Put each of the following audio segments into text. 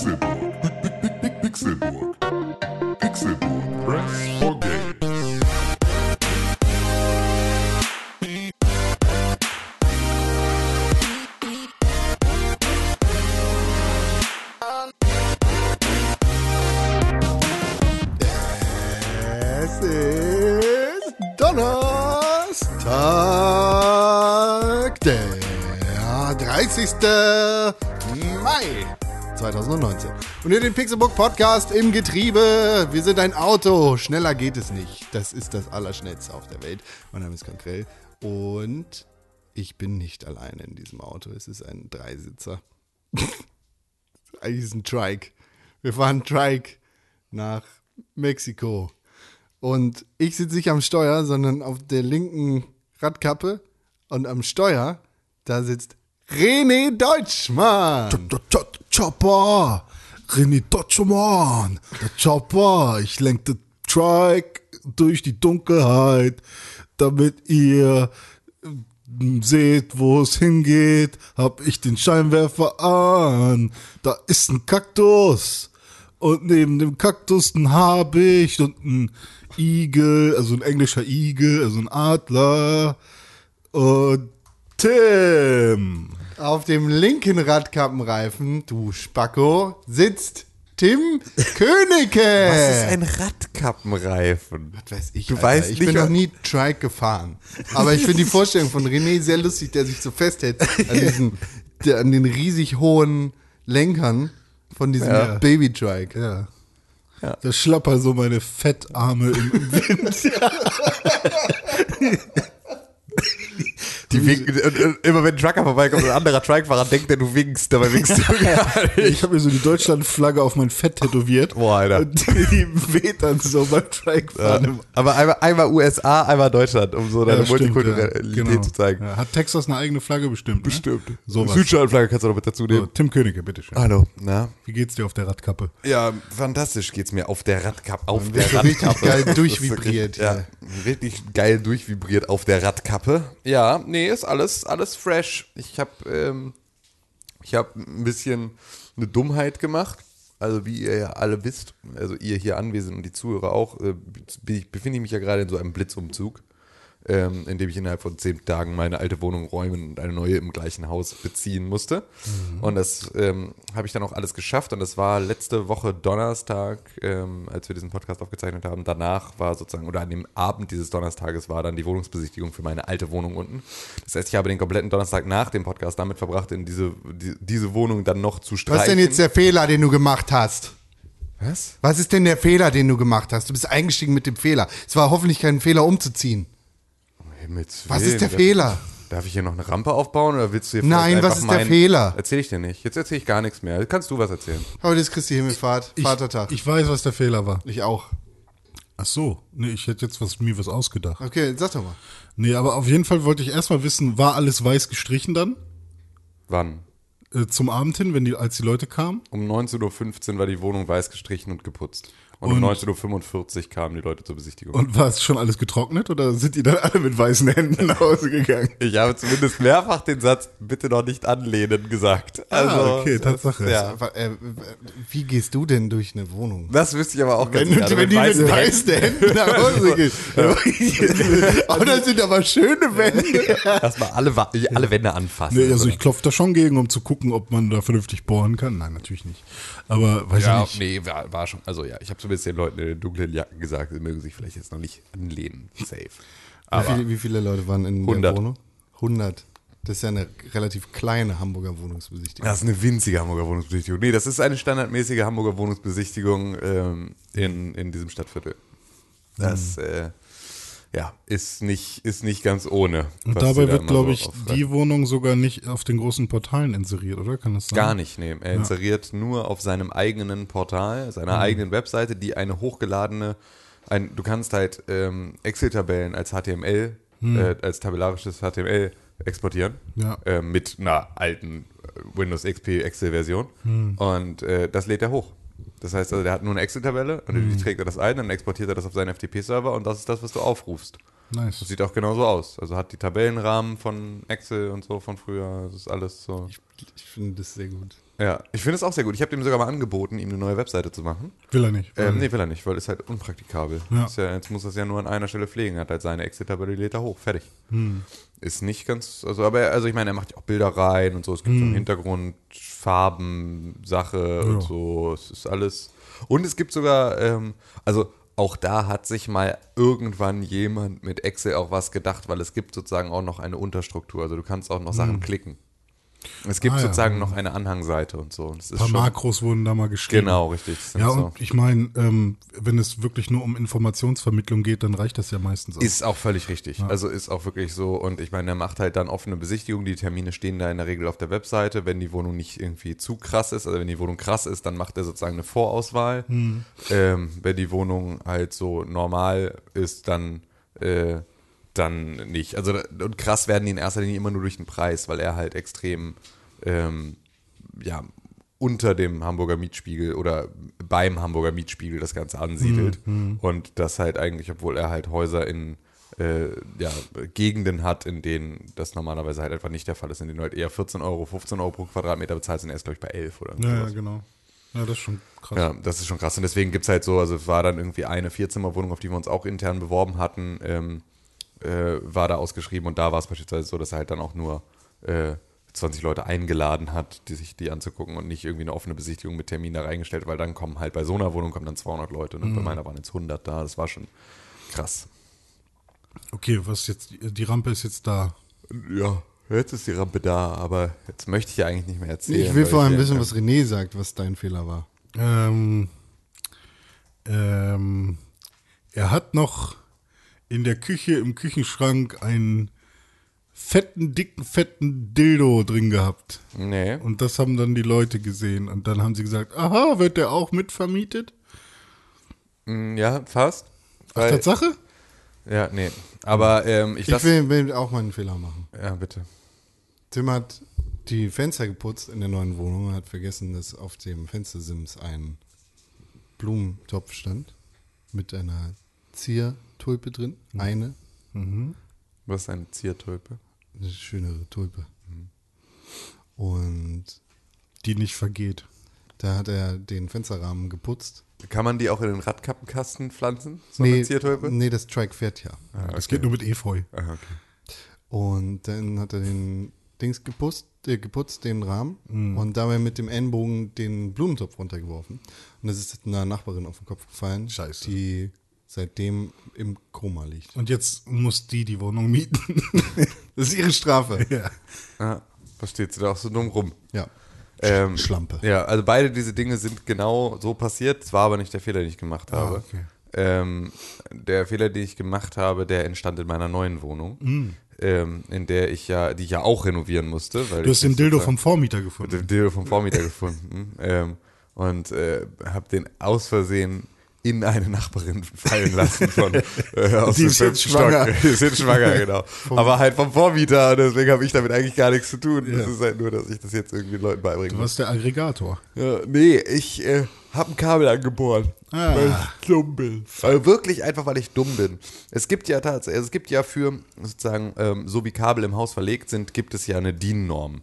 Pixelburg. Und ihr den Pixelbook Podcast im Getriebe. Wir sind ein Auto. Schneller geht es nicht. Das ist das Allerschnellste auf der Welt. Mein Name ist Konkrell. Und ich bin nicht alleine in diesem Auto. Es ist ein Dreisitzer. Eigentlich ist ein Trike. Wir fahren Trike nach Mexiko. Und ich sitze nicht am Steuer, sondern auf der linken Radkappe. Und am Steuer, da sitzt René Deutschmann. Chopper, René Deutschmann, der Chopper. Ich lenke den Trike durch die Dunkelheit, damit ihr äh, seht, wo es hingeht. Hab ich den Scheinwerfer an. Da ist ein Kaktus. Und neben dem Kaktus ein Habicht und ein Igel, also ein englischer Igel, also ein Adler. Und Tim. Auf dem linken Radkappenreifen, du Spacko, sitzt Tim Königke. Was ist ein Radkappenreifen? Was weiß ich, Du Alter. weißt ich nicht, bin noch was- nie Trike gefahren. Aber ich finde die Vorstellung von René sehr lustig, der sich so festhält an, diesen, an den riesig hohen Lenkern von diesem Ja. Baby-Trike. Ja. Ja. Da schlappern so meine Fettarme im Wind. Die winken, und, und immer wenn ein Trucker vorbeikommt und ein anderer Truckfahrer denkt, der du winkst, dabei winkst du gar nicht. Ich habe mir so die Deutschlandflagge auf mein Fett tätowiert. Boah, Alter. Und die weht dann so beim Trackfahren. im- Aber einmal, einmal USA, einmal Deutschland, um so deine Ja, Multikulturalität ja, genau. zu zeigen. Ja, hat Texas eine eigene Flagge bestimmt? Bestimmt. Ne? Sowas. Südstaatenflagge kannst du noch mit dazu So, nehmen. Tim Königke, bitteschön. Hallo, na? Wie geht's dir auf der Radkappe? Ja, fantastisch geht's mir auf der Radkappe. Auf der so Radkappe. geil durchvibriert wirklich- Ja, richtig geil durchvibriert auf der Radkappe. Ja, nee, ist alles, alles fresh. Ich habe ähm, hab ein bisschen eine Dummheit gemacht. Also wie ihr ja alle wisst, also ihr hier anwesend und die Zuhörer auch, äh, befinde ich mich ja gerade in so einem Blitzumzug, ähm, in dem ich innerhalb von zehn Tagen meine alte Wohnung räumen und eine neue im gleichen Haus beziehen musste. Und das ähm, habe ich dann auch alles geschafft. Und das war letzte Woche Donnerstag, ähm, als wir diesen Podcast aufgezeichnet haben. Danach war sozusagen, oder an dem Abend dieses Donnerstages war dann die Wohnungsbesichtigung für meine alte Wohnung unten. Das heißt, ich habe den kompletten Donnerstag nach dem Podcast damit verbracht, in diese, die, diese Wohnung dann noch zu streichen. Was ist denn jetzt der Fehler, den du gemacht hast? Was? Was ist denn der Fehler, den du gemacht hast? Du bist eingestiegen mit dem Fehler. Es war hoffentlich kein Fehler, umzuziehen. Himmels Was Willen. ist der Darf- Fehler? Darf ich hier noch eine Rampe aufbauen oder willst du hier Nein, was ist der Fehler? Erzähl ich dir nicht. Jetzt erzähle ich gar nichts mehr. Kannst du was erzählen? Heute ist Christi Himmelfahrt, Vatertag. Ich weiß, was der Fehler war. ich auch. Ach so, nee, ich hätte jetzt was, mir was ausgedacht. Okay, sag doch mal. Nee, aber auf jeden Fall wollte ich erstmal wissen, war alles weiß gestrichen dann? Wann? Äh, zum Abend hin, wenn die, als die Leute kamen? Um 19.15 Uhr war die Wohnung weiß gestrichen und geputzt. Und, Und- um 19.45 Uhr kamen die Leute zur Besichtigung. Und war es schon alles getrocknet oder sind die dann alle mit weißen Händen nach Hause gegangen? ich habe zumindest mehrfach den Satz, bitte noch nicht anlehnen, gesagt. Also, Ah, okay, Tatsache. Ja. Äh, wie gehst du denn durch eine Wohnung? Das wüsste ich aber auch ganz Wenn, gerne. wenn die mit weißen Händen nach Hause gehen. oh, das sind aber schöne Wände. Erstmal alle, alle Wände anfassen. Nee, also ich klopfe da schon gegen, um zu gucken, ob man da vernünftig bohren kann. Nein, natürlich nicht. Aber weiß ja, ich nicht. nee, war, war schon. Also ja, ich habe zumindest den Leuten in den dunklen Jacken gesagt, sie mögen sich vielleicht jetzt noch nicht anlehnen. Safe. Wie viele, wie viele Leute waren in 100. der Wohnung? 100. Das ist ja eine relativ kleine Hamburger Wohnungsbesichtigung. Das ist eine winzige Hamburger Wohnungsbesichtigung. Nee, das ist eine standardmäßige Hamburger Wohnungsbesichtigung ähm, in, in diesem Stadtviertel. Das Mhm. äh, ja, ist nicht, ist nicht ganz ohne. Und dabei da wird, immer glaube so ich, auf- die Wohnung sogar nicht auf den großen Portalen inseriert, oder? Kann das sein? Gar nicht, nee. Er inseriert nur auf seinem eigenen Portal, seiner Mhm. eigenen Webseite, die eine hochgeladene, ein, du kannst halt ähm, Excel-Tabellen als HTML, äh, als tabellarisches HTML exportieren. Mhm. Ja. Äh, mit einer alten äh, Windows XP Excel-Version. Mhm. Und äh, das lädt er hoch. Das heißt also, der hat nur eine Excel-Tabelle und Mhm. die trägt er das ein, dann exportiert er das auf seinen FTP-Server und das ist das, was du aufrufst. Nice. Das sieht auch genauso aus. Also hat die Tabellenrahmen von Excel und so von früher. Das ist alles so. Ich finde das sehr gut. Ja, ich finde es auch sehr gut. Ich habe dem sogar mal angeboten, ihm eine neue Webseite zu machen. Will er nicht. Ähm, nee, will er nicht, weil es halt unpraktikabel. Ja. Ist ja, jetzt muss er es ja nur an einer Stelle pflegen. Hat halt seine Exit-Tabelle, lädt er hoch. Fertig. Hm. Ist nicht ganz, also, aber, er- also ich meine, er macht ja auch Bilder rein und so. Es gibt Hm. so einen Hintergrund, Farben, Sache und Ja. so. Es ist alles. Und es gibt sogar, ähm, also auch da hat sich mal irgendwann jemand mit Excel auch was gedacht, weil es gibt sozusagen auch noch eine Unterstruktur. Also du kannst auch noch Sachen klicken. Es gibt Hm. Ah, ja. sozusagen noch eine Anhangseite und so. Und Ein paar Makros wurden da mal geschrieben. Genau, richtig. Ja, so. und ich meine, ähm, wenn es wirklich nur um Informationsvermittlung geht, dann reicht das ja meistens auch. Ist auch völlig richtig. Also ist auch wirklich so. Und ich meine, er macht halt dann offene Besichtigung. Die Termine stehen da in der Regel auf der Webseite. Wenn die Wohnung nicht irgendwie zu krass ist, also wenn die Wohnung krass ist, dann macht er sozusagen eine Vorauswahl. Ähm, wenn die Wohnung halt so normal ist, dann, äh, dann nicht. Also und krass werden die in erster Linie immer nur durch den Preis, weil er halt extrem ähm, ja, unter dem Hamburger Mietspiegel oder beim Hamburger Mietspiegel das Ganze ansiedelt. Und das halt eigentlich, obwohl er halt Häuser in äh, ja, Gegenden hat, in denen das normalerweise halt einfach nicht der Fall ist, in denen du halt eher 14 Euro, 15 Euro pro Quadratmeter bezahlst, und er ist, glaube ich, bei 11 oder ja, ja, genau. Ja, das ist schon krass. Ja, das ist schon krass. Und deswegen gibt es halt so, also es war dann irgendwie eine Vierzimmerwohnung, auf die wir uns auch intern beworben hatten, ähm, äh, war da ausgeschrieben und da war es beispielsweise so, dass er halt dann auch nur äh, 20 Leute eingeladen hat, die sich die anzugucken und nicht irgendwie eine offene Besichtigung mit Termin da reingestellt, weil dann kommen halt bei so einer Wohnung kommen dann 200 Leute und bei meiner waren jetzt 100 da. Das war schon krass. Okay, was jetzt, die Rampe ist jetzt da. Ja, jetzt ist die Rampe da, aber jetzt möchte ich ja eigentlich nicht mehr erzählen. Ich will vor allem wissen, was René sagt, was dein Fehler war. Ähm, ähm, er hat noch in der Küche, im Küchenschrank einen fetten, dicken, fetten Dildo drin gehabt. Nee. Und das haben dann die Leute gesehen. Und dann haben sie gesagt, aha, wird der auch mitvermietet? Mm, Ja, fast. Ach, Tatsache? ja, nee. Aber ähm, ich Ich lasse. will, will auch mal einen Fehler machen. Ja, bitte. Tim hat die Fenster geputzt in der neuen Wohnung und hat vergessen, dass auf dem Fenstersims ein Blumentopf stand mit einer Ziertulpe drin. Eine, Was ist eine Ziertulpe? eine schönere Tulpe. Und Die nicht vergeht. da hat er den Fensterrahmen geputzt. Kann man die auch in den Radkappenkasten pflanzen? So eine Ziertulpe? nee, das Trike fährt ja. Das geht nur mit Efeu. Ah, okay. Und dann hat er den Dings geputzt, äh, geputzt den Rahmen Mhm. und dabei mit dem Ellenbogen den Blumentopf runtergeworfen. Und das ist einer Nachbarin auf den Kopf gefallen, Scheiße. die seitdem im Koma liegt. Und jetzt muss die die Wohnung mieten. Das ist ihre Strafe. ja. Ah, was steht sie da auch so dumm rum? Ja. Ähm, Schlampe. Ja, also beide diese Dinge sind genau so passiert. Es war aber nicht der Fehler, den ich gemacht habe. Ah, okay. ähm, der Fehler, den ich gemacht habe, der entstand in meiner neuen Wohnung, Mm. ähm, in der ich ja, die ich ja auch renovieren musste. Weil Du hast den Dildo vom Vormieter gefunden. den Dildo vom Vormieter gefunden ähm, und äh, habe den aus Versehen in eine Nachbarin fallen lassen von äh, aus Die dem fünften schwanger. Stock. Die jetzt schwanger, genau. Aber halt vom Vormieter deswegen habe ich damit eigentlich gar nichts zu tun. Das ist halt nur, dass ich das jetzt irgendwie Leuten beibringen Du warst der Aggregator. Ja, nee, ich äh, habe ein Kabel angebohrt. Ah. Weil ich dumm bin. Also wirklich einfach, weil ich dumm bin. Es gibt ja tatsächlich, also es gibt ja für sozusagen, ähm, so wie Kabel im Haus verlegt sind, gibt es ja eine DIN-Norm.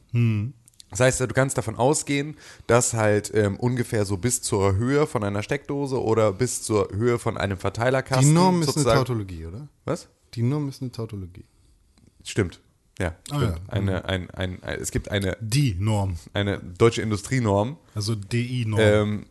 Das heißt, du kannst davon ausgehen, dass halt ähm, ungefähr so bis zur Höhe von einer Steckdose oder bis zur Höhe von einem Verteilerkasten. Die Norm ist eine Tautologie, oder? Was? Die Norm ist eine Tautologie. Stimmt. Ja, Ah, stimmt. ja. Eine, ein, ein, ein, es gibt eine, Die Norm. eine deutsche Industrienorm. Also DI-Norm. Ähm,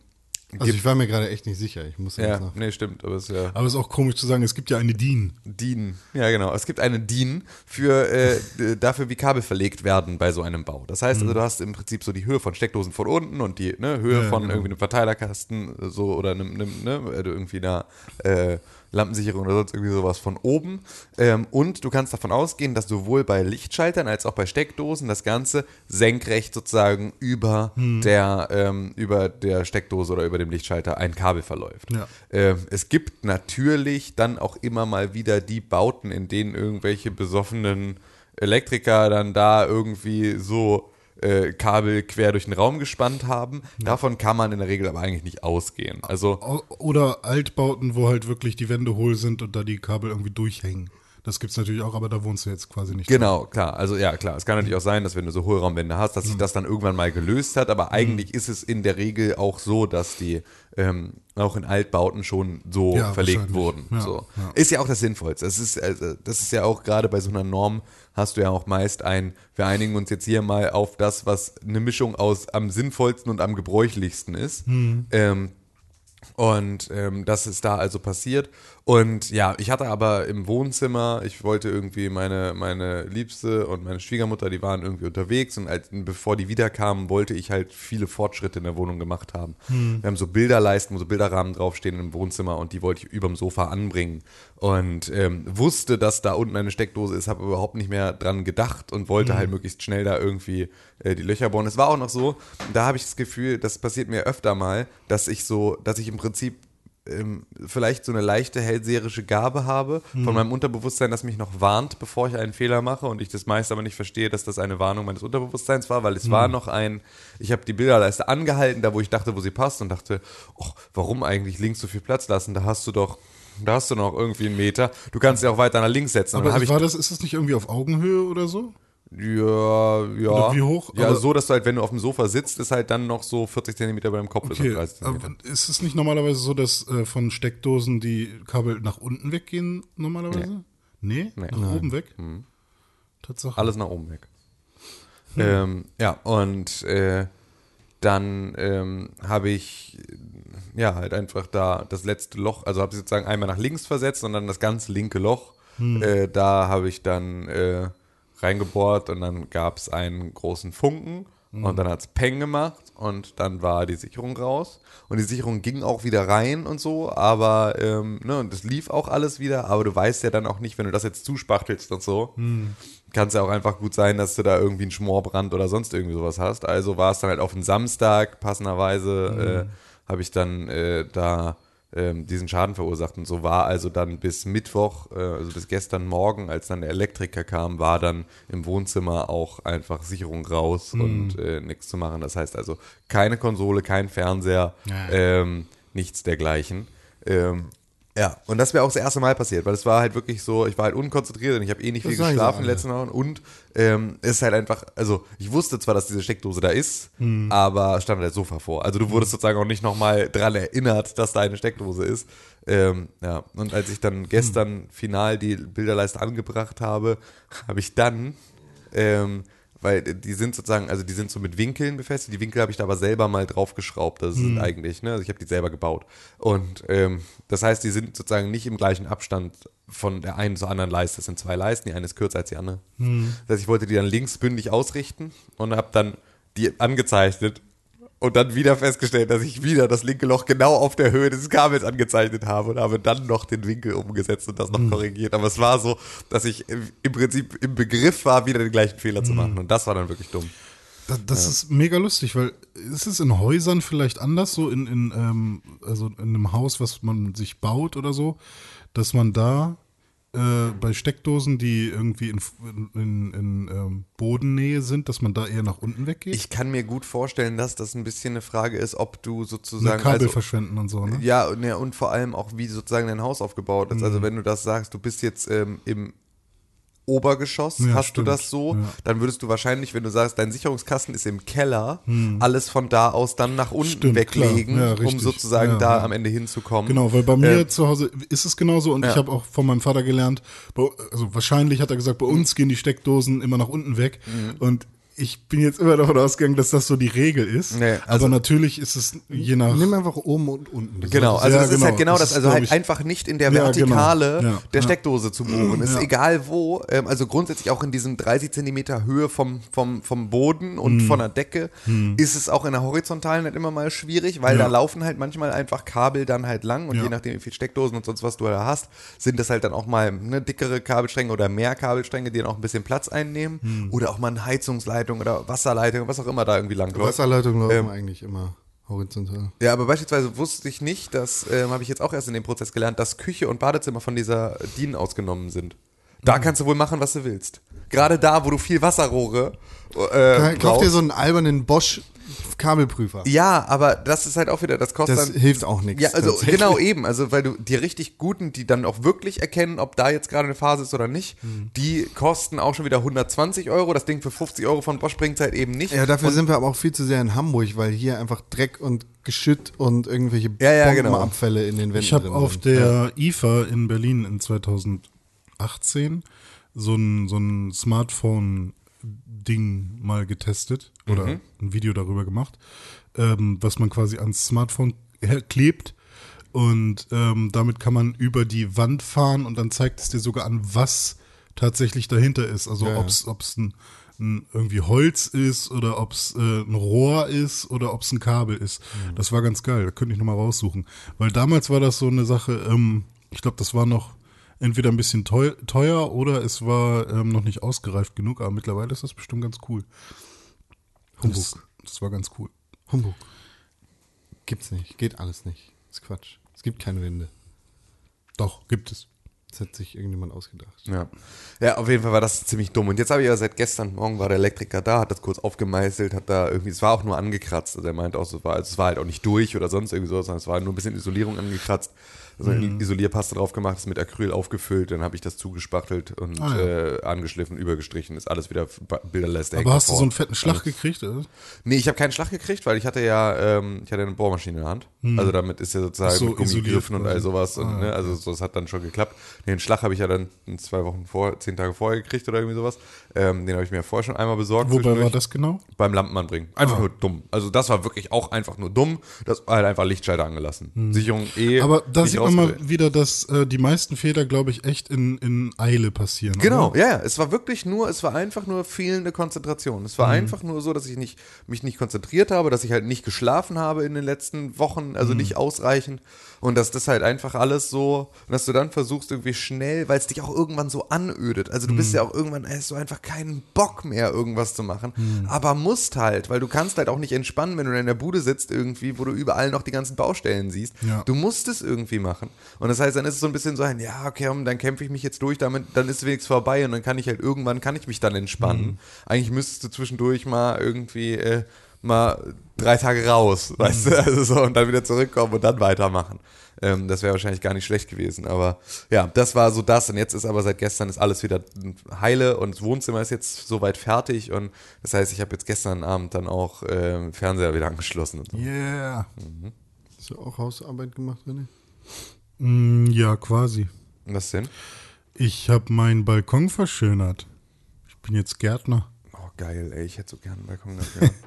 Also ich war mir gerade echt nicht sicher. Ich muss ja, nach. nee, stimmt, aber es ist ja. Aber es ist auch komisch zu sagen, es gibt ja eine DIN. DIN. Ja, genau. Es gibt eine DIN für, äh, dafür, wie Kabel verlegt werden bei so einem Bau. Das heißt, also, du hast im Prinzip so die Höhe von Steckdosen von unten und die ne, Höhe Ja, von genau. irgendwie einem Verteilerkasten so oder einem, einem ne, also irgendwie einer äh, Lampensicherung oder sonst irgendwie sowas von oben. Ähm, und du kannst davon ausgehen, dass sowohl bei Lichtschaltern als auch bei Steckdosen das Ganze senkrecht sozusagen über, Hm. der, ähm, über der Steckdose oder über dem Lichtschalter ein Kabel verläuft. Ja. Ähm, es gibt natürlich dann auch immer mal wieder die Bauten, in denen irgendwelche besoffenen Elektriker dann da irgendwie so äh, Kabel quer durch den Raum gespannt haben. Davon kann man in der Regel aber eigentlich nicht ausgehen. Also Oder Altbauten, wo halt wirklich die Wände hohl sind und da die Kabel irgendwie durchhängen. Das gibt's natürlich auch, aber da wohnst du jetzt quasi nicht. Genau, klar. Also ja, klar. Es kann natürlich auch sein, dass wenn du so Hohlraumwände hast, dass sich das dann irgendwann mal gelöst hat. Aber eigentlich ist es in der Regel auch so, dass die ähm, auch in Altbauten schon so Ja, verlegt wurden. Ja, so. ja. Ist ja auch das Sinnvollste. Das ist, also, das ist ja auch gerade bei so einer Norm hast du ja auch meist ein, wir einigen uns jetzt hier mal auf das, was eine Mischung aus am sinnvollsten und am gebräuchlichsten ist. Hm. Ähm, und ähm, das ist da also passiert. Und ja, ich hatte aber im Wohnzimmer, ich wollte irgendwie meine, meine Liebste und meine Schwiegermutter, die waren irgendwie unterwegs und als, bevor die wiederkamen, wollte ich halt viele Fortschritte in der Wohnung gemacht haben. Wir haben so Bilderleisten, wo so Bilderrahmen draufstehen im Wohnzimmer und die wollte ich überm Sofa anbringen. Und ähm, wusste, dass da unten eine Steckdose ist, habe überhaupt nicht mehr dran gedacht und wollte halt möglichst schnell da irgendwie äh, die Löcher bohren. Es war auch noch so, da habe ich das Gefühl, das passiert mir öfter mal, dass ich so, dass ich im Prinzip ähm, vielleicht so eine leichte hellseherische Gabe habe von meinem Unterbewusstsein, das mich noch warnt, bevor ich einen Fehler mache und ich das meist aber nicht verstehe, dass das eine Warnung meines Unterbewusstseins war, weil es war noch ein, ich habe die Bilderleiste angehalten, da wo ich dachte, wo sie passt und dachte, oh, warum eigentlich links so viel Platz lassen? Da hast du doch, da hast du noch irgendwie einen Meter. Du kannst ja auch weiter nach links setzen. Aber war ich das, ist das nicht irgendwie auf Augenhöhe oder so? Ja, ja. Oder wie hoch? Ja, Aber- so, dass du halt, wenn du auf dem Sofa sitzt, ist halt dann noch so 40 Zentimeter bei deinem Kopf ist Okay, und 30 Zentimeter. aber ist es nicht normalerweise so, dass äh, von Steckdosen die Kabel nach unten weggehen normalerweise? Nee? Nee. Nach oben weg? Tatsache. Alles nach oben weg. Ähm, ja, und äh, dann ähm, habe ich ja halt einfach da das letzte Loch, also habe ich sozusagen einmal nach links versetzt und dann das ganz linke Loch, äh, da habe ich dann äh, reingebohrt und dann gab es einen großen Funken und dann hat es Peng gemacht und dann war die Sicherung raus. Und die Sicherung ging auch wieder rein und so, aber ähm, ne, und das lief auch alles wieder, aber du weißt ja dann auch nicht, wenn du das jetzt zuspachtelst und so, kann es ja auch einfach gut sein, dass du da irgendwie einen Schmorbrand oder sonst irgendwie sowas hast. Also war es dann halt auf den Samstag, passenderweise, äh, habe ich dann äh, da diesen Schaden verursacht. Und so war also dann bis Mittwoch, äh, also bis gestern Morgen, als dann der Elektriker kam, war dann im Wohnzimmer auch einfach Sicherung raus und äh, nichts zu machen. Das heißt also keine Konsole, kein Fernseher, Ja. ähm, nichts dergleichen. Ähm, ja, und das wäre auch das erste Mal passiert, weil es war halt wirklich so, ich war halt unkonzentriert und ich habe eh nicht Das viel geschlafen in den letzten Wochen und ähm, es ist halt einfach, also ich wusste zwar, dass diese Steckdose da ist, Hm. aber stand halt Sofa vor. Also du wurdest sozusagen auch nicht nochmal dran erinnert, dass da eine Steckdose ist. Ähm, ja, und als ich dann gestern final die Bilderleiste angebracht habe, habe ich dann ähm, weil die sind sozusagen, also die sind so mit Winkeln befestigt. Die Winkel habe ich da aber selber mal draufgeschraubt. Das sind eigentlich, ne? Also ich habe die selber gebaut. Und ähm, das heißt, die sind sozusagen nicht im gleichen Abstand von der einen zur anderen Leiste. Das sind zwei Leisten, die eine ist kürzer als die andere. Das heißt, ich wollte die dann linksbündig ausrichten und habe dann die angezeichnet und dann wieder festgestellt, dass ich wieder das linke Loch genau auf der Höhe des Kabels angezeichnet habe und habe dann noch den Winkel umgesetzt und das noch korrigiert. Aber es war so, dass ich im Prinzip im Begriff war, wieder den gleichen Fehler zu machen. Und das war dann wirklich dumm. Das, das ist mega lustig, weil ist es in Häusern vielleicht anders, so in, in ähm, also in einem Haus, was man sich baut oder so, dass man da äh, bei Steckdosen, die irgendwie in, in, in ähm, Bodennähe sind, dass man da eher nach unten weggeht? Ich kann mir gut vorstellen, dass das ein bisschen eine Frage ist, ob du sozusagen. Kabel also, verschwenden und so, ne? Ja, und, ja, und vor allem auch, wie sozusagen dein Haus aufgebaut ist. Mhm. Also wenn du das sagst, du bist jetzt ähm, im Obergeschoss, Ja, hast stimmt. du das so, Ja. dann würdest du wahrscheinlich, wenn du sagst, dein Sicherungskasten ist im Keller, alles von da aus dann nach unten Mhm. Stimmt, weglegen. Ja, um sozusagen da am Ende hinzukommen. Genau, weil bei mir Äh, zu Hause ist es genauso und ich habe auch von meinem Vater gelernt, also wahrscheinlich hat er gesagt, bei uns gehen die Steckdosen immer nach unten weg und ich bin jetzt immer davon ausgegangen, dass das so die Regel ist. Nee, also- aber natürlich ist es je nach. Nimm einfach oben und unten. Das Genau, also Ja, das ist genau. halt genau Das das, ist, also halt ich- einfach nicht in der Ja, genau. Vertikale Ja, der ja. Steckdose zu bohren. Ist egal wo, ähm, also grundsätzlich auch in diesem 30 Zentimeter Höhe vom, vom, vom Boden und Hm. von der Decke ist es auch in der horizontalen halt immer mal schwierig, weil Ja. da laufen halt manchmal einfach Kabel dann halt lang und Ja. je nachdem wie viel Steckdosen und sonst was du da hast, sind das halt dann auch mal ne, dickere Kabelstränge oder mehr Kabelstränge, die dann auch ein bisschen Platz einnehmen Hm. oder auch mal eine Heizungsleitung oder Wasserleitung, was auch immer da irgendwie lang läuft. Wasserleitungen laufen Ähm, eigentlich immer horizontal. Ja, aber beispielsweise wusste ich nicht, das ähm, habe ich jetzt auch erst in dem Prozess gelernt, dass Küche und Badezimmer von dieser DIN ausgenommen sind. Da kannst du wohl machen, was du willst. Gerade da, wo du viel Wasserrohre äh, Kauf dir so einen albernen Bosch Kabelprüfer. Ja, aber das ist halt auch wieder, das kostet Das dann. hilft auch nichts. Ja, also genau eben, also weil du die richtig guten, die dann auch wirklich erkennen, ob da jetzt gerade eine Phase ist oder nicht, Mhm. die kosten auch schon wieder 120 Euro. Das Ding für 50 Euro von Bosch bringt halt eben nicht. Ja, dafür sind wir aber auch viel zu sehr in Hamburg, weil hier einfach Dreck und Geschütt und irgendwelche Ja, ja, genau. Bombenabfälle in den Wänden Ich habe drin auf sind. der IFA in Berlin in 2018 so ein, so ein Smartphone-Ding mal getestet oder Mhm. ein Video darüber gemacht, ähm, was man quasi ans Smartphone klebt. Und ähm, damit kann man über die Wand fahren und dann zeigt es dir sogar an, was tatsächlich dahinter ist. Also Ja. ob es ein, ein irgendwie Holz ist oder ob es äh, ein Rohr ist oder ob es ein Kabel ist. Mhm. Das war ganz geil. Da könnte ich nochmal raussuchen. Weil damals war das so eine Sache, ähm, ich glaube, das war noch entweder ein bisschen teuer, teuer oder es war ähm, noch nicht ausgereift genug, aber mittlerweile ist das bestimmt ganz cool. Das, das war ganz cool. Humbug. Gibt's nicht. Geht alles nicht. ist Quatsch. Es gibt keine Wände. Doch, gibt es. Das hat sich irgendjemand ausgedacht. Ja. ja, auf jeden Fall war das ziemlich dumm. Und jetzt habe ich ja seit gestern Morgen war der Elektriker da, hat das kurz aufgemeißelt, hat da irgendwie, es war auch nur angekratzt. Also er meint auch, es war, also es war halt auch nicht durch oder sonst irgendwie so, sondern es war nur ein bisschen Isolierung angekratzt. Also eine Mhm. Isolierpaste drauf gemacht, ist mit Acryl aufgefüllt, dann habe ich das zugespachtelt und Ah, ja. äh, angeschliffen, übergestrichen, ist alles wieder Bilderleiste. Aber hast du so einen fetten Schlag gekriegt? Oder? Nee, ich habe keinen Schlag gekriegt, weil ich hatte ja, ähm, ich hatte eine Bohrmaschine in der Hand. Also damit ist ja sozusagen so, mit Gummigriffen und all sowas. Und, ne, also so, das hat dann schon geklappt. Den Schlag habe ich ja dann zwei Wochen vor, zehn Tage vorher gekriegt oder irgendwie sowas. Ähm, den habe ich mir vorher schon einmal besorgt. Wobei war das genau? Beim Lampenmann bringen. Einfach nur dumm. Also das war wirklich auch einfach nur dumm. Das war halt einfach Lichtschalter angelassen. Sicherung eh. Aber da sieht mal rausgewählt. wieder, dass äh, die meisten Fehler, glaube ich, echt in, in Eile passieren. Genau, Oder? ja, ja, es war wirklich nur, es war einfach nur fehlende Konzentration. Es Mhm. war einfach nur so, dass ich nicht, mich nicht konzentriert habe, dass ich halt nicht geschlafen habe in den letzten Wochen, also Mhm. nicht ausreichend. Und dass das halt einfach alles so, dass du dann versuchst irgendwie schnell, weil es dich auch irgendwann so anödet. Also du bist Mhm. ja auch irgendwann, hast du einfach keinen Bock mehr, irgendwas zu machen. Mhm. Aber musst halt, weil du kannst halt auch nicht entspannen, wenn du in der Bude sitzt irgendwie, wo du überall noch die ganzen Baustellen siehst. Ja. Du musst es irgendwie machen. Und das heißt, dann ist es so ein bisschen so ein, ja, okay, dann kämpfe ich mich jetzt durch, damit, dann ist wenigstens vorbei und dann kann ich halt irgendwann, kann ich mich dann entspannen. Mhm. Eigentlich müsstest du zwischendurch mal irgendwie äh, mal drei Tage raus, Mhm. weißt du, also so, und dann wieder zurückkommen und dann weitermachen. Ähm, das wäre wahrscheinlich gar nicht schlecht gewesen, aber ja, das war so das und jetzt ist aber seit gestern ist alles wieder heile und das Wohnzimmer ist jetzt soweit fertig und das heißt, ich habe jetzt gestern Abend dann auch ähm, Fernseher wieder angeschlossen und so. Yeah. Hast du auch Hausarbeit gemacht, René? Mm, ja, quasi. Was denn? Ich habe meinen Balkon verschönert. Ich bin jetzt Gärtner. Oh, geil, ey, ich hätte so gerne einen Balkon dafür.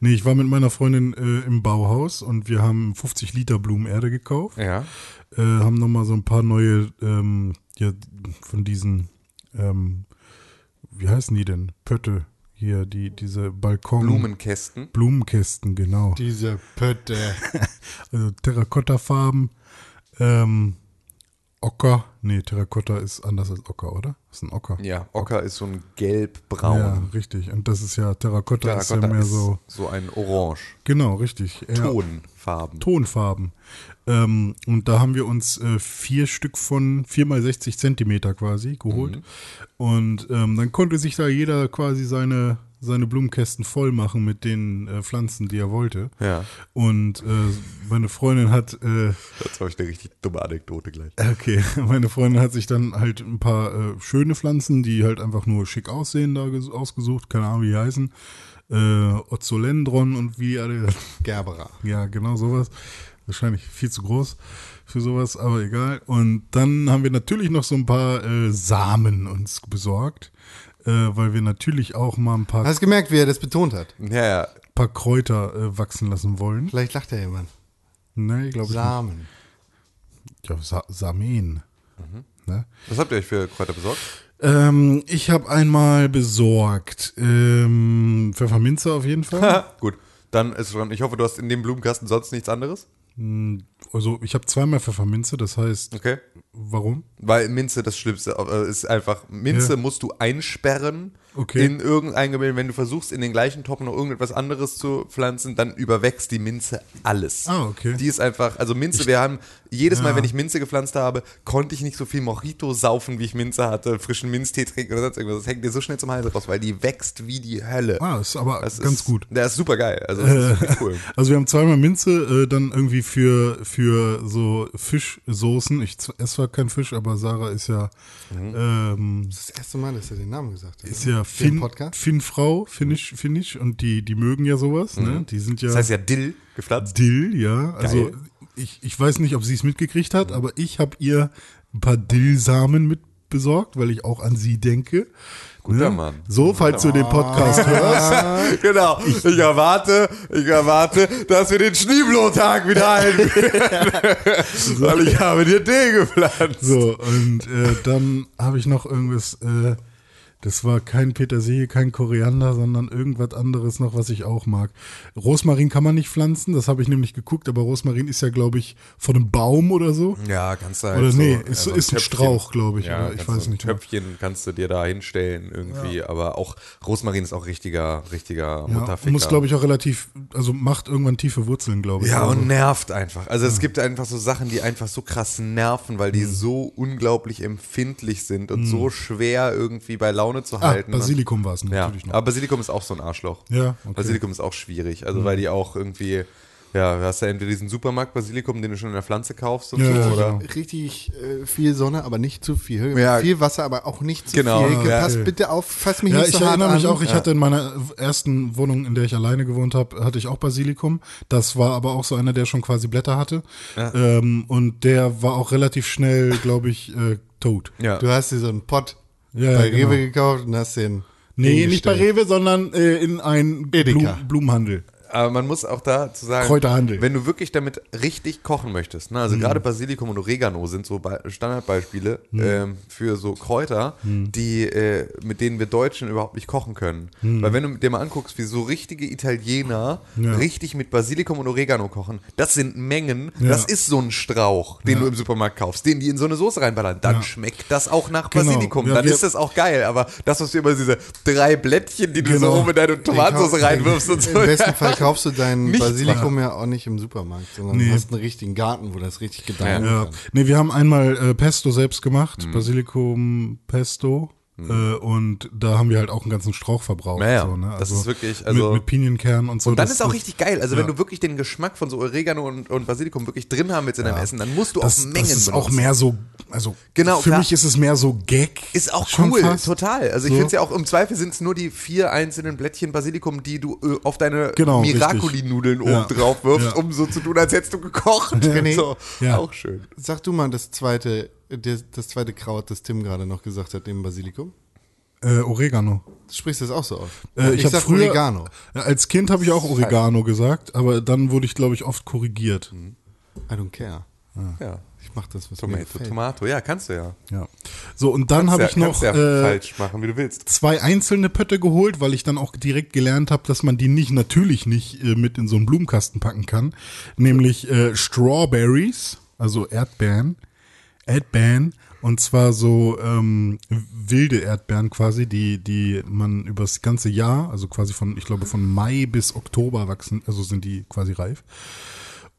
Nee, ich war mit meiner Freundin äh, im Bauhaus und wir haben 50 Liter Blumenerde gekauft. ja. Äh, haben nochmal so ein paar neue, ähm, ja, von diesen, ähm, wie heißen die denn? Pötte. Hier, die, diese Balkon. Blumenkästen. Blumenkästen, genau. Diese Pötte. Also Terrakotta-Farben, ähm, Ocker. Nee, Terrakotta ist anders als Ocker, oder? Das ist ein Ocker. Ja, Ocker ist so ein gelb-braun. Ja, richtig. Und das ist ja, Terrakotta, ist ja Terrakotta mehr ist so, so ein Orange. genau, richtig. Tonfarben. Tonfarben. Ähm, und da haben wir uns äh, vier Stück von vier mal 60 Zentimeter quasi geholt. Mhm. Und ähm, dann konnte sich da jeder quasi seine, seine Blumenkästen voll machen mit den äh, Pflanzen, die er wollte. Ja. Und äh, meine Freundin hat, äh, Das habe ich eine richtig dumme Anekdote gleich. okay, meine Freundin hat sich dann halt ein paar äh, schöne Pflanzen, die halt einfach nur schick aussehen, da ges- ausgesucht. Keine Ahnung, wie die heißen. Äh, Ozolendron und wie alle Gerbera. ja, genau sowas. Wahrscheinlich viel zu groß für sowas, aber egal. Und dann haben wir natürlich noch so ein paar äh, Samen uns besorgt, äh, weil wir natürlich auch mal ein paar, Hast du gemerkt, wie er das betont hat? Ja, ja. paar Kräuter äh, wachsen lassen wollen. Vielleicht lacht ja jemand. Nee, glaube ich Samen. nicht. Ja, Sa Samen. Ne? Was habt ihr euch für Kräuter besorgt? Ähm, ich habe einmal besorgt ähm, Pfefferminze auf jeden Fall. Gut. Dann ist schon, ich hoffe, du hast in dem Blumenkasten sonst nichts anderes. Also ich habe zweimal Pfefferminze, das heißt, Okay. warum? Weil Minze das Schlimmste äh, ist einfach, Minze Ja. musst du einsperren Okay. in irgendein Gemälde. Wenn du versuchst, in den gleichen Topf noch irgendetwas anderes zu pflanzen, dann überwächst die Minze alles. Ah, okay. Die ist einfach, also Minze, wir haben, jedes Mal, wenn ich Minze gepflanzt habe, konnte ich nicht so viel Mojito saufen, wie ich Minze hatte, frischen Minztee trinken oder sonst irgendwas. Das hängt dir so schnell zum Hals raus, weil die wächst wie die Hölle. Ah, ist aber Das ganz ist, gut. Der ist super geil. Also, das ist wirklich cool. Also wir haben zweimal Minze, äh, dann irgendwie für, für so Fischsoßen. Ich esse zwar kein Fisch, aber Sarah ist ja, Mhm. ähm, Das erste Mal, dass er den Namen gesagt hat. ist oder? ja Hier im Finn. Finnfrau, Finnisch, Finnisch und die, die mögen ja sowas, ne? Die sind ja, Mhm. Das heißt ja Dill gepflanzt. Dill, ja. Also Geil. ich, ich weiß nicht, ob sie es mitgekriegt hat, aber ich habe ihr ein paar Dillsamen mit besorgt, weil ich auch an sie denke. Guter Mann. So, falls du den Podcast hörst. Genau. Ich erwarte, ich erwarte, dass wir den Schneeblotag wieder einführen. Weil ich habe dir den gepflanzt. So, und äh, dann habe ich noch irgendwas, äh, das war kein Petersilie, kein Koriander, sondern irgendwas anderes noch, was ich auch mag. Rosmarin kann man nicht pflanzen, das habe ich nämlich geguckt, aber Rosmarin ist ja, glaube ich, von einem Baum oder so. Ja, kannst du halt Oder so, nee, ja, ist- so ist ein Töpfchen. Strauch, glaube ich, Ja, oder ich weiß du ein nicht mehr. Töpfchen kannst du dir da hinstellen irgendwie, aber auch Rosmarin ist auch richtiger, richtiger Ja, muss, glaube ich, auch relativ, also macht irgendwann tiefe Wurzeln, glaube ich. Ja, oder und nervt einfach. Also es gibt einfach so Sachen, die einfach so krass nerven, weil Mhm. die so unglaublich empfindlich sind und so schwer irgendwie bei Laune zu ah, halten. Basilikum war es Ja, natürlich noch. aber Basilikum ist auch so ein Arschloch. Ja, okay. Basilikum ist auch schwierig, also weil die auch irgendwie, ja, du hast ja entweder diesen Supermarkt Basilikum, den du schon in der Pflanze kaufst und Ja, so, ja, oder? genau. Richtig äh, viel Sonne, aber nicht zu viel. Ja. Viel Wasser, aber auch nicht zu Genau, viel. ja. Pass bitte auf, fass mich Ja, nicht ich so hart erinnere mich an. auch, ich hatte in meiner ersten Wohnung, in der ich alleine gewohnt habe, hatte ich auch Basilikum. Das war aber auch so einer, der schon quasi Blätter hatte. Ähm, und der war auch relativ schnell, glaube ich, äh, tot. Ja. Du hast dir so einen Pott Ja, bei ja, genau. Rewe gekauft und hast den. Nee, nicht bei. Rewe, sondern äh, in ein Edeka. Blum, Blumenhandel. Aber man muss auch dazu sagen, Kräuterhandel. wenn du wirklich damit richtig kochen möchtest, ne, also Mhm. gerade Basilikum und Oregano sind so Be- Standardbeispiele Mhm. ähm, für so Kräuter, die äh, mit denen wir Deutschen überhaupt nicht kochen können. Weil wenn du dir mal anguckst, wie so richtige Italiener Mhm. Ja. richtig mit Basilikum und Oregano kochen, das sind Mengen, Ja. das ist so ein Strauch, den Ja. du im Supermarkt kaufst, den die in so eine Soße reinballern, dann schmeckt das auch nach Genau. Basilikum, dann wir- ist das auch geil, aber das, was du immer diese drei Blättchen, die du Genau. so oben in deine Den Tomatensauce reinwirfst und so. Im besten Fall kaufst du deinen Nichts Basilikum ja auch nicht im Supermarkt, sondern Nee. hast einen richtigen Garten, wo das richtig gedeihen Ja. kann. Nee, wir haben einmal äh, Pesto selbst gemacht, Mhm. Basilikum Pesto. Äh, und da haben wir halt auch einen ganzen Strauch verbraucht. Naja, so, ne? das ist wirklich, also- mit, mit Pinienkernen und so. Und dann das- ist auch richtig geil. Also wenn ja. du wirklich den Geschmack von so Oregano und, und Basilikum wirklich drin haben willst in deinem Essen, dann musst du das, auch Mengen das ist auch benutzen. mehr so, also Genau, für klar. mich ist es mehr so Gag. Ist auch cool, fast. total. Also ich So. finde es ja auch, im Zweifel sind es nur die vier einzelnen Blättchen Basilikum, die du äh, auf deine Genau, Miracoli-Nudeln Ja. oben drauf wirfst, Ja. um so zu tun, als hättest du gekocht. René. so. Ja. Auch schön. Sag du mal das zweite, das, das zweite Kraut, das Tim gerade noch gesagt hat, neben Basilikum. Äh, Oregano. Du sprichst das auch so aus. Äh, ich habe sag früher Oregano. Ja, als Kind habe ich auch Oregano gesagt, aber dann wurde ich glaube ich oft korrigiert. I don't care. Ja. Ich mach das, was Tomato. Tomato. Ja, kannst du ja. Ja. So und dann habe ja, ich noch ja äh, falsch machen, wie du willst. zwei einzelne Pötte geholt, weil ich dann auch direkt gelernt habe, dass man die nicht natürlich nicht äh, mit in so einen Blumenkasten packen kann, nämlich äh, Strawberries, also Erdbeeren, Erdbeeren und zwar so ähm, wilde Erdbeeren quasi, die die man übers ganze Jahr, also quasi von ich glaube von Mai bis Oktober wachsen, also sind die quasi reif.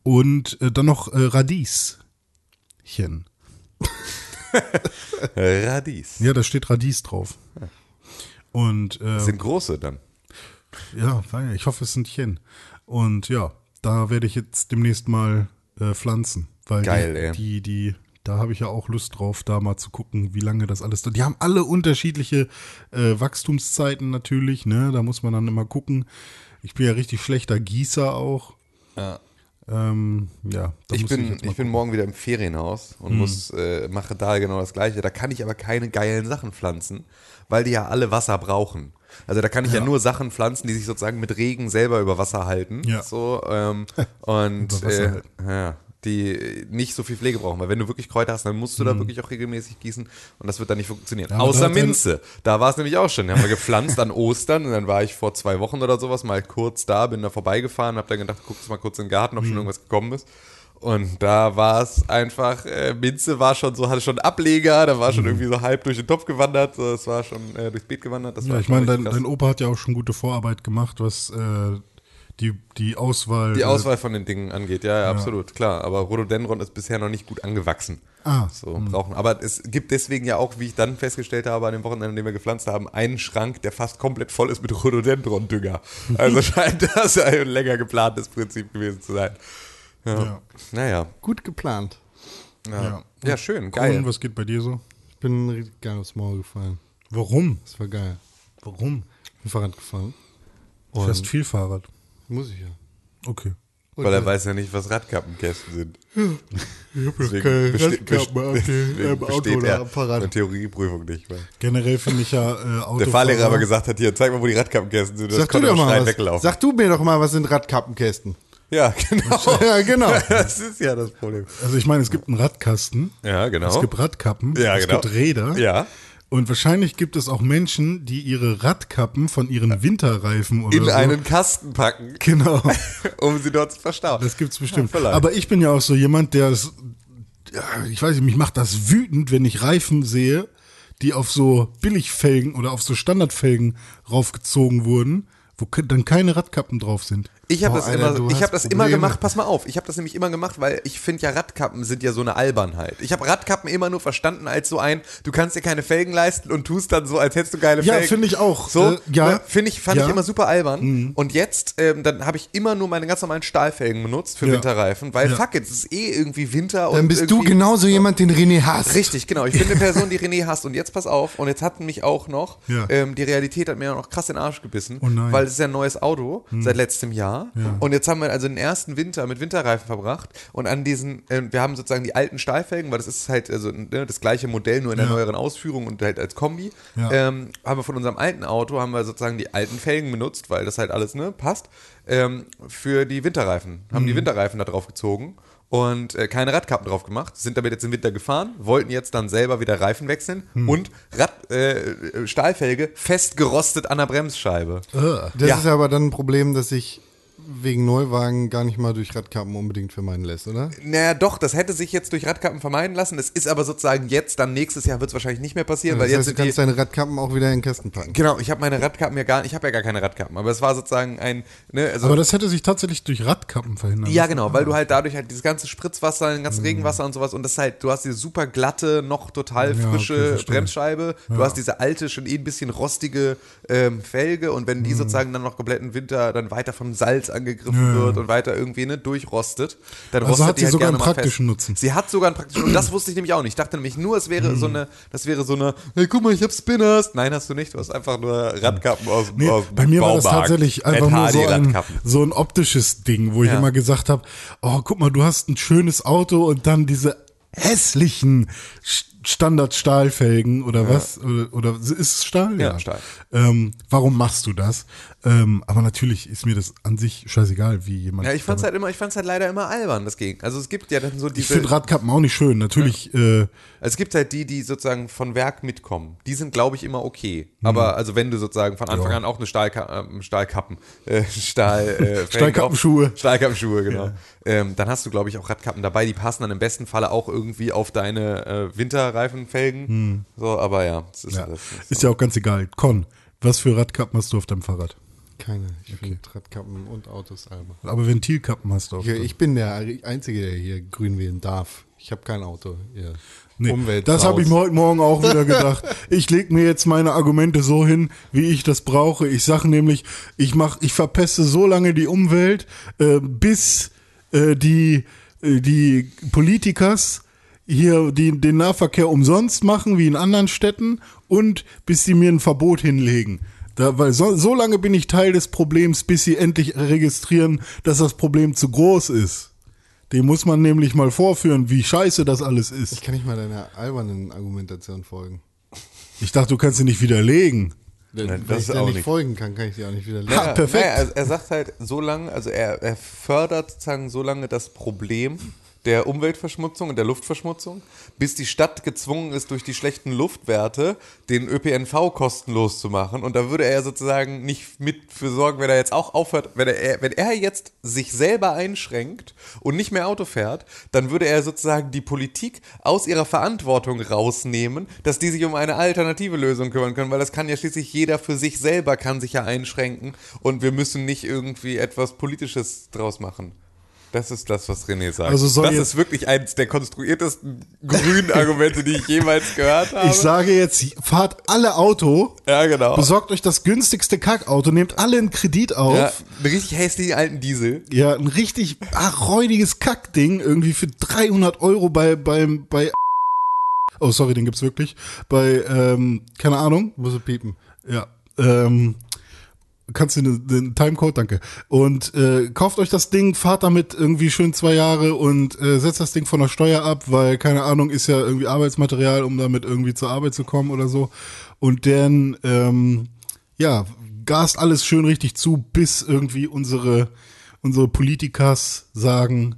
Und äh, dann noch äh, Radieschen. Radies. Ja, da steht Radies drauf. Und äh, Sind große dann. Ja, ich hoffe, es sind Chen. Und ja, da werde ich jetzt demnächst mal äh, pflanzen. Weil Geil, die, die, die, da habe ich ja auch Lust drauf, da mal zu gucken, wie lange das alles. Die haben alle unterschiedliche äh, Wachstumszeiten natürlich, ne? Da muss man dann immer gucken. Ich bin ja richtig schlechter Gießer auch. Ja. Ähm, ja, Ich bin, mal ich bin morgen wieder im Ferienhaus und muss, äh, mache da genau das Gleiche. Da kann ich aber keine geilen Sachen pflanzen, weil die ja alle Wasser brauchen. Also da kann ich ja, Ja. nur Sachen pflanzen, die sich sozusagen mit Regen selber über Wasser halten. Ja. So, ähm, und Über Wasser äh, halten. ja, die nicht so viel Pflege brauchen. Weil wenn du wirklich Kräuter hast, dann musst du da wirklich auch regelmäßig gießen und das wird dann nicht funktionieren. Mhm. Ja, Außer Minze. Da war es nämlich auch schon. Die haben wir gepflanzt an Ostern und dann war ich vor zwei Wochen oder sowas mal kurz da, bin da vorbeigefahren, hab dann gedacht, guckst mal kurz in den Garten, ob Mhm. schon irgendwas gekommen ist. Und da war es einfach, äh, Minze war schon so, hatte schon Ableger, da war schon irgendwie so halb durch den Topf gewandert, so, es war schon äh, durchs Beet gewandert. Ja, ich meine, dein, dein Opa hat ja auch schon gute Vorarbeit gemacht, was äh, die, die Auswahl. Die Auswahl von den Dingen angeht, ja, ja, absolut, klar. Aber Rhododendron ist bisher noch nicht gut angewachsen. Ah, So, brauchen. Aber es gibt deswegen ja auch, wie ich dann festgestellt habe, an dem Wochenende, an dem wir gepflanzt haben, einen Schrank, der fast komplett voll ist mit Rhododendron-Dünger. Also scheint das ein länger geplantes Prinzip gewesen zu sein. Ja. Ja. Naja. Gut geplant. Ja, Ja. ja. schön, Und geil. was geht bei dir so? Ich bin richtig geil aufs Maul gefallen. Warum? Das war geil. Warum? Ich bin Fahrrad gefahren. Du fährst viel Fahrrad. Muss ich ja. Okay. Weil er weiß ja nicht, was Radkappenkästen sind. Ich hab Deswegen keine Radkappen im Auto oder er am Fahrrad. eine Theorieprüfung nicht. Weil Generell finde ich ja äh, Auto. der Fahrlehrer aber gesagt hat, hier, zeig mal, wo die Radkappenkästen sind. Das Sag du konnte doch er mal was. weglaufen. Sag du mir doch mal, was sind Radkappenkästen? ja, genau. ja, genau. Das ist ja das Problem. Also ich meine, es gibt einen Radkasten. Ja, genau. Es gibt Radkappen. Ja, es genau. gibt Räder. Ja. Und wahrscheinlich gibt es auch Menschen, die ihre Radkappen von ihren Winterreifen oder in so. einen Kasten packen, Genau. um sie dort zu verstauen. Das gibt's bestimmt. Ja. Aber ich bin ja auch so jemand, der es, ja, ich weiß nicht, mich macht das wütend, wenn ich Reifen sehe, die auf so Billigfelgen oder auf so Standardfelgen raufgezogen wurden, wo dann keine Radkappen drauf sind. Ich habe das, Alter, immer, ich hab das immer gemacht, pass mal auf, ich habe das nämlich immer gemacht, weil ich finde ja Radkappen sind ja so eine Albernheit. Ich habe Radkappen immer nur verstanden als so ein, du kannst dir keine Felgen leisten und tust dann so, als hättest du geile Ja, Felgen. finde ich auch. So, Äh, ja. ne, finde ich, fand Ja. Mhm. ich immer super albern. Und jetzt, ähm, dann habe ich immer nur meine ganz normalen Stahlfelgen benutzt für Ja. Winterreifen, weil Ja. fuck it, es ist eh irgendwie Winter und Dann bist du genauso jemand, den René hasst. Richtig, genau. Ich bin eine Person, die René hasst. Und jetzt pass auf, und jetzt hat mich auch noch, Ja. ähm, die Realität hat mir auch noch krass den Arsch gebissen, Oh weil es ist ja ein neues Auto seit letztem Jahr. Und jetzt haben wir also den ersten Winter mit Winterreifen verbracht. Und an diesen, ähm, wir haben sozusagen die alten Stahlfelgen, weil das ist halt also, ne, das gleiche Modell, nur in der Ja. neueren Ausführung und halt als Kombi. Ja. Ähm, haben wir von unserem alten Auto, haben wir sozusagen die alten Felgen benutzt, weil das halt alles ne, passt, ähm, für die Winterreifen. Haben Mhm. die Winterreifen da drauf gezogen und äh, keine Radkappen drauf gemacht, sind damit jetzt im Winter gefahren, wollten jetzt dann selber wieder Reifen wechseln Hm. und Rad, äh, Stahlfelge fest gerostet an der Bremsscheibe. Das Ja. ist aber dann ein Problem, das sich wegen Neuwagen gar nicht mal durch Radkappen unbedingt vermeiden lässt, oder? Naja, doch, das hätte sich jetzt durch Radkappen vermeiden lassen. Das ist aber sozusagen jetzt, dann nächstes Jahr wird es wahrscheinlich nicht mehr passieren, weil Das jetzt heißt, du kannst deine Radkappen auch wieder in den Kasten packen. Genau, ich habe meine Radkappen ja gar ich habe ja gar keine Radkappen, aber es war sozusagen ein, ne, also Aber das hätte sich tatsächlich durch Radkappen verhindern Ja, genau, weil du halt dadurch halt dieses ganze Spritzwasser, den ganzen Regenwasser und sowas und das ist halt, du hast diese super glatte, noch total Ja, frische okay, verstehe. Bremsscheibe, du hast diese alte, schon eh ein bisschen rostige ähm, Felge und wenn die sozusagen dann noch komplett im Winter dann weiter vom Salz angegriffen Ja, ja. wird und weiter irgendwie ne, durchrostet, dann Also rostet hat die sie halt sogar gerne einen praktischen. Nutzen. Sie hat sogar einen praktischen und das wusste ich nämlich auch nicht. Ich dachte nämlich nur, es wäre Hm. so eine, das wäre so eine, hey, guck mal, ich hab Spinners. Nein, hast du nicht, du hast einfach nur Radkappen aus, Nee, aus bei mir war das Baumarkt. tatsächlich Ed einfach nur so ein, so ein optisches Ding, wo ich Ja. immer gesagt habe, oh, guck mal, du hast ein schönes Auto und dann diese hässlichen Standard-Stahlfelgen oder was? Oder, oder ist es Stahl? Ja, Stahl. Ähm, warum machst du das? Ähm, aber natürlich ist mir das an sich scheißegal, wie jemand. Ja, ich fand's halt immer, ich fand's halt leider immer albern, das ging. Also es gibt ja dann so ich diese, finde Radkappen auch nicht schön. Natürlich, äh, also es gibt halt die, die sozusagen von Werk mitkommen. Die sind, glaube ich, immer okay. Mhm. Aber also wenn du sozusagen von Anfang an auch eine Stahlka ähm, Stahlkappen, äh, Stahl, äh, Stahlkappenschuhe. Stahlkappenschuhe, genau. Ähm, dann hast du, glaube ich, auch Radkappen dabei, die passen dann im besten Falle auch irgendwie auf deine äh, Winterreifenfelgen. So, aber ja, ist, ja. das ist ist ja auch ganz egal. Con, was für Radkappen hast du auf deinem Fahrrad? Keine. Ich finde Radkappen und Autos albern. Aber Ventilkappen hast du auf Ich, ich bin der Einzige, der hier grün wählen darf. Ich habe kein Auto. Hier. Nee, Umwelt das habe ich mir heute Morgen auch wieder gedacht. Ich lege mir jetzt meine Argumente so hin, wie ich das brauche. Ich sage nämlich, ich mach, ich verpeste so lange die Umwelt, äh, bis äh, die äh, die Politikers hier die, den Nahverkehr umsonst machen, wie in anderen Städten, und bis sie mir ein Verbot hinlegen. Da, weil so, so lange bin ich Teil des Problems, bis sie endlich registrieren, dass das Problem zu groß ist. Dem muss man nämlich mal vorführen, wie scheiße das alles ist. Ich kann nicht mal deiner albernen Argumentation folgen. Ich dachte, du kannst sie nicht widerlegen. Wenn, Nein, wenn das ich dir auch nicht nicht. folgen kann, kann ich dir auch nicht widerlegen. Ha, perfekt. Naja, er, er sagt halt so lange, also er, er fördert sozusagen so lange das Problem, der Umweltverschmutzung und der Luftverschmutzung, bis die Stadt gezwungen ist, durch die schlechten Luftwerte den ÖPNV kostenlos zu machen. Und da würde er sozusagen nicht mit für sorgen, wenn er jetzt auch aufhört, wenn er, wenn er jetzt sich selber einschränkt und nicht mehr Auto fährt, dann würde er sozusagen die Politik aus ihrer Verantwortung rausnehmen, dass die sich um eine alternative Lösung kümmern können, weil das kann ja schließlich jeder für sich selber kann sich ja einschränken und wir müssen nicht irgendwie etwas Politisches draus machen. Das ist das, was René sagt. Also soll das ist wirklich eines der konstruiertesten grünen Argumente, die ich jemals gehört habe. Ich sage jetzt, fahrt alle Auto, ja, genau. besorgt euch das günstigste Kackauto, nehmt alle einen Kredit auf. Ja, einen richtig hässlichen alten Diesel. Ja, ein richtig ach, räudiges Kackding, irgendwie für 300 Euro bei, beim, bei, oh sorry, den gibt's wirklich, bei, ähm, keine Ahnung, Muss ich piepen. ja, ähm, kannst du den, den Timecode, danke. Und äh, kauft euch das Ding, fahrt damit irgendwie schön zwei Jahre und äh, setzt das Ding von der Steuer ab, weil, keine Ahnung, ist ja irgendwie Arbeitsmaterial, um damit irgendwie zur Arbeit zu kommen oder so. Und dann, ähm, ja, gast alles schön richtig zu, bis irgendwie unsere, unsere Politikas sagen,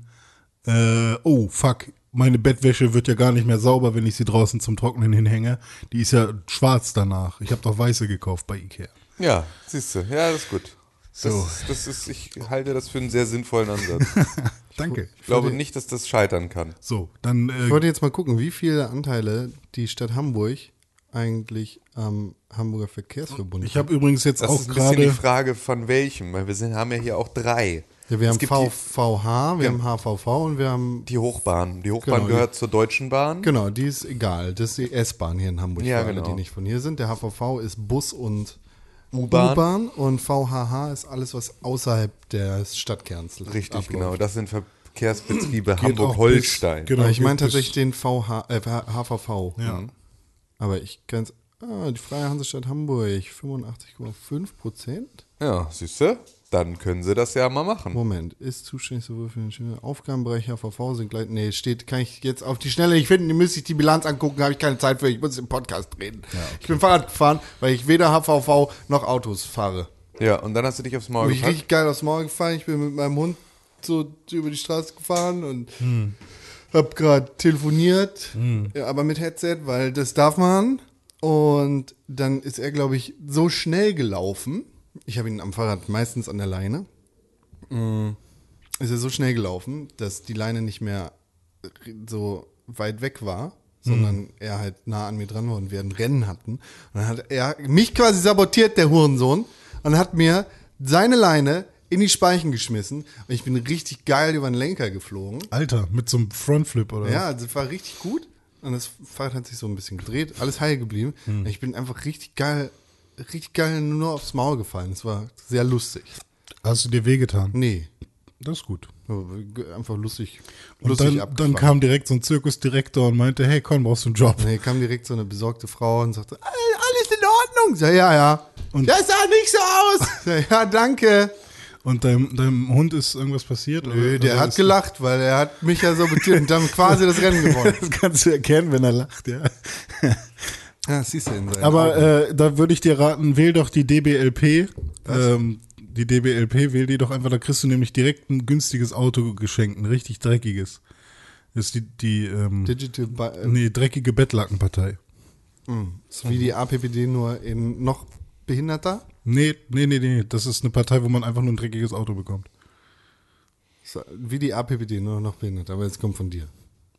äh, oh fuck, meine Bettwäsche wird ja gar nicht mehr sauber, wenn ich sie draußen zum Trocknen hinhänge. Die ist ja schwarz danach. Ich habe doch weiße gekauft bei Ikea. Ja, siehst du. Ja, das ist gut. Das, So. ist, das ist, ich halte das für einen sehr sinnvollen Ansatz. Danke. Ich glaube nicht, dass das scheitern kann. So, dann Ich äh, wollte jetzt mal gucken, wie viele Anteile die Stadt Hamburg eigentlich am Hamburger Verkehrsverbund ich habe übrigens jetzt Das auch ist ein bisschen die gerade Frage von welchem, weil wir sind, haben ja hier auch drei. Ja, wir Es haben die, VVH, wir haben HVV und wir haben. die Hochbahn. Die Hochbahn Genau, gehört zur Deutschen Bahn. Genau, die ist egal. Das ist die S-Bahn hier in Hamburg, Ja, für alle, genau. die nicht von hier sind. Der HVV ist Bus und U-Bahn. Und VHH ist alles, was außerhalb des Stadtkerns Richtig, abläuft. genau. Das sind Verkehrsbetriebe geht auch Hamburg-Holstein. Genau, ich meine bis- tatsächlich den VH, äh, HVV. Ja. Aber ich kann Ah, die Freie Hansestadt Hamburg, 85,5 Prozent. Ja, siehst du? Dann können sie das ja mal machen. Moment, ist zuständig sowohl für den Schüler- Aufgabenbereich HVV sind gleich. Nee, steht, kann ich jetzt auf die Schnelle nicht finden, die müsste ich die Bilanz angucken, habe ich keine Zeit für, ich muss im Podcast reden. Ich bin Fahrrad gefahren, weil ich weder HVV noch Autos fahre. Ja, und dann hast du dich aufs Maul Bin ich richtig geil aufs Maul gefallen. Ich bin mit meinem Hund so über die Straße gefahren und hab gerade telefoniert, ja, aber mit Headset, weil das darf man. Und dann ist er, glaube ich, so schnell gelaufen. Ich habe ihn am Fahrrad meistens an der Leine. Ist er so schnell gelaufen, dass die Leine nicht mehr so weit weg war, sondern er halt nah an mir dran war und wir ein Rennen hatten. Und dann hat er mich quasi sabotiert, der Hurensohn, und hat mir seine Leine in die Speichen geschmissen. Und ich bin richtig geil über den Lenker geflogen. Alter, mit so einem Frontflip oder Ja, das war richtig gut. Und das Fahrrad hat sich so ein bisschen gedreht, alles heil geblieben. Und Ich bin einfach richtig geil, richtig geil nur aufs Maul gefallen. Das war sehr lustig. Hast du dir wehgetan? Nee, Das ist gut. einfach lustig, Und lustig dann, dann kam direkt so ein Zirkusdirektor und meinte, hey, komm, brauchst du einen Job? Nee, kam direkt so eine besorgte Frau und sagte, "All- alles in Ordnung. Ja, ja, ja. Und- das sah nicht so aus. Ja, ja danke. Und deinem, deinem Hund ist irgendwas passiert? Nö, Oder- der oder hat gelacht, weil er hat mich ja sabotiert und dann quasi das Rennen gewonnen. Das kannst du erkennen, wenn er lacht, ja. Das siehst du in Aber äh, da würde ich dir raten, wähl doch die DBLP. Ähm, die DBLP, wähl die doch einfach, da kriegst du nämlich direkt ein günstiges Auto geschenkt, ein richtig dreckiges. Das ist die, die ähm, Digital äh, nee, dreckige Bettlackenpartei. ist wie die APPD nur in noch behinderter. Nee, nee, nee, nee, das ist eine Partei, wo man einfach nur ein dreckiges Auto bekommt. Wie die APPD, nur noch behinderter. Aber jetzt kommt von dir.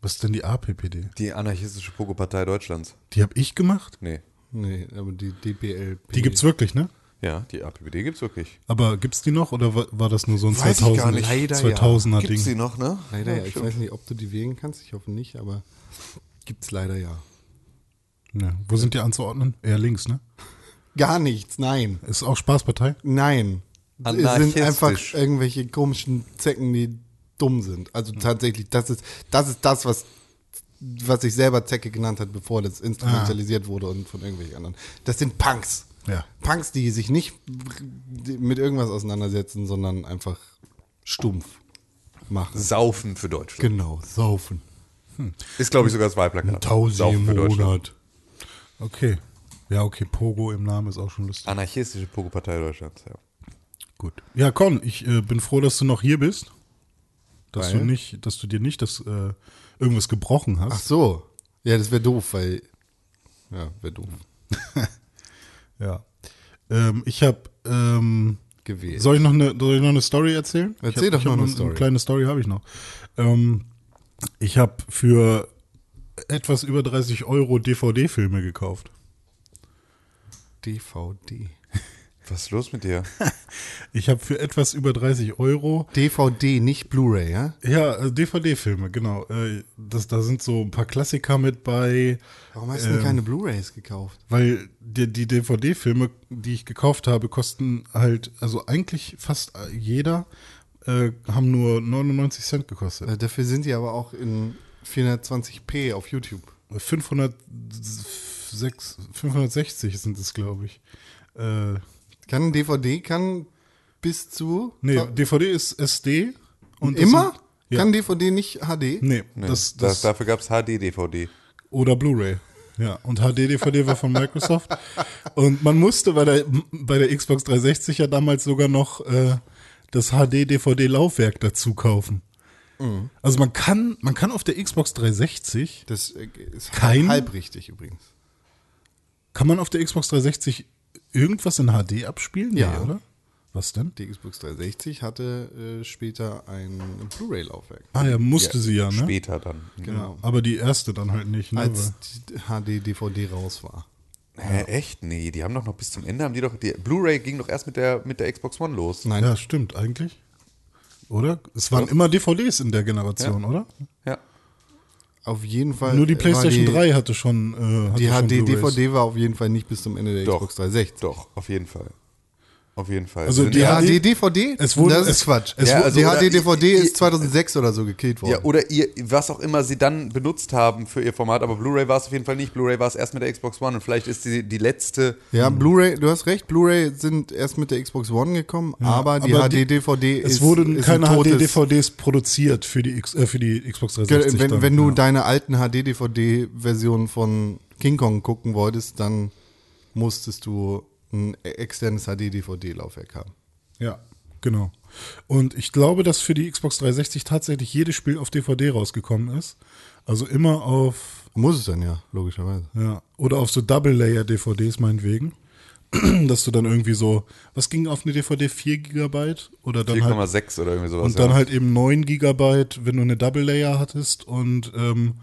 Was ist denn die APPD? Die anarchistische Pogo-Partei Deutschlands. Die habe ich gemacht? Nee. Nee, aber die DBLP. Die gibt's wirklich, ne? Ja, die APPD gibt's wirklich. Aber gibt's die noch oder war, war das nur so ein Weiß ich gar 2000, nicht. Leider ja. 2000er Gibt's die Ding? noch, ne? Leider ja. Ich stimmt. weiß nicht, ob du die wählen kannst. Ich hoffe nicht, aber gibt's leider ja. Ja. Wo sind die anzuordnen? Eher links, ne? Gar nichts, nein. Ist auch Spaßpartei? Nein. Es sind einfach irgendwelche komischen Zecken, die dumm sind. Also tatsächlich, das ist, das ist das, was, was sich selber Zecke genannt hat, bevor das instrumentalisiert wurde und von irgendwelchen anderen. Das sind Punks. Ja. Punks, die sich nicht mit irgendwas auseinandersetzen, sondern einfach stumpf machen. Saufen für Deutschland. Genau, saufen. Ist, glaube ich, sogar das Wahlplakat. Tausend im für Deutschland. Monat. Okay. Ja, okay, Pogo im Namen ist auch schon lustig. Anarchistische Pogo-Partei Deutschlands, ja. Gut. Ja, Con, ich äh, bin froh, dass du noch hier bist. Dass Weil? du nicht, dass du dir nicht das äh, irgendwas gebrochen hast. Ach so. Ja, das wäre doof, weil. Ja, wäre doof. Ja. Ähm, ich habe ähm, Gewählt. Soll ich noch eine, soll ich noch eine Story erzählen? Erzähl hab, doch noch hab eine Story. Eine kleine Story habe ich noch. Ähm, ich habe für etwas über 30 Euro DVD-Filme gekauft. DVD. Was ist los mit dir? Ich habe für etwas über 30 Euro DVD, nicht Blu-ray, ja? Ja, also DVD-Filme, genau. Äh, Das, da sind so ein paar Klassiker mit bei, Warum hast du denn keine Blu-rays gekauft? weil die, die DVD-Filme, die ich gekauft habe, kosten halt, also eigentlich fast jeder, äh, haben nur 99 Cent gekostet. Äh, Dafür sind die aber auch in 420p auf YouTube. 506, 560 sind es, glaube ich. Äh, Kann DVD, kann bis zu. nee, DVD ist SD. Und Immer? Sind, ja. Kann DVD nicht HD? nee, Nee, das, das, das, dafür gab es HD-DVD. Oder Blu-ray. Ja, und HD-DVD war von Microsoft. Und man musste bei der, bei der Xbox 360 ja damals sogar noch äh, das HD-DVD-Laufwerk dazu kaufen. Mhm. Also man kann, man kann auf der Xbox 360, Das äh, ist Kein- halb richtig übrigens. kann man auf der Xbox 360 irgendwas in HD abspielen? Ja. Nee, oder? Was denn? Die Xbox 360 hatte äh, später ein Blu-ray-Laufwerk. Ah ja, musste sie ja, ne? Später dann. Genau. Aber die erste dann halt nicht, ne? Als die HD-DVD raus war. Hä, echt? Nee, die haben doch noch bis zum Ende, haben die doch, die Blu-ray ging doch erst mit der, mit der Xbox One los. Nein, ja, stimmt, eigentlich. Oder? Es waren immer DVDs in der Generation, Ja. oder? Ja. Auf jeden Fall. Nur die war PlayStation die, 3 hatte schon. Äh, hatte Die. HD-DVD war auf jeden Fall nicht bis zum Ende der Doch. Xbox 360. Doch, auf jeden Fall. Auf jeden Fall. Also Sind die ja, HD HD-DVD? Es wurde- das ist Quatsch. es ja, also HD-DVD i- ist 2006 oder so gekillt worden. ja, oder ihr, was auch immer sie dann benutzt haben für ihr Format, aber Blu-ray war es auf jeden Fall nicht. Blu-ray war es erst mit der Xbox One und vielleicht ist die, die letzte. Ja, Blu-ray, du hast recht, Blu-ray sind erst mit der Xbox One gekommen, aber die aber die- HD-DVD ist Es wurden ist keine ein totes- HD-DVDs produziert für die, X, äh, für die Xbox 360. Wenn, dann, wenn du ja. deine alten HD-DVD-Versionen von King Kong gucken wolltest, dann musstest du ein externes HD-DVD-Laufwerk haben. Ja, genau. Und ich glaube, dass für die Xbox 360 tatsächlich jedes Spiel auf DVD rausgekommen ist. Also immer auf, Muss es dann ja, logischerweise. ja, oder auf so Double-Layer-DVDs meinetwegen. Dass du dann irgendwie so, was ging auf eine DVD? 4 Gigabyte? Oder dann halt 4,6 oder irgendwie sowas. Und dann ja. halt eben 9 Gigabyte, wenn du eine Double Layer hattest und ähm,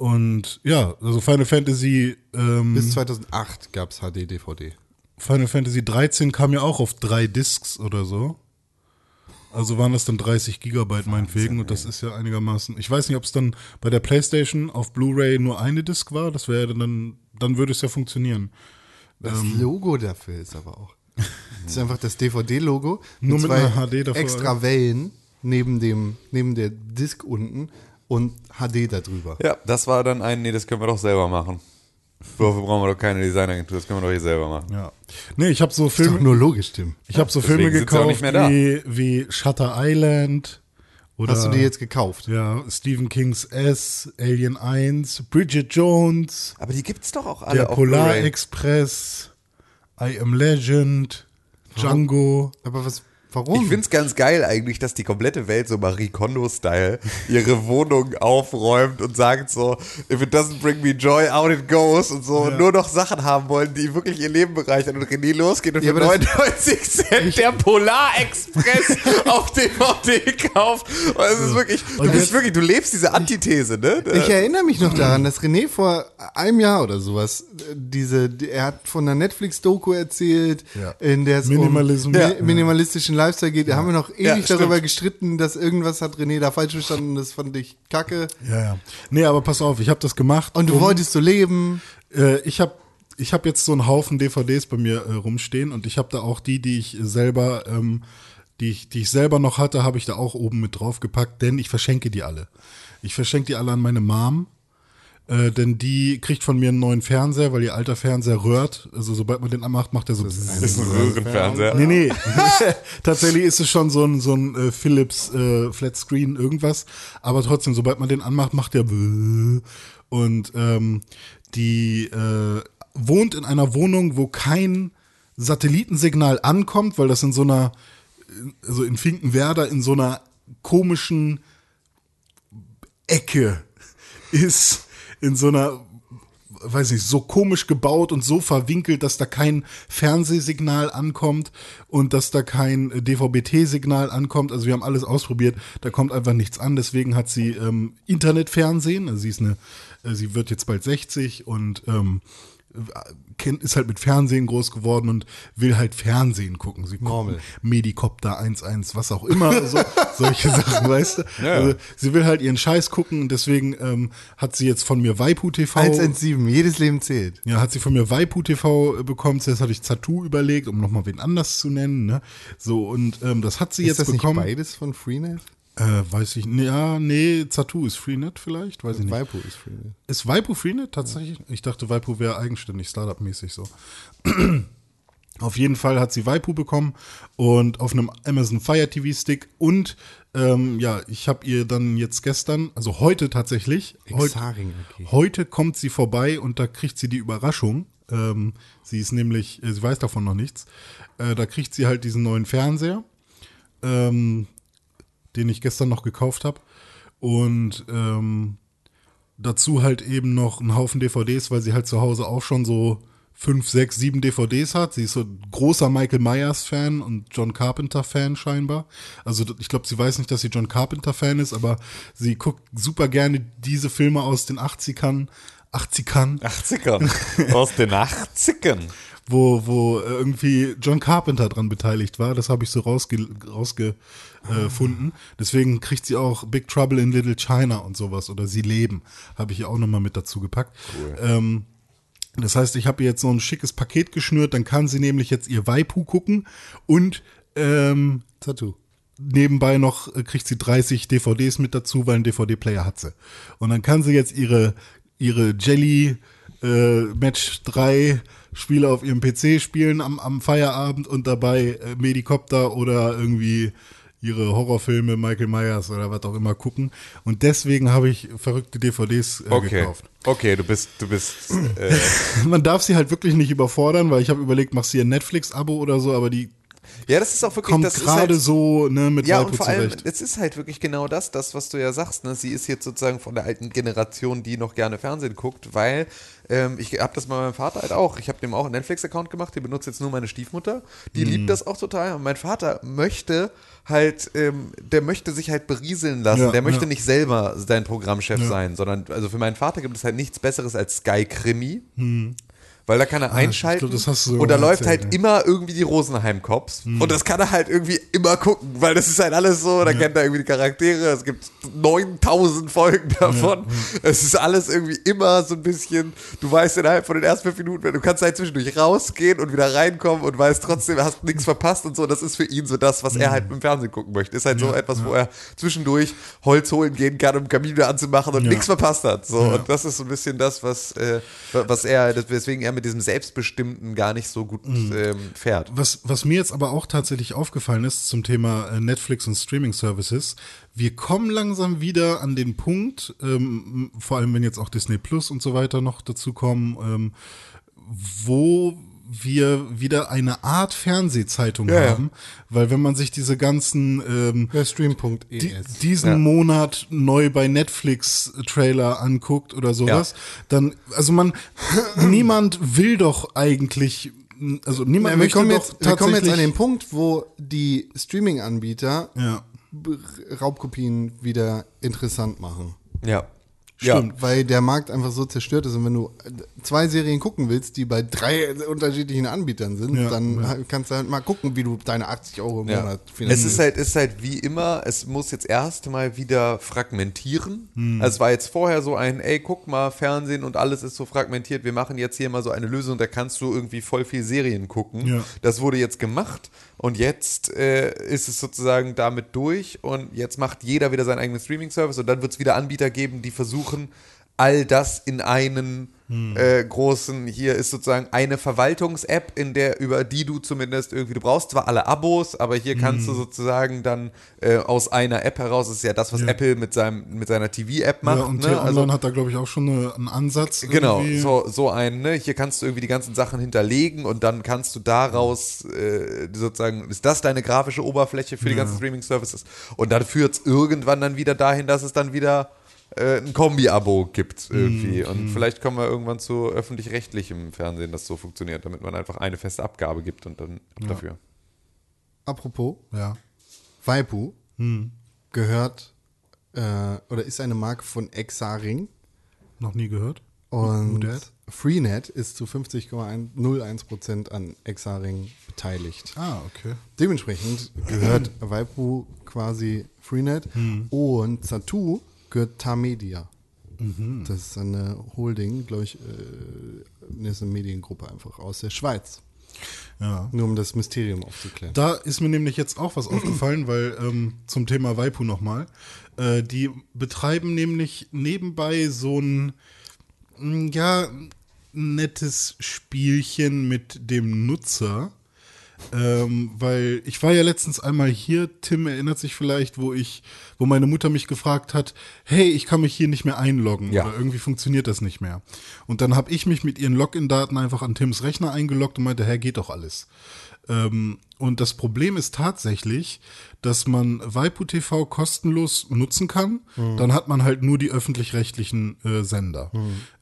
und ja, also Final Fantasy ähm, Bis 2008 gab es HD-DVD. Final Fantasy 13 kam ja auch auf drei Discs oder so. Also waren das dann 30 Gigabyte meinetwegen und das ist ja einigermaßen. Ich weiß nicht, ob es dann bei der PlayStation auf Blu-ray nur eine Disc war. Das wäre dann, dann würde es ja funktionieren. Das Ähm. Logo dafür ist aber auch. Das ist einfach das DVD-Logo. Nur mit zwei einer HD davor, Extra Wellen neben, dem, neben der Disc unten und HD darüber. Ja, das war dann ein, nee, das können wir doch selber machen. Dafür brauchen wir doch keine Designagentur, das können wir doch hier selber machen. Ja. Nee, ich habe so Ist doch Filme. nur logisch, Tim. Ich habe so deswegen Filme gekauft wie, wie Shutter Island. Oder, Hast du die jetzt gekauft? Ja, Stephen Kings S, Alien 1, Bridget Jones, Aber die gibt's doch auch alle der auf Polar Blu-ray. Express, I Am Legend, Django. Aber was, warum? Ich find's ganz geil eigentlich, dass die komplette Welt so Marie Kondo-Style ihre Wohnung aufräumt und sagt so, if it doesn't bring me joy, out it goes und so und nur noch Sachen haben wollen, die wirklich ihr Leben bereichern und René losgeht und Ja, für aber das- 99 Cent der Polar Express auf DVD kauft. Und es ist wirklich, du Und bist jetzt- wirklich, du lebst diese Antithese, ne? Ich erinnere mich noch daran, dass René vor einem Jahr oder sowas äh, diese, die- er hat von einer Netflix-Doku erzählt, Ja. in der es um Ja. Mi- minimalistischen Lifestyle geht. Da haben wir noch ewig Ja, darüber stimmt. gestritten, dass irgendwas hat René da falsch verstanden. Das fand ich kacke. Ja, ja. Nee, aber pass auf, ich habe das gemacht. Und du um- wolltest so leben. Äh, ich habe ich hab jetzt so einen Haufen DVDs bei mir äh, rumstehen und ich habe da auch die, die ich selber, ähm, die, ich, die ich selber noch hatte, habe ich da auch oben mit draufgepackt, denn ich verschenke die alle. Ich verschenke die alle an meine Mom. Äh, denn die kriegt von mir einen neuen Fernseher, weil ihr alter Fernseher rührt. Also sobald man den anmacht, macht er so. ist ein Röhrenfernseher. Nee, nee. Tatsächlich ist es schon so ein, so ein äh, Philips äh, Flat Screen irgendwas. Aber trotzdem, sobald man den anmacht, macht der bäh. Und ähm, die äh, wohnt in einer Wohnung, wo kein Satellitensignal ankommt, weil das in so einer, also in Finkenwerder, in so einer komischen Ecke ist in so einer weiß nicht, so komisch gebaut und so verwinkelt, dass da kein Fernsehsignal ankommt und dass da kein DVB-T-Signal ankommt. Also wir haben alles ausprobiert, da kommt einfach nichts an. Deswegen hat sie ähm, Internetfernsehen. Also sie ist eine, äh, sie wird jetzt bald 60 und ähm, ist halt mit Fernsehen groß geworden und will halt Fernsehen gucken. Sie Normal. gucken Medikopter 11, was auch immer, so, solche Sachen, weißt du? Also, sie will halt ihren Scheiß gucken und deswegen ähm, hat sie jetzt von mir Waipu TV. 117, jedes Leben zählt. Ja, hat sie von mir Waipu TV bekommen. Zuerst hatte ich Zatu überlegt, um nochmal wen anders zu nennen. Ne? So, und ähm, das hat sie Ist jetzt das bekommen. nicht beides von Freenet? Äh, weiß ich, nee, ja, nee, Zatu ist Freenet vielleicht, weiß ich nicht. Waipu ist Freenet. Ist Waipu Freenet tatsächlich? Ich dachte, Waipu wäre eigenständig, Startup-mäßig so. auf jeden Fall hat sie Waipu bekommen und auf einem Amazon Fire TV Stick und ähm, ja, ich habe ihr dann jetzt gestern, also heute tatsächlich, heut, AG. heute kommt sie vorbei und da kriegt sie die Überraschung. Ähm, sie ist nämlich, äh, sie weiß davon noch nichts. Äh, da kriegt sie halt diesen neuen Fernseher. Ähm, den ich gestern noch gekauft habe. Und ähm, dazu halt eben noch einen Haufen DVDs, weil sie halt zu Hause auch schon so fünf, sechs, sieben DVDs hat. Sie ist so ein großer Michael Myers-Fan und John Carpenter-Fan scheinbar. Also ich glaube, sie weiß nicht, dass sie John Carpenter-Fan ist, aber sie guckt super gerne diese Filme aus den 80ern. 80ern. 80ern. Aus den 80ern. Wo, wo äh, irgendwie John Carpenter dran beteiligt war. Das habe ich so rausge rausgefunden. Äh, funden. Deswegen kriegt sie auch Big Trouble in Little China und sowas oder Sie leben. Habe ich auch nochmal mit dazu gepackt. Ähm, das heißt, ich habe ihr jetzt so ein schickes Paket geschnürt, dann kann sie nämlich jetzt ihr Waipu gucken und ähm, Tattoo. nebenbei noch äh, kriegt sie 30 DVDs mit dazu, weil einen DVD-Player hat sie. Und dann kann sie jetzt ihre, ihre Jelly äh, Match 3 Spiele auf ihrem PC spielen am, am Feierabend und dabei äh, Medikopter oder irgendwie ihre Horrorfilme Michael Myers oder was auch immer gucken. Und deswegen habe ich verrückte DVDs äh, Okay. gekauft. Okay, du bist, du bist, äh, Man darf sie halt wirklich nicht überfordern, weil ich habe überlegt, machst du ihr ein Netflix-Abo oder so, aber die ja, das ist auch wirklich, kommt gerade halt, so ne, mit Ja, Waipu und vor allem, zurecht. es ist halt wirklich genau das, das, was du ja sagst. Ne? Sie ist jetzt sozusagen von der alten Generation, die noch gerne Fernsehen guckt, weil ähm, ich habe das bei meinem Vater halt auch. Ich habe dem auch einen Netflix-Account gemacht, den benutzt jetzt nur meine Stiefmutter. Die Mhm. liebt das auch total. Und mein Vater möchte halt, ähm, der möchte sich halt berieseln lassen. Ja, der möchte ja. nicht selber sein Programmchef sein, sondern also für meinen Vater gibt es halt nichts Besseres als Sky Krimi. Weil da kann er einschalten Mhm. Ah, glaub, so und da läuft erzählt, halt ja. immer irgendwie die Rosenheim-Cops. Mhm. Und das kann er halt irgendwie immer gucken, weil das ist halt alles so, da kennt er irgendwie die Charaktere, es gibt 9000 Folgen davon. Es ist alles irgendwie immer so ein bisschen, du weißt innerhalb von den ersten fünf Minuten, du kannst halt zwischendurch rausgehen und wieder reinkommen und weißt trotzdem, du hast nichts verpasst und so. Das ist für ihn so das, was er halt im Fernsehen gucken möchte. Ist halt so etwas, wo er zwischendurch Holz holen gehen kann, um Kamin wieder anzumachen und Ja. nichts verpasst hat. So. Und das ist so ein bisschen das, was, äh, was er, weswegen er mit diesem Selbstbestimmten gar nicht so gut Mhm. ähm, fährt. Was, was mir jetzt aber auch tatsächlich aufgefallen ist zum Thema äh, Netflix und Streaming Services, wir kommen langsam wieder an den Punkt, ähm, vor allem wenn jetzt auch Disney Plus und so weiter noch dazu kommen, ähm, wo wir wieder eine Art Fernsehzeitung Ja, ja. haben, weil wenn man sich diese ganzen ähm, Ja, Stream.es. die, diesen Ja. Monat neu bei Netflix Trailer anguckt oder sowas, dann, also man, niemand will doch eigentlich, also niemand Ja, wir, möchte kommen doch jetzt, wir kommen jetzt an den Punkt, wo die Streaming-Anbieter Ja. B- Raubkopien wieder interessant machen. Ja. Stimmt. Weil der Markt einfach so zerstört ist und wenn du zwei Serien gucken willst, die bei drei unterschiedlichen Anbietern sind, Ja, dann ja. kannst du halt mal gucken, wie du deine 80 Euro im Ja. Monat Es finanzierst. ist halt, ist halt wie immer, es muss jetzt erst mal wieder fragmentieren. Hm. Also es war jetzt vorher so ein, ey, guck mal, Fernsehen und alles ist so fragmentiert, wir machen jetzt hier mal so eine Lösung, da kannst du irgendwie voll viel Serien gucken. Ja. Das wurde jetzt gemacht und jetzt äh, ist es sozusagen damit durch und jetzt macht jeder wieder seinen eigenen Streaming-Service und dann wird es wieder Anbieter geben, die versuchen, all das in einen äh, großen, hier ist sozusagen eine Verwaltungs-App, in der, über die du zumindest irgendwie, du brauchst zwar alle Abos, aber hier kannst du sozusagen dann äh, aus einer App heraus, das ist ja das, was Ja. Apple mit seinem, mit seiner TV-App macht. ja, und ne? T-Online Also- hat da, glaube ich, auch schon eine, einen Ansatz. Genau, irgendwie. so, so ein, ne? Hier kannst du irgendwie die ganzen Sachen hinterlegen und dann kannst du daraus äh, sozusagen, ist das deine grafische Oberfläche für die ganzen Streaming-Services? Und dann führt es irgendwann dann wieder dahin, dass es dann wieder äh, ein Kombi-Abo gibt irgendwie. Und vielleicht kommen wir irgendwann zu öffentlich-rechtlichem Fernsehen, das so funktioniert, damit man einfach eine feste Abgabe gibt und dann ab dafür. Apropos, Ja. Waipu Hm. gehört äh, oder ist eine Marke von Exaring Noch nie gehört. und? Freenet ist zu 50,01% an Exaring beteiligt. Ah, okay. Dementsprechend gehört Waipu quasi Freenet Hm. und Satu gehört Tamedia. Mhm. Das ist eine Holding, glaube ich, äh, ist eine Mediengruppe einfach aus der Schweiz. Ja. Nur um das Mysterium aufzuklären. Da ist mir nämlich jetzt auch was aufgefallen, weil ähm, zum Thema Waipu nochmal. Äh, die betreiben nämlich nebenbei so ein, mm, ja, nettes Spielchen mit dem Nutzer. Ähm, weil ich war ja letztens einmal hier, Tim erinnert sich vielleicht, wo ich, wo meine Mutter mich gefragt hat, hey, ich kann mich hier nicht mehr einloggen Ja. oder irgendwie funktioniert das nicht mehr. Und dann habe ich mich mit ihren Login-Daten einfach an Tims Rechner eingeloggt und meinte, hä, geht doch alles. Ähm, und das Problem ist tatsächlich, dass man Waipu TV kostenlos nutzen kann. Dann hat man halt nur die öffentlich-rechtlichen äh, Sender.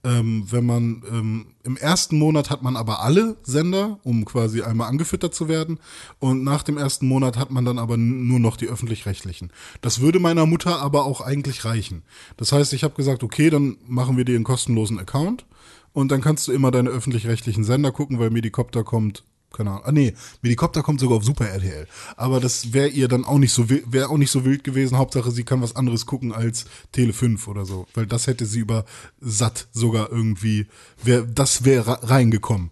Ähm, wenn man ähm, im ersten Monat hat man aber alle Sender, um quasi einmal angefüttert zu werden. Und nach dem ersten Monat hat man dann aber nur noch die öffentlich-rechtlichen. Das würde meiner Mutter aber auch eigentlich reichen. Das heißt, ich habe gesagt, okay, dann machen wir dir einen kostenlosen Account. Und dann kannst du immer deine öffentlich-rechtlichen Sender gucken, weil Medicopter kommt, keine Ahnung. Ah nee, Medicopter kommt sogar auf Super RTL. Aber das wäre ihr dann auch nicht so wäre auch nicht so wild gewesen. Hauptsache, sie kann was anderes gucken als Tele 5 oder so. Weil das hätte sie über satt sogar irgendwie, wär, das wäre reingekommen.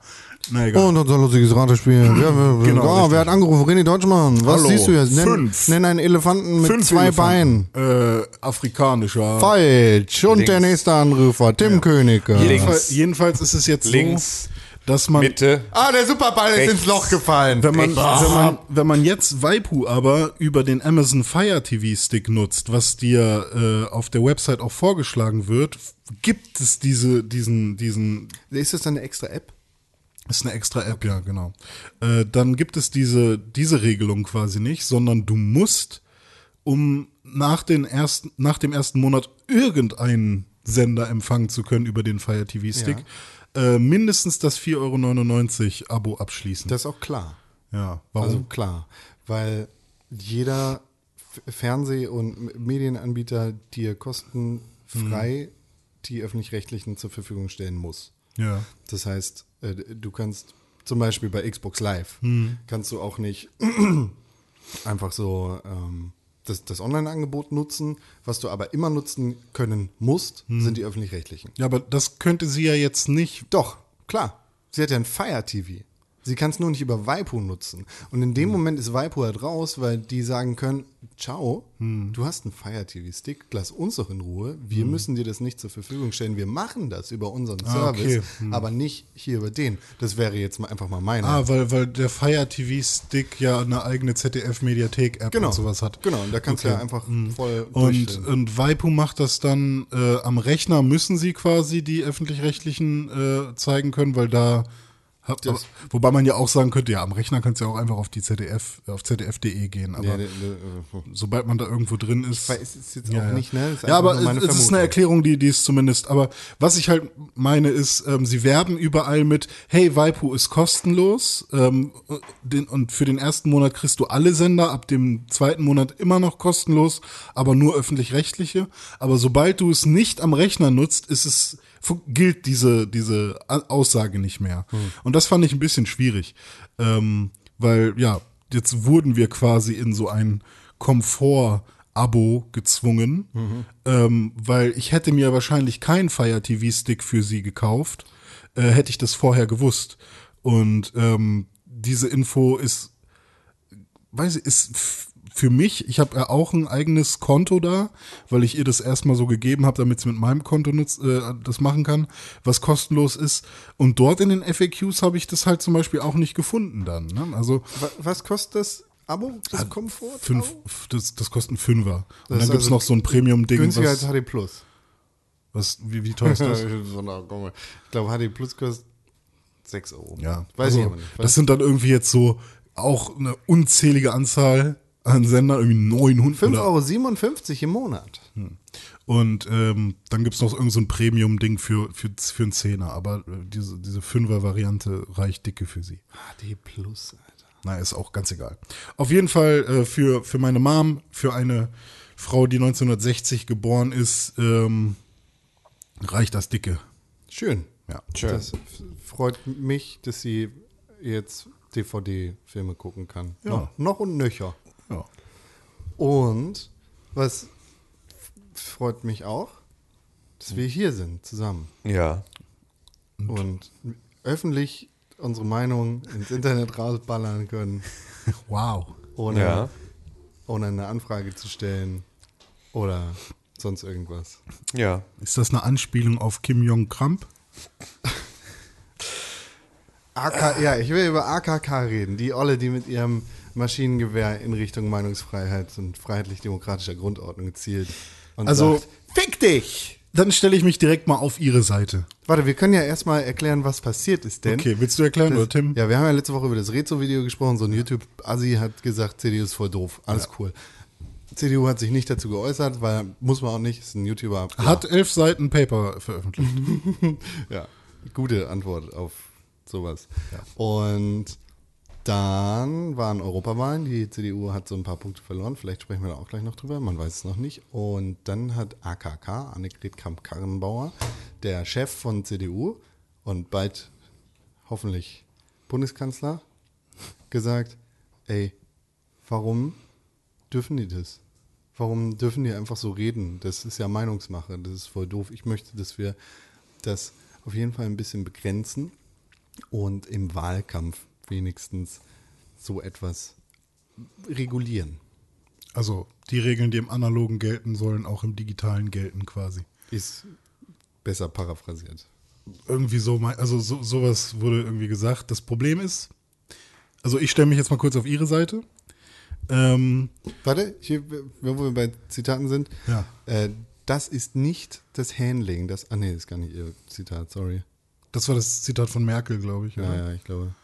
Na egal. Und unser lustiges Ratespiel. Wer, wer, Genau, oh, wer hat angerufen? René Deutschmann. Was Hallo. siehst du jetzt? Nenn, Fünf. nenn einen Elefanten mit Fünf zwei Elefanten. Beinen. Äh, afrikanischer. Falsch. Und Links. der nächste Anrufer, Tim Königke. Links. Jedenfalls, jedenfalls ist es jetzt Links, so, dass man Mitte. Ah, der Superball ist Rechts. ins Loch gefallen. Wenn man, Rechts. wenn, man, wenn man jetzt Waipu aber über den Amazon Fire TV Stick nutzt, was dir äh, auf der Website auch vorgeschlagen wird, gibt es diese, diesen, diesen, Ist das eine extra App? ist eine extra App, ja, genau. Äh, dann gibt es diese, diese Regelung quasi nicht, sondern du musst, um nach, den ersten, nach dem ersten Monat irgendeinen Sender empfangen zu können über den Fire TV Stick, äh, mindestens das 4,99 Euro Abo abschließen. Das ist auch klar. ja, warum? Also klar. Weil jeder Fernseh- und Medienanbieter dir kostenfrei die öffentlich-rechtlichen zur Verfügung stellen muss. ja. Das heißt, äh, du kannst zum Beispiel bei Xbox Live, kannst du auch nicht einfach so ähm, das, das Online-Angebot nutzen. Was du aber immer nutzen können musst, sind die öffentlich-rechtlichen. Ja, aber das könnte sie ja jetzt nicht. Doch, klar. Sie hat ja ein Fire TV. Sie kann es nur nicht über Waipu nutzen. Und in dem Moment ist Waipu halt raus, weil die sagen können, ciao, du hast einen Fire TV-Stick, lass uns doch in Ruhe. Wir müssen dir das nicht zur Verfügung stellen. Wir machen das über unseren Ah, okay. Service, aber nicht hier über den. Das wäre jetzt mal einfach mal meine. Ah, weil, weil der Fire TV Stick ja eine eigene ZDF-Mediathek-App genau. und sowas hat. Genau, und da kannst du Okay. ja einfach voll Und, und Waipu macht das dann äh, am Rechner, müssen sie quasi die öffentlich-rechtlichen äh, zeigen können, weil da. Hab, aber, wobei man ja auch sagen könnte, ja, am Rechner kannst du ja auch einfach auf die ZDF, auf zdf.de gehen. Aber Ja, der- der- sobald man da irgendwo drin ist. Weil es ist jetzt ja, auch nicht, ne? Ja, aber es, es ist eine Vermutung. Erklärung, die, die ist zumindest. Aber was ich halt meine ist, ähm, sie werben überall mit, hey, Waipu ist kostenlos ähm, den, und für den ersten Monat kriegst du alle Sender, ab dem zweiten Monat immer noch kostenlos, aber nur öffentlich-rechtliche. Aber sobald du es nicht am Rechner nutzt, ist es gilt diese diese Aussage nicht mehr. Und das fand ich ein bisschen schwierig, ähm, weil ja jetzt wurden wir quasi in so ein Komfort Abo gezwungen, ähm, weil ich hätte mir wahrscheinlich keinen Fire TV Stick für sie gekauft, äh, hätte ich das vorher gewusst. Und ähm, diese Info ist, weiß ich, ist für mich, ich habe ja auch ein eigenes Konto da, weil ich ihr das erstmal so gegeben habe, damit sie mit meinem Konto nutz, äh, das machen kann, was kostenlos ist. Und dort in den FAQs habe ich das halt zum Beispiel auch nicht gefunden dann. Ne? Also Wa- Was kostet das Abo? Das Komfort? fünf, das, das kostet ein Fünfer. Und Das dann gibt's also noch so ein Premium-Ding, Günstiger was, als HD Plus. was wie, wie teuer ist das? Ich glaube, HD Plus kostet 6 Euro. Ja, Weiß also, ich aber nicht. Das sind dann irgendwie jetzt so auch eine unzählige Anzahl an Sendern, irgendwie 900 5,57 oder Euro im Monat. Und ähm, dann gibt's noch irgend so ein Premium-Ding für, für, für einen Zehner. Aber äh, diese, diese Fünfer-Variante reicht dicke für sie. HD Plus, Alter. Na, ist auch ganz egal. Auf jeden Fall äh, für, für meine Mom, für eine Frau, die 1960 geboren ist, ähm, reicht das dicke. Schön. Ja. Das f- freut mich, dass sie jetzt DVD-Filme gucken kann. Ja. Noch, noch und nöcher. Und was freut mich auch, dass wir hier sind zusammen Ja. und öffentlich unsere Meinung ins Internet rausballern können, Wow. ohne, Ja. ohne eine Anfrage zu stellen oder sonst irgendwas. Ja. Ist das eine Anspielung auf Kim Jong-Kramp? AK, ja, ich will über AKK reden. Die Olle, die mit ihrem Maschinengewehr in Richtung Meinungsfreiheit und freiheitlich-demokratischer Grundordnung zielt. Und Also- sagt, fick dich! Dann stelle ich mich direkt mal auf ihre Seite. Warte, wir können ja erstmal erklären, was passiert ist denn. Okay, willst du erklären Das, oder Tim? Ja, wir haben ja letzte Woche über das Rezo-Video gesprochen. So ein YouTube-Assi hat gesagt, CDU ist voll doof. Alles cool. CDU hat sich nicht dazu geäußert, weil muss man auch nicht, ist ein YouTuber. Ja. Hat elf Seiten Paper veröffentlicht. Ja, gute Antwort auf sowas. Und dann waren Europawahlen. Die CDU hat so ein paar Punkte verloren. Vielleicht sprechen wir da auch gleich noch drüber. Man weiß es noch nicht. Und dann hat AKK, Annegret Kramp-Karrenbauer, der Chef von CDU und bald hoffentlich Bundeskanzler, gesagt, ey, warum dürfen die das? Warum dürfen die einfach so reden? Das ist ja Meinungsmache, das ist voll doof. Ich möchte, dass wir das auf jeden Fall ein bisschen begrenzen und im Wahlkampf wenigstens so etwas regulieren. Also die Regeln, die im Analogen gelten, sollen auch im Digitalen gelten quasi. Ist besser paraphrasiert. Irgendwie so, also so, sowas wurde irgendwie gesagt. Das Problem ist, also ich stelle mich jetzt mal kurz auf ihre Seite. Ähm, Warte, hier, wo wir bei Zitaten sind. Ja. Äh, das ist nicht das Handling. Das, ah nee, das ist gar nicht ihr Zitat, sorry. das war das Zitat von Merkel, glaube ich. Ja, oder? ja, ich glaube.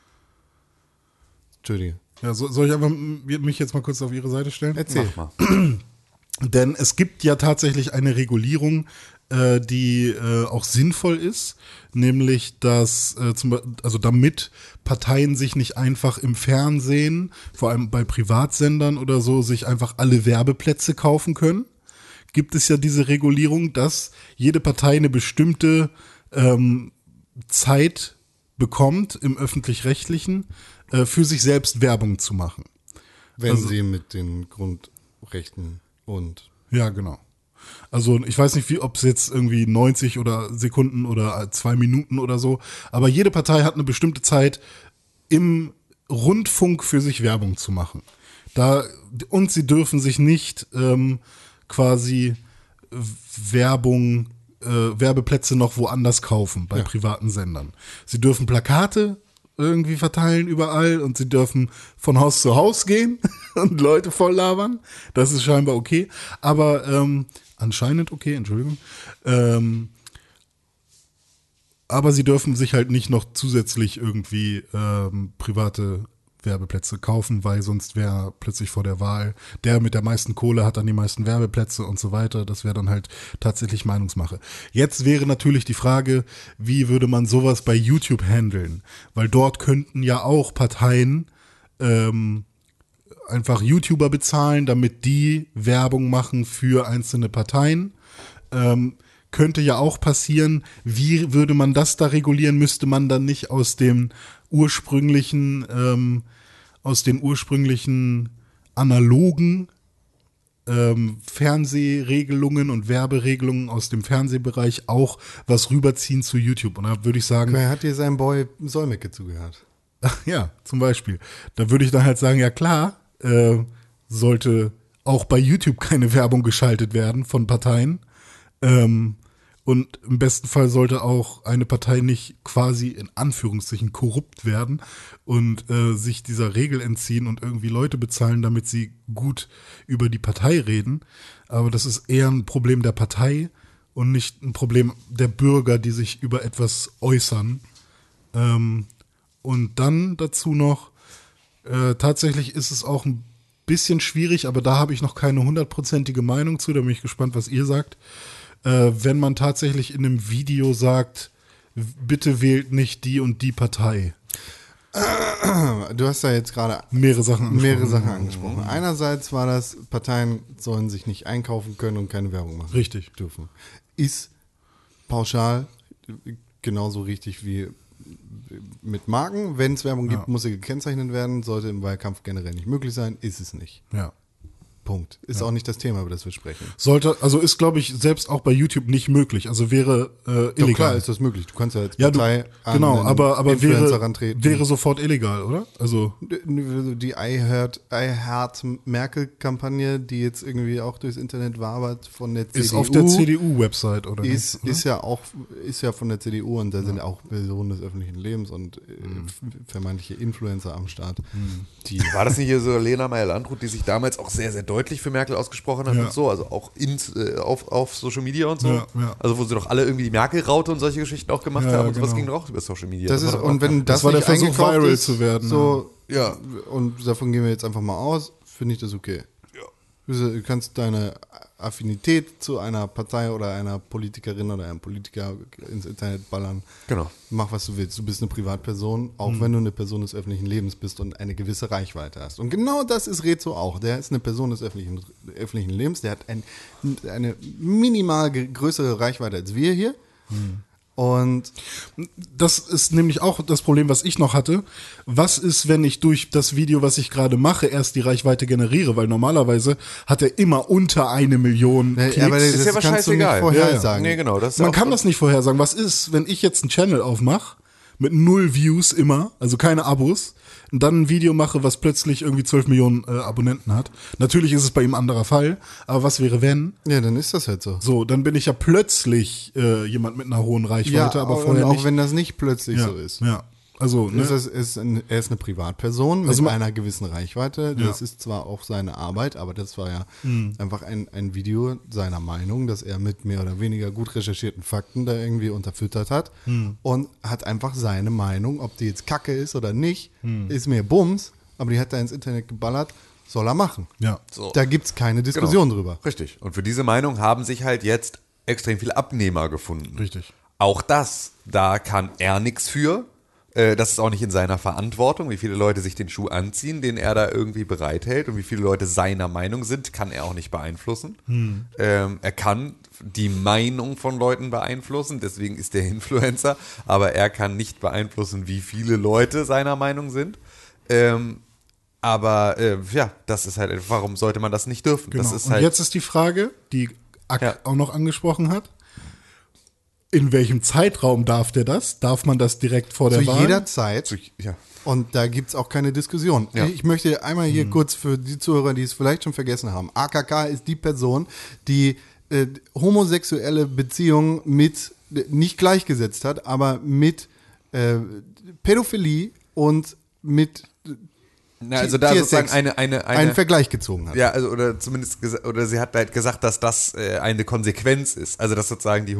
Entschuldige. Ja, so, soll ich einfach m- mich jetzt mal kurz auf ihre Seite stellen? Erzähl. Mach mal. Denn es gibt ja tatsächlich eine Regulierung, äh, die äh, auch sinnvoll ist, nämlich dass, äh, zum, also damit Parteien sich nicht einfach im Fernsehen, vor allem bei Privatsendern oder so, sich einfach alle Werbeplätze kaufen können, gibt es ja diese Regulierung, dass jede Partei eine bestimmte ähm, Zeit bekommt im öffentlich-rechtlichen, äh, für sich selbst Werbung zu machen. Wenn Also- sie mit den Grundrechten und Ja, genau. Also ich weiß nicht, wie, ob es jetzt irgendwie 90 oder Sekunden oder zwei Minuten oder so, aber jede Partei hat eine bestimmte Zeit im Rundfunk für sich Werbung zu machen. Da, und sie dürfen sich nicht ähm, quasi Werbung, äh, Werbeplätze noch woanders kaufen, bei privaten Sendern. Sie dürfen Plakate irgendwie verteilen überall und sie dürfen von Haus zu Haus gehen und Leute voll labern. Das ist scheinbar okay. Aber ähm, anscheinend okay, Entschuldigung. Ähm, aber sie dürfen sich halt nicht noch zusätzlich irgendwie ähm, private Werbeplätze kaufen, weil sonst wäre plötzlich vor der Wahl, der mit der meisten Kohle hat dann die meisten Werbeplätze und so weiter. Das wäre dann halt tatsächlich Meinungsmache. Jetzt wäre natürlich die Frage, wie würde man sowas bei YouTube handeln? Weil dort könnten ja auch Parteien ähm, einfach YouTuber bezahlen, damit die Werbung machen für einzelne Parteien. Ähm, könnte ja auch passieren. Wie würde man das da regulieren? Müsste man dann nicht aus dem ursprünglichen, ähm, aus den ursprünglichen analogen ähm, Fernsehregelungen und Werberegelungen aus dem Fernsehbereich auch was rüberziehen zu YouTube? Und da würde ich sagen, wer hat dir sein Boy Solmecke zugehört? ja, zum Beispiel. Da würde ich dann halt sagen, ja klar, äh, sollte auch bei YouTube keine Werbung geschaltet werden von Parteien. Ähm, und im besten Fall sollte auch eine Partei nicht quasi in Anführungszeichen korrupt werden und äh, sich dieser Regel entziehen und irgendwie Leute bezahlen, damit sie gut über die Partei reden. Aber das ist eher ein Problem der Partei und nicht ein Problem der Bürger, die sich über etwas äußern. Ähm, und dann dazu noch, äh, tatsächlich ist es auch ein bisschen schwierig, aber da habe ich noch keine hundertprozentige Meinung zu, da bin ich gespannt, was ihr sagt. Äh, wenn man tatsächlich in einem Video sagt, bitte wählt nicht die und die Partei. Du hast ja jetzt gerade Mehrere Sachen angesprochen. mehrere Sachen angesprochen. Einerseits war das, Parteien sollen sich nicht einkaufen können und keine Werbung machen Richtig. dürfen. Ist pauschal genauso richtig wie mit Marken. Wenn es Werbung gibt, Ja. muss sie gekennzeichnet werden. Sollte im Wahlkampf generell nicht möglich sein. Ist es nicht. Ja. Punkt. Ist auch nicht das Thema, über das wir sprechen. Sollte, also ist, glaube ich, selbst auch bei YouTube nicht möglich. Also wäre äh, Doch illegal. klar ist das möglich. Du kannst ja als ja, du, Partei an genau, aber, aber Influencer wäre, rantreten. wäre sofort illegal, oder? Also, die I Heart, I Heart Merkel-Kampagne, die jetzt irgendwie auch durchs Internet wabert von der CDU. ist auf der CDU-Website, oder? Ist, nicht, ist ja auch ist ja von der CDU und da sind auch Personen des öffentlichen Lebens und äh, Mhm. vermeintliche Influencer am Start. Die War das nicht hier so Lena Meyer-Landrut, die sich damals auch sehr, sehr deutlich für Merkel ausgesprochen hat Ja. und so, also auch in, äh, auf, auf Social Media und so? Ja, ja. Also wo sie doch alle irgendwie die Merkel-Raute und solche Geschichten auch gemacht Ja, haben und sowas genau. ging doch auch über Social Media. das ist war doch und wenn das, Das war der Versuch, viral ist, zu werden, so Ja. und davon gehen wir jetzt einfach mal aus, finde ich das okay. Du kannst deine Affinität zu einer Partei oder einer Politikerin oder einem Politiker ins Internet ballern. Genau. Mach, was du willst. Du bist eine Privatperson, auch Mhm. wenn du eine Person des öffentlichen Lebens bist und eine gewisse Reichweite hast. Und genau das ist Rezo auch. Der ist eine Person des öffentlichen, öffentlichen Lebens. Der hat ein, eine minimal größere Reichweite als wir hier. Mhm. Und Das ist nämlich auch das Problem, was ich noch hatte. Was ist, wenn ich durch das Video, was ich gerade mache, erst die Reichweite generiere? Weil normalerweise hat er immer unter eine Million Ja, Klicks. aber das, Ist ja kannst du nicht scheißegal. vorhersagen. Nee, genau. Das ist Man kann das nicht vorhersagen. Was ist, wenn ich jetzt einen Channel aufmache, mit null Views immer, also keine Abos, und dann ein Video mache, was plötzlich irgendwie 12 Millionen äh, Abonnenten hat? Natürlich ist es bei ihm ein anderer Fall, aber was wäre, wenn? Ja, dann ist das halt so. So, dann bin ich ja plötzlich äh, jemand mit einer hohen Reichweite, aber und vorher auch nicht. wenn das nicht plötzlich ja, so ist. Ja, also, ne? Ist ist ein, er ist eine Privatperson mit Also ma- einer gewissen Reichweite. Das ist zwar auch seine Arbeit, aber das war ja Hm. einfach ein, ein Video seiner Meinung, dass er mit mehr oder weniger gut recherchierten Fakten da irgendwie unterfüttert hat Hm. und hat einfach seine Meinung, ob die jetzt kacke ist oder nicht, Hm. ist mir Bums, aber die hat er ins Internet geballert, soll er machen. ja. So. Da gibt es keine Diskussion drüber. Richtig. Und für diese Meinung haben sich halt jetzt extrem viele Abnehmer gefunden. Richtig. Auch das, da kann er nichts für. Äh, Das ist auch nicht in seiner Verantwortung, wie viele Leute sich den Schuh anziehen, den er da irgendwie bereithält und wie viele Leute seiner Meinung sind, kann er auch nicht beeinflussen. Ähm, er kann die Meinung von Leuten beeinflussen, deswegen ist er Influencer, aber er kann nicht beeinflussen, wie viele Leute seiner Meinung sind. Ähm, aber äh, ja, das ist halt, warum sollte man das nicht dürfen? Genau. Das ist Und halt, jetzt ist die Frage, die Ak Ja. auch noch angesprochen hat. In welchem Zeitraum darf der das? Darf man das direkt vor der Zu Wahl? jeder Zeit. zu- ja. Und da gibt's auch keine Diskussion. Ja. Ich möchte einmal hier kurz für die Zuhörer, die es vielleicht schon vergessen haben. AKK ist die Person, die äh, homosexuelle Beziehungen mit, nicht gleichgesetzt hat, aber mit äh, Pädophilie und mit Na, also da sozusagen eine, eine, eine einen Vergleich gezogen hat. Ja, also oder zumindest oder sie hat halt gesagt, dass das äh, eine Konsequenz ist. Also dass sozusagen die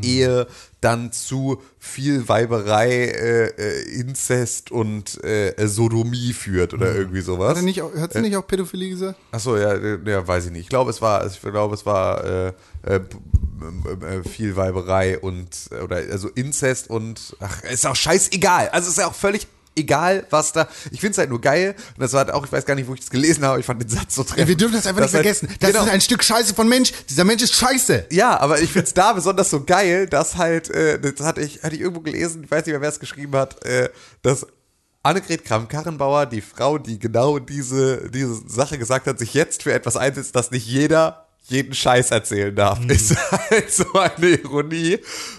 Homo-Ehe dann zu viel Weiberei, äh, äh, Inzest und äh, Sodomie führt oder irgendwie sowas. Hat, er nicht, hat sie nicht auch Pädophilie gesagt? Achso, ja, äh, ja, weiß ich nicht. Ich glaube, es war, ich glaube, es war äh, äh, äh, viel Weiberei und äh, oder also Inzest und ach, ist auch scheißegal. Also ist ja auch völlig egal, was da. Ich finde es halt nur geil. Und das war halt auch, ich weiß gar nicht, wo ich das gelesen habe, ich fand den Satz so treffend. wir dürfen das einfach nicht halt- vergessen. Das genau. ist ein Stück Scheiße von Mensch. Dieser Mensch ist scheiße. Ja, aber ich find's da besonders so geil, dass halt, äh, das hatte ich, hatte ich irgendwo gelesen, ich weiß nicht mehr, wer es geschrieben hat, äh, dass Annegret Kramp-Karrenbauer, die Frau, die genau diese, diese Sache gesagt hat, sich jetzt für etwas einsetzt, das nicht jeder jeden Scheiß erzählen darf, ist halt so eine Ironie,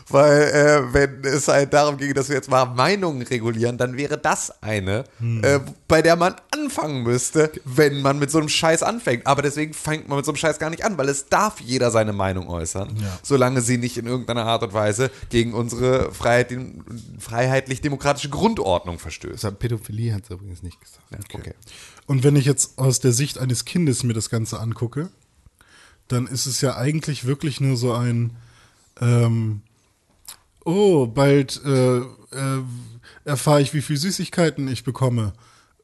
weil äh, wenn es halt darum ging, dass wir jetzt mal Meinungen regulieren, dann wäre das eine, äh, bei der man anfangen müsste, wenn man mit so einem Scheiß anfängt. Aber deswegen fängt man mit so einem Scheiß gar nicht an, weil es darf jeder seine Meinung äußern, Ja. solange sie nicht in irgendeiner Art und Weise gegen unsere Freiheit, freiheitlich-demokratische Grundordnung verstößt. Hat Pädophilie hat es übrigens nicht gesagt. Okay. Und wenn ich jetzt aus der Sicht eines Kindes mir das Ganze angucke, dann ist es ja eigentlich wirklich nur so ein, ähm, oh, bald äh, äh, erfahre ich, wie viel Süßigkeiten ich bekomme.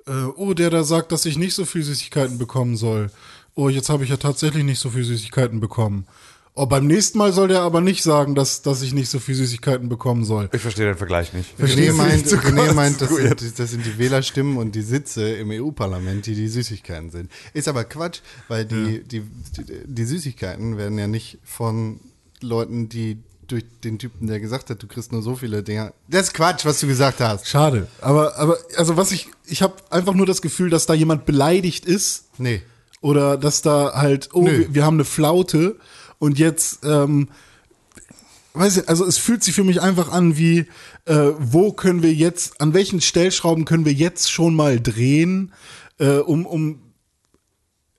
Äh, oh, der da sagt, dass ich nicht so viel Süßigkeiten bekommen soll. Oh, jetzt habe ich ja tatsächlich nicht so viel Süßigkeiten bekommen. Oh, beim nächsten Mal soll der aber nicht sagen, dass, dass ich nicht so viel Süßigkeiten bekommen soll. Ich verstehe den Vergleich nicht. René meint, René meint das, sind, das sind die Wählerstimmen und die Sitze im EU-Parlament, die die Süßigkeiten sind. Ist aber Quatsch, weil die, die, die, die Süßigkeiten werden ja nicht von Leuten, die durch den Typen, der gesagt hat, du kriegst nur so viele Dinger. Das ist Quatsch, was du gesagt hast. Schade. Aber, aber, also was ich, ich habe einfach nur das Gefühl, dass da jemand beleidigt ist Nee. Oder dass da halt, oh, wir, wir haben eine Flaute und jetzt, ähm, weiß ich, also es fühlt sich für mich einfach an wie, äh, wo können wir jetzt, an welchen Stellschrauben können wir jetzt schon mal drehen, äh, um, um,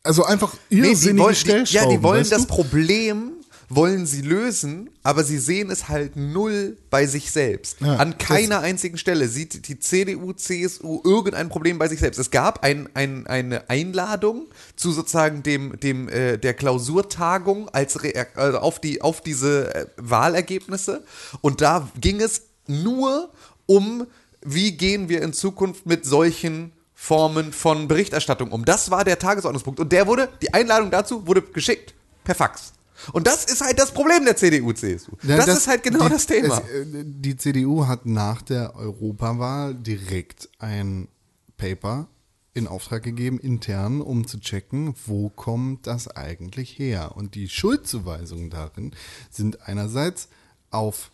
also einfach Nee, die irrsinnige wollen, die, Stellschrauben. ja, die wollen das du? Problem wollen sie lösen, aber sie sehen es halt null bei sich selbst. Ja, An keiner einzigen Stelle sieht die CDU, CSU irgendein Problem bei sich selbst. Es gab ein, ein, eine Einladung zu sozusagen dem, dem äh, der Klausurtagung als Reak also auf die auf diese äh, Wahlergebnisse und da ging es nur um wie gehen wir in Zukunft mit solchen Formen von Berichterstattung um. Das war der Tagesordnungspunkt und der wurde die Einladung dazu wurde geschickt per Fax. Und das ist halt das Problem der CDU, CSU. Ja, das, ist halt genau die, das Thema. Es, äh, die CDU hat nach der Europawahl direkt ein Paper in Auftrag gegeben, intern, um zu checken, wo kommt das eigentlich her. Und die Schuldzuweisungen darin sind einerseits auf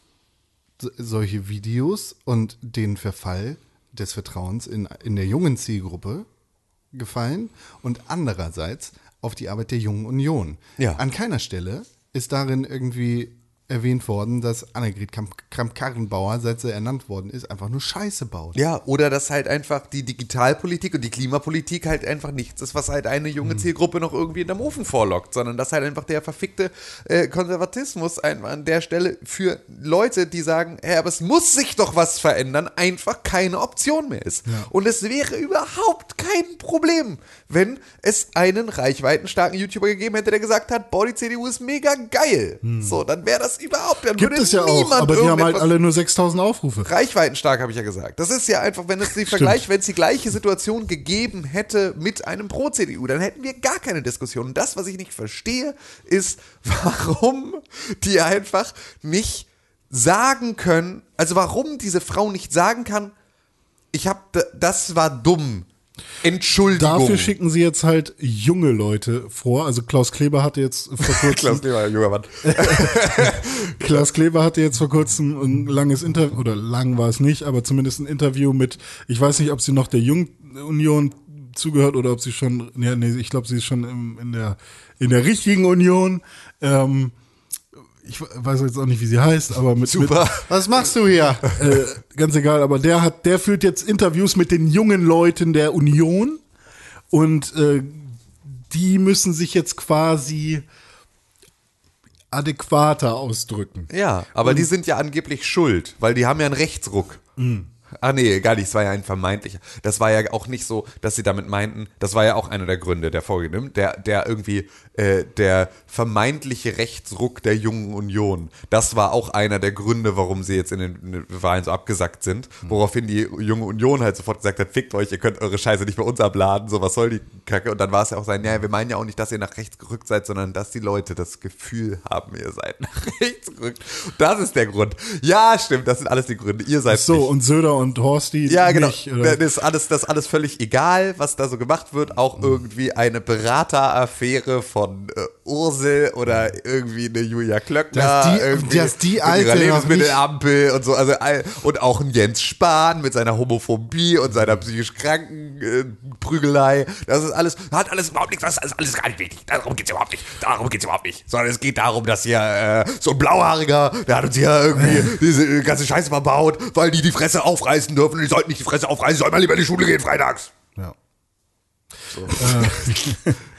so- solche Videos und den Verfall des Vertrauens in, in der jungen Zielgruppe gefallen und andererseits auf die Arbeit der Jungen Union. Ja. An keiner Stelle ist darin irgendwie erwähnt worden, dass Annegret Kramp- Kramp-Karrenbauer, seit sie ernannt worden ist, einfach nur Scheiße baut. Ja, oder dass halt einfach die Digitalpolitik und die Klimapolitik halt einfach nichts ist, was halt eine junge Zielgruppe noch irgendwie in dem Ofen vorlockt, sondern dass halt einfach der verfickte äh, Konservatismus einfach an der Stelle für Leute, die sagen, hey, aber es muss sich doch was verändern, einfach keine Option mehr ist. Und es wäre überhaupt kein Problem, wenn es einen reichweitenstarken YouTuber gegeben hätte, der gesagt hat, boah, die CDU ist mega geil. So, dann wäre das überhaupt, dann Gibt würde es ja auch, aber die haben halt alle nur 6000 Aufrufe. Reichweitenstark, habe ich ja gesagt. Das ist ja einfach, wenn es die Vergleich, wenn es die gleiche Situation gegeben hätte mit einem Pro-CDU, dann hätten wir gar keine Diskussion. Und das, was ich nicht verstehe, ist, warum die einfach nicht sagen können, also warum diese Frau nicht sagen kann, ich habe, das war dumm. Entschuldigung. Dafür schicken sie jetzt halt junge Leute vor. Also Klaus Kleber hatte jetzt vor kurzem Klaus Kleber, junger Mann. Klaus Kleber hatte jetzt vor kurzem ein langes Interview, oder lang war es nicht, aber zumindest ein Interview mit, ich weiß nicht, ob sie noch der Jungunion zugehört oder ob sie schon, ja, nee, ich glaube, sie ist schon im, in, der, in der richtigen Union. Ähm, ich weiß jetzt auch nicht, wie sie heißt, aber mit, Super. Was machst du hier? mit äh, ganz egal, aber der hat, der führt jetzt Interviews mit den jungen Leuten der Union und äh, die müssen sich jetzt quasi adäquater ausdrücken. Ja, aber die sind ja angeblich schuld, weil die haben ja einen Rechtsruck. Ah nee, gar nicht, es war ja ein vermeintlicher. Das war ja auch nicht so, dass sie damit meinten, das war ja auch einer der Gründe der Folge, der, der irgendwie, äh, der vermeintliche Rechtsruck der Jungen Union, das war auch einer der Gründe, warum sie jetzt in den, in den Wahlen so abgesackt sind, woraufhin die Junge Union halt sofort gesagt hat, fickt euch, ihr könnt eure Scheiße nicht bei uns abladen, so was soll die Kacke. Und dann war es ja auch sein, ja, wir meinen ja auch nicht, dass ihr nach rechts gerückt seid, sondern dass die Leute das Gefühl haben, ihr seid nach rechts gerückt. Das ist der Grund. Ja, stimmt, das sind alles die Gründe. Ihr seid So, nicht. und Söder und Horsti Ja, genau. nicht. Oder? Das ist alles, das ist alles völlig egal, was da so gemacht wird. Auch irgendwie eine Berateraffäre von äh, Ursel oder irgendwie eine Julia Klöckner. Dass die- irgendwie dass die mit ihrer Alte Lebensmittelampel und so. Also, all- und auch ein Jens Spahn mit seiner Homophobie und seiner psychisch kranken äh, Prügelei. Das ist alles, hat alles überhaupt nichts, das ist alles gar nicht wichtig. Darum geht's überhaupt nicht. Darum geht's überhaupt nicht. Sondern es geht darum, dass hier äh, so ein Blauhaariger, der hat uns hier irgendwie diese ganze Scheiße verbaut, weil die die Fresse aufreißen dürfen. Die sollten nicht die Fresse aufreißen, sollten mal lieber in die Schule gehen freitags. Ja. Äh,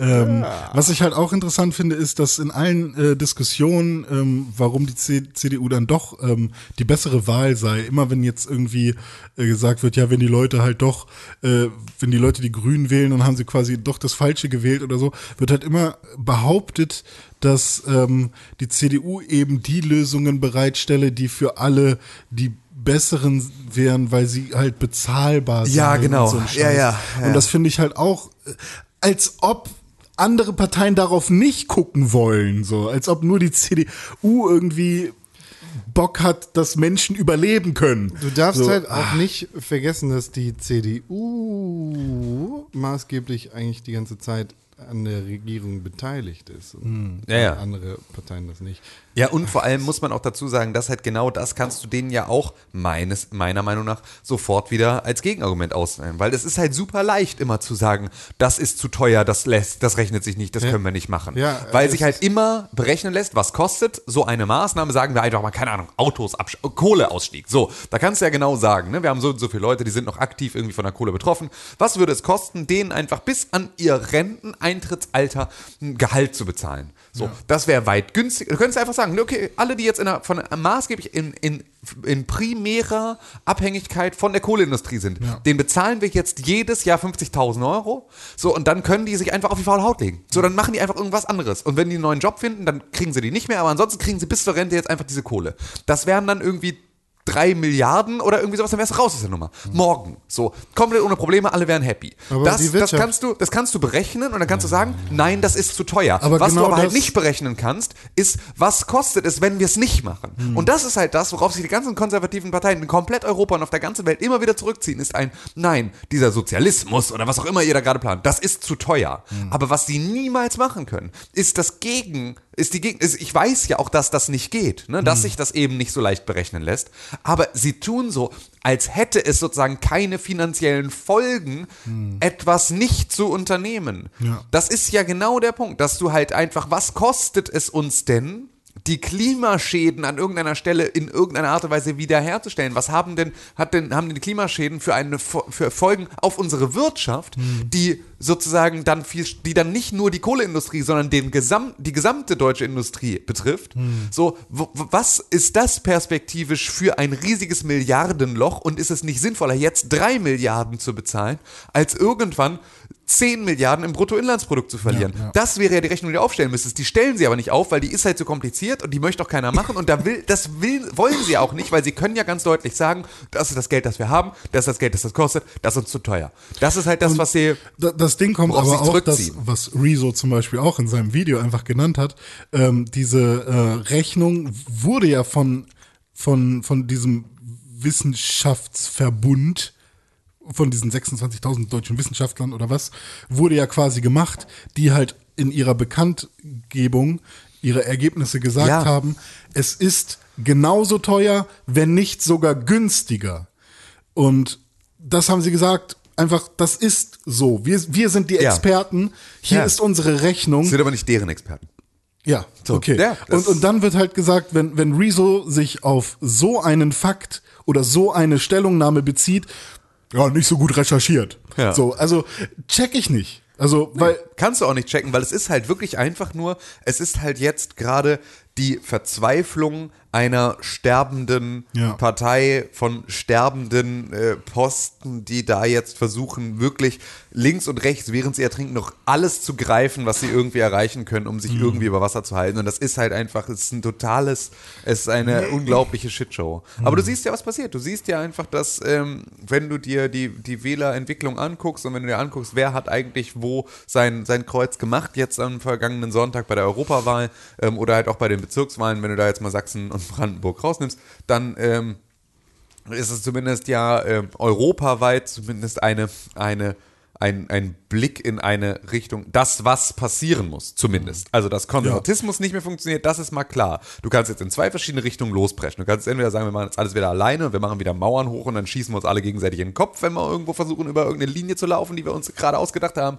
ähm, Was ich halt auch interessant finde, ist, dass in allen äh, Diskussionen, ähm, warum die C CDU dann doch ähm, die bessere Wahl sei, immer wenn jetzt irgendwie äh, gesagt wird, ja, wenn die Leute halt doch, äh, wenn die Leute die Grünen wählen, dann haben sie quasi doch das Falsche gewählt oder so, wird halt immer behauptet, dass ähm, die CDU eben die Lösungen bereitstelle, die für alle die besseren wären, weil sie halt bezahlbar sind. Ja, genau. Und so Ja, ja, ja. Und das finde ich halt auch, äh, als ob andere Parteien darauf nicht gucken wollen, so als ob nur die CDU irgendwie Bock hat, dass Menschen überleben können. Du darfst so, halt auch nicht vergessen, dass die CDU maßgeblich eigentlich die ganze Zeit an der Regierung beteiligt ist und Ja, ja. andere Parteien das nicht. Ja, und vor allem muss man auch dazu sagen, dass halt genau das kannst du denen ja auch meines, meiner Meinung nach sofort wieder als Gegenargument ausnehmen. Weil es ist halt super leicht immer zu sagen, das ist zu teuer, das lässt, das rechnet sich nicht, das können wir nicht machen. Ja, Weil sich halt immer berechnen lässt, was kostet so eine Maßnahme, sagen wir einfach mal, keine Ahnung, Autos, Kohleausstieg. So, da kannst du ja genau sagen, ne? wir haben so und so viele Leute, die sind noch aktiv irgendwie von der Kohle betroffen. Was würde es kosten, denen einfach bis an ihr Renteneintrittsalter ein Gehalt zu bezahlen? So, das wäre weit günstiger. Du könntest einfach sagen, okay, alle, die jetzt in der, von maßgeblich in, in, in primärer Abhängigkeit von der Kohleindustrie sind, den bezahlen wir jetzt jedes Jahr 50.000 Euro. So, und dann können die sich einfach auf die faule Haut legen. So, dann machen die einfach irgendwas anderes. Und wenn die einen neuen Job finden, dann kriegen sie die nicht mehr, aber ansonsten kriegen sie bis zur Rente jetzt einfach diese Kohle. Das wären dann irgendwie drei Milliarden oder irgendwie sowas, dann wärst du raus aus der Nummer. Morgen. So, komplett ohne Probleme, alle wären happy. Aber das, das, kannst du, das kannst du berechnen und dann kannst du sagen, nein, das ist zu teuer. Aber was genau du aber halt nicht berechnen kannst, ist, was kostet es, wenn wir es nicht machen? Hm. Und das ist halt das, worauf sich die ganzen konservativen Parteien in komplett Europa und auf der ganzen Welt immer wieder zurückziehen, ist ein, nein, dieser Sozialismus oder was auch immer ihr da gerade plant, das ist zu teuer. Hm. Aber was sie niemals machen können, ist das Gegen, ist die Gegen, ist, ich weiß ja auch, dass das nicht geht, ne, Hm. dass sich das eben nicht so leicht berechnen lässt, aber sie tun so, als hätte es sozusagen keine finanziellen Folgen, etwas nicht zu unternehmen. Hm. Ja. Das ist ja genau der Punkt, dass du halt einfach, was kostet es uns denn, die Klimaschäden an irgendeiner Stelle in irgendeiner Art und Weise wiederherzustellen? Was haben denn, hat denn, haben denn die Klimaschäden für eine für Folgen auf unsere Wirtschaft, die sozusagen dann viel, die dann nicht nur die Kohleindustrie, sondern den Gesam, die gesamte deutsche Industrie betrifft? So, wo, wo- was ist das perspektivisch für ein riesiges Milliardenloch und ist es nicht sinnvoller, jetzt drei Milliarden zu bezahlen, als irgendwann 10 Milliarden im Bruttoinlandsprodukt zu verlieren. Ja, ja. Das wäre ja die Rechnung, die du aufstellen müsstest. Die stellen sie aber nicht auf, weil die ist halt so kompliziert und die möchte auch keiner machen. Und da will, das will, wollen sie auch nicht, weil sie können ja ganz deutlich sagen, das ist das Geld, das wir haben, das ist das Geld, das das kostet, das ist uns zu teuer. Das ist halt das, was sie. Da- Das Ding kommt aber auch, das, was Rezo zum Beispiel auch in seinem Video einfach genannt hat, ähm, diese äh, Rechnung wurde ja von, von, von diesem Wissenschaftsverbund, von diesen 26.000 deutschen Wissenschaftlern oder was, wurde ja quasi gemacht, die halt in ihrer Bekanntgebung ihre Ergebnisse gesagt Ja. haben, es ist genauso teuer, wenn nicht sogar günstiger. Und das haben sie gesagt, einfach, das ist so. Wir, wir sind die. Experten. Hier Ja. ist unsere Rechnung. Sind aber nicht deren Experten. Ja, okay. ja, und, und dann wird halt gesagt, wenn, wenn Rezo sich auf so einen Fakt oder so eine Stellungnahme bezieht, ja, nicht so gut recherchiert. Ja. So, also check ich nicht. Also, weil, Kannst du auch nicht checken, weil es ist halt wirklich einfach nur, es ist halt jetzt gerade die Verzweiflung einer sterbenden Ja. Partei von sterbenden äh, Posten, die da jetzt versuchen, wirklich links und rechts, während sie ertrinken, noch alles zu greifen, was sie irgendwie erreichen können, um Mhm. sich irgendwie über Wasser zu halten. Und das ist halt einfach, es ist ein totales, es ist eine unglaubliche Shitshow. Aber Mhm. du siehst ja, was passiert. Du siehst ja einfach, dass, ähm, wenn du dir die, die Wählerentwicklung anguckst und wenn du dir anguckst, wer hat eigentlich wo sein, sein Kreuz gemacht, jetzt am vergangenen Sonntag bei der Europawahl ähm, oder halt auch bei den Bezirkswahlen, wenn du da jetzt mal Sachsen und Brandenburg rausnimmst, dann ähm, ist es zumindest ja ähm, europaweit zumindest eine, eine, ein, ein Blick in eine Richtung, das, was passieren muss, zumindest. Also, dass Konservatismus nicht mehr funktioniert, das ist mal klar. Du kannst jetzt in zwei verschiedene Richtungen lospreschen. Du kannst entweder sagen, wir machen jetzt alles wieder alleine und wir machen wieder Mauern hoch und dann schießen wir uns alle gegenseitig in den Kopf, wenn wir irgendwo versuchen, über irgendeine Linie zu laufen, die wir uns gerade ausgedacht haben.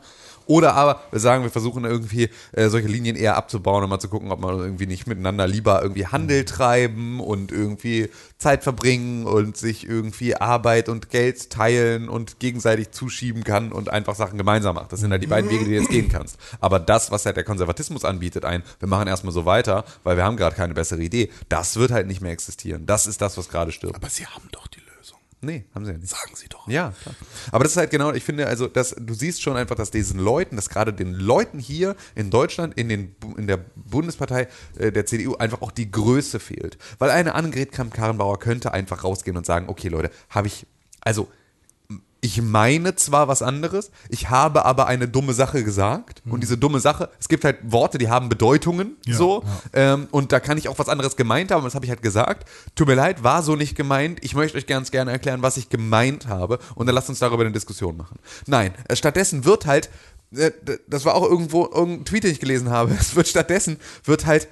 Oder aber wir sagen, wir versuchen irgendwie äh, solche Linien eher abzubauen und mal zu gucken, ob man irgendwie nicht miteinander lieber irgendwie Handel treiben und irgendwie Zeit verbringen und sich irgendwie Arbeit und Geld teilen und gegenseitig zuschieben kann und einfach Sachen gemeinsam macht. Das sind halt die beiden Wege, die du jetzt gehen kannst. Aber das, was halt der Konservatismus anbietet, ein, wir machen erstmal so weiter, weil wir haben gerade keine bessere Idee, das wird halt nicht mehr existieren. Das ist das, was gerade stirbt. Aber sie haben doch die Lösung. Nee, haben sie ja nicht. Sagen sie doch. Ja, klar. Aber das ist halt genau, ich finde, also dass du siehst schon einfach, dass diesen Leuten, dass gerade den Leuten hier in Deutschland, in, den, in der Bundespartei äh, der CDU einfach auch die Größe fehlt. Weil eine Annegret Kramp-Karrenbauer könnte einfach rausgehen und sagen, okay Leute, habe ich, also ich meine zwar was anderes, ich habe aber eine dumme Sache gesagt. Und diese dumme Sache, es gibt halt Worte, die haben Bedeutungen, Ja, so. ja. Ähm, und da kann ich auch was anderes gemeint haben, das habe ich halt gesagt. Tut mir leid, war so nicht gemeint. Ich möchte euch ganz gerne erklären, was ich gemeint habe. Und dann lasst uns darüber eine Diskussion machen. Nein, äh, stattdessen wird halt, äh, das war auch irgendwo irgendein Tweet, den ich gelesen habe, es wird stattdessen, wird halt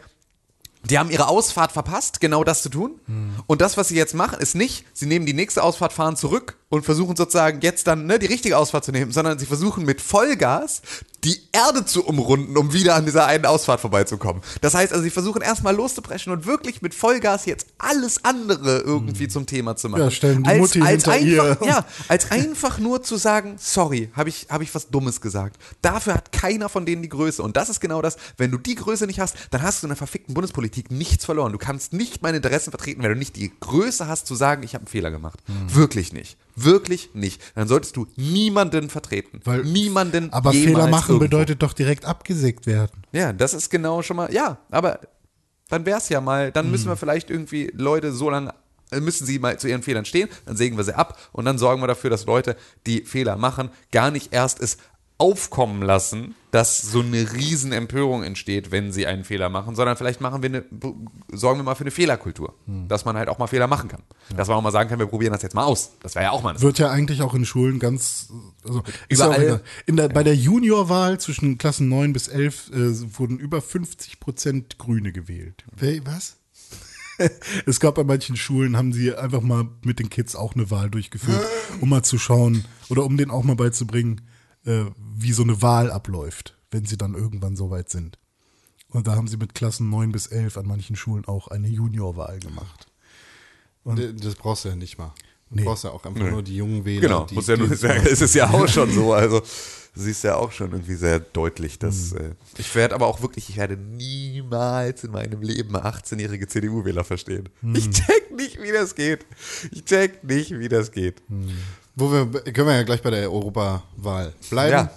die haben ihre Ausfahrt verpasst, genau das zu tun. Und das, was sie jetzt machen, ist nicht, sie nehmen die nächste Ausfahrt, fahren zurück und versuchen sozusagen jetzt dann ne, die richtige Ausfahrt zu nehmen, sondern sie versuchen mit Vollgas die Erde zu umrunden, um wieder an dieser einen Ausfahrt vorbeizukommen. Das heißt also, sie versuchen erstmal loszupreschen und wirklich mit Vollgas jetzt alles andere irgendwie zum Thema zu machen. Ja, stellen die als, Mutti als einfach, ihr. Ja, als einfach nur zu sagen, sorry, habe ich, hab ich was Dummes gesagt. Dafür hat keiner von denen die Größe. Und das ist genau das, wenn du die Größe nicht hast, dann hast du in der verfickten Bundespolitik nichts verloren. Du kannst nicht meine Interessen vertreten, wenn du nicht die Größe hast zu sagen, ich habe einen Fehler gemacht. Hm. Wirklich nicht. Wirklich nicht. Dann solltest du niemanden vertreten. Weil- niemanden Aber Fehler machen irgendwo. bedeutet doch direkt abgesägt werden. Ja, das ist genau schon mal, ja, aber dann wär's ja mal, dann müssen wir vielleicht irgendwie Leute so lange, äh, müssen sie mal zu ihren Fehlern stehen, dann sägen wir sie ab und dann sorgen wir dafür, dass Leute, die Fehler machen, gar nicht erst es aufkommen lassen, dass so eine riesen Empörung entsteht, wenn sie einen Fehler machen, sondern vielleicht machen wir eine, sorgen wir mal für eine Fehlerkultur, dass man halt auch mal Fehler machen kann. Dass man auch mal sagen kann, wir probieren das jetzt mal aus. Das wäre ja auch mal eine Wird ja eigentlich auch in Schulen ganz, also ja Überall. egal. in der, bei der Juniorwahl zwischen Klassen 9 bis 11 äh, wurden über 50 Prozent Grüne gewählt. Was? Es gab bei manchen Schulen, haben sie einfach mal mit den Kids auch eine Wahl durchgeführt, um mal zu schauen oder um denen auch mal beizubringen, äh, wie so eine Wahl abläuft, wenn sie dann irgendwann soweit sind. Und da haben sie mit Klassen 9 bis 11 an manchen Schulen auch eine Juniorwahl gemacht. D- Das brauchst du ja nicht mal. Du Nee. brauchst ja auch einfach nur die jungen Wähler. Genau, die, muss ja nur, die- ist, ja, ist es ja auch schon so. Also du siehst ja auch schon irgendwie sehr deutlich, dass Mhm. äh, ich werde aber auch wirklich, ich werde niemals in meinem Leben 18-jährige CDU-Wähler verstehen. Mhm. Ich check nicht, wie das geht. Ich check nicht, wie das geht. Wo wir, können wir ja gleich bei der Europawahl bleiben. Ja.